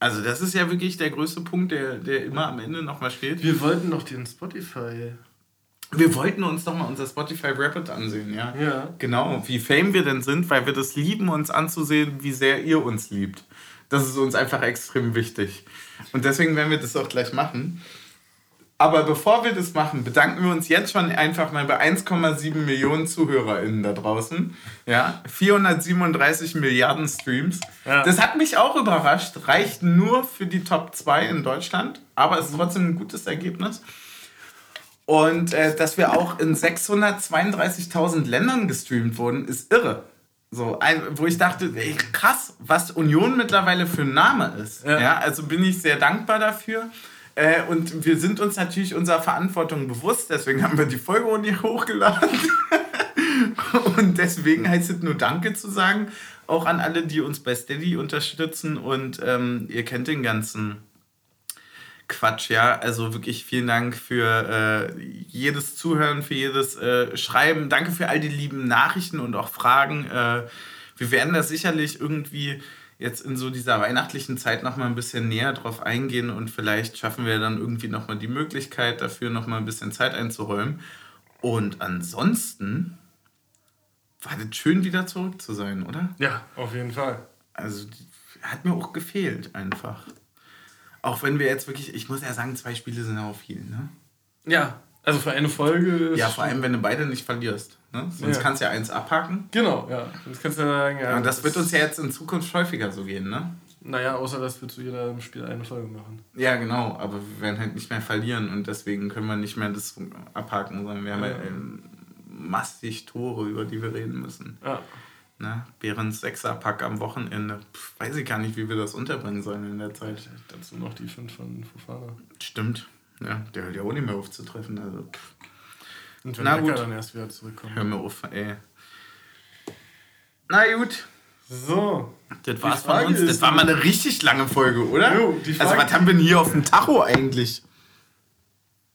Also das ist ja wirklich der größte Punkt, der, der immer am Ende nochmal steht. Wir wollten noch den Spotify Wir wollten uns doch mal unser Spotify Rapid ansehen, ja? Ja. Genau, wie fame wir denn sind, weil wir das lieben, uns anzusehen, wie sehr ihr uns liebt. Das ist uns einfach extrem wichtig. Und deswegen werden wir das auch gleich machen. Aber bevor wir das machen, bedanken wir uns jetzt schon einfach mal bei 1,7 Millionen ZuhörerInnen da draußen. Ja, 437 Milliarden Streams. Ja. Das hat mich auch überrascht. Reicht nur für die Top 2 in Deutschland, aber ist trotzdem ein gutes Ergebnis. Und äh, dass wir auch in 632.000 Ländern gestreamt wurden, ist irre. So, ein, wo ich dachte, ey, krass, was Union mittlerweile für ein Name ist. Ja. ja also bin ich sehr dankbar dafür. Äh, und wir sind uns natürlich unserer Verantwortung bewusst, deswegen haben wir die Folge auch nicht hochgeladen. und deswegen heißt es nur Danke zu sagen, auch an alle, die uns bei Steady unterstützen. Und ähm, ihr kennt den ganzen Quatsch, ja. Also wirklich vielen Dank für äh, jedes Zuhören, für jedes äh, Schreiben. Danke für all die lieben Nachrichten und auch Fragen. Äh, wir werden da sicherlich irgendwie jetzt in so dieser weihnachtlichen Zeit noch mal ein bisschen näher drauf eingehen und vielleicht schaffen wir dann irgendwie noch mal die Möglichkeit dafür noch mal ein bisschen Zeit einzuräumen. Und ansonsten war das schön wieder zurück zu sein, oder? Ja, auf jeden Fall. Also hat mir auch gefehlt einfach. Auch wenn wir jetzt wirklich, ich muss ja sagen, zwei Spiele sind auch viel, ne? Ja, also für eine Folge. Ja, vor allem, wenn du beide nicht verlierst. Ne? Sonst ja. kannst du ja eins abhaken. Genau, ja. Das kannst du sagen, ja. Und das, das wird uns ja jetzt in Zukunft häufiger so gehen, ne? Naja, außer dass wir zu jedem Spiel eine Folge machen. Ja, genau, aber wir werden halt nicht mehr verlieren und deswegen können wir nicht mehr das abhaken, sondern wir haben ja. halt massig Tore, über die wir reden müssen. Ja. Ne? Während Sechserpack am Wochenende. Pff, weiß ich gar nicht, wie wir das unterbringen sollen in der Zeit. Dazu noch die fünf von Fufana. Stimmt. Ja, der hört ja auch nicht mehr aufzutreffen. Also, Und wenn Na gut. dann erst wieder zurückkommt. Hör mir auf, ey. Na gut. So. Das war's von uns. Das war mal eine richtig lange Folge, oder? Jo, also, was haben wir denn hier auf dem Tacho eigentlich?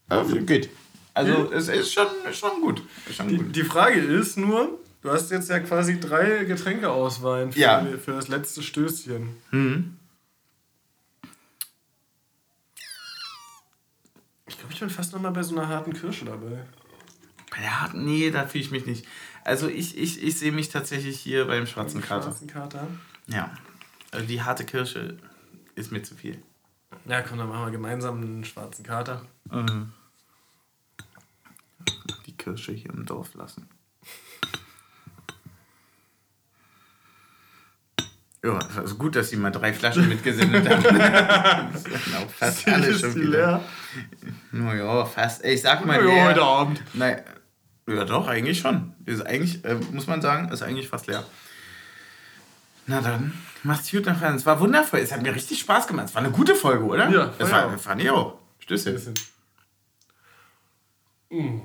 Also, geht. Also, es ist schon, schon gut. Schon die, gut. die Frage ist nur, Du hast jetzt ja quasi drei Getränke ausweihen für, ja. für das letzte Stößchen. Mhm. Ich bin fast noch mal bei so einer harten Kirsche dabei. Bei der harten? Nee, da fühle ich mich nicht. Also ich, ich, ich sehe mich tatsächlich hier beim schwarzen Kater. Schwarzen Kater? Ja. Also die harte Kirsche ist mir zu viel. Ja, komm, dann machen wir gemeinsam einen schwarzen Kater. Mhm. Die Kirsche hier im Dorf lassen. Ja, also gut, dass sie mal drei Flaschen mitgesendet haben. das auch fast alle schon wieder. Naja, fast. Ich sag mal. Ja, heute Abend. Nein, ja, doch, eigentlich schon. Ist eigentlich, äh, muss man sagen, ist eigentlich fast leer. Na dann, macht's gut nachher. Es war wundervoll. Es hat mir richtig Spaß gemacht. Es war eine gute Folge, oder? Ja, es war, fand ich auch. Stößchen. Stößchen. Mm.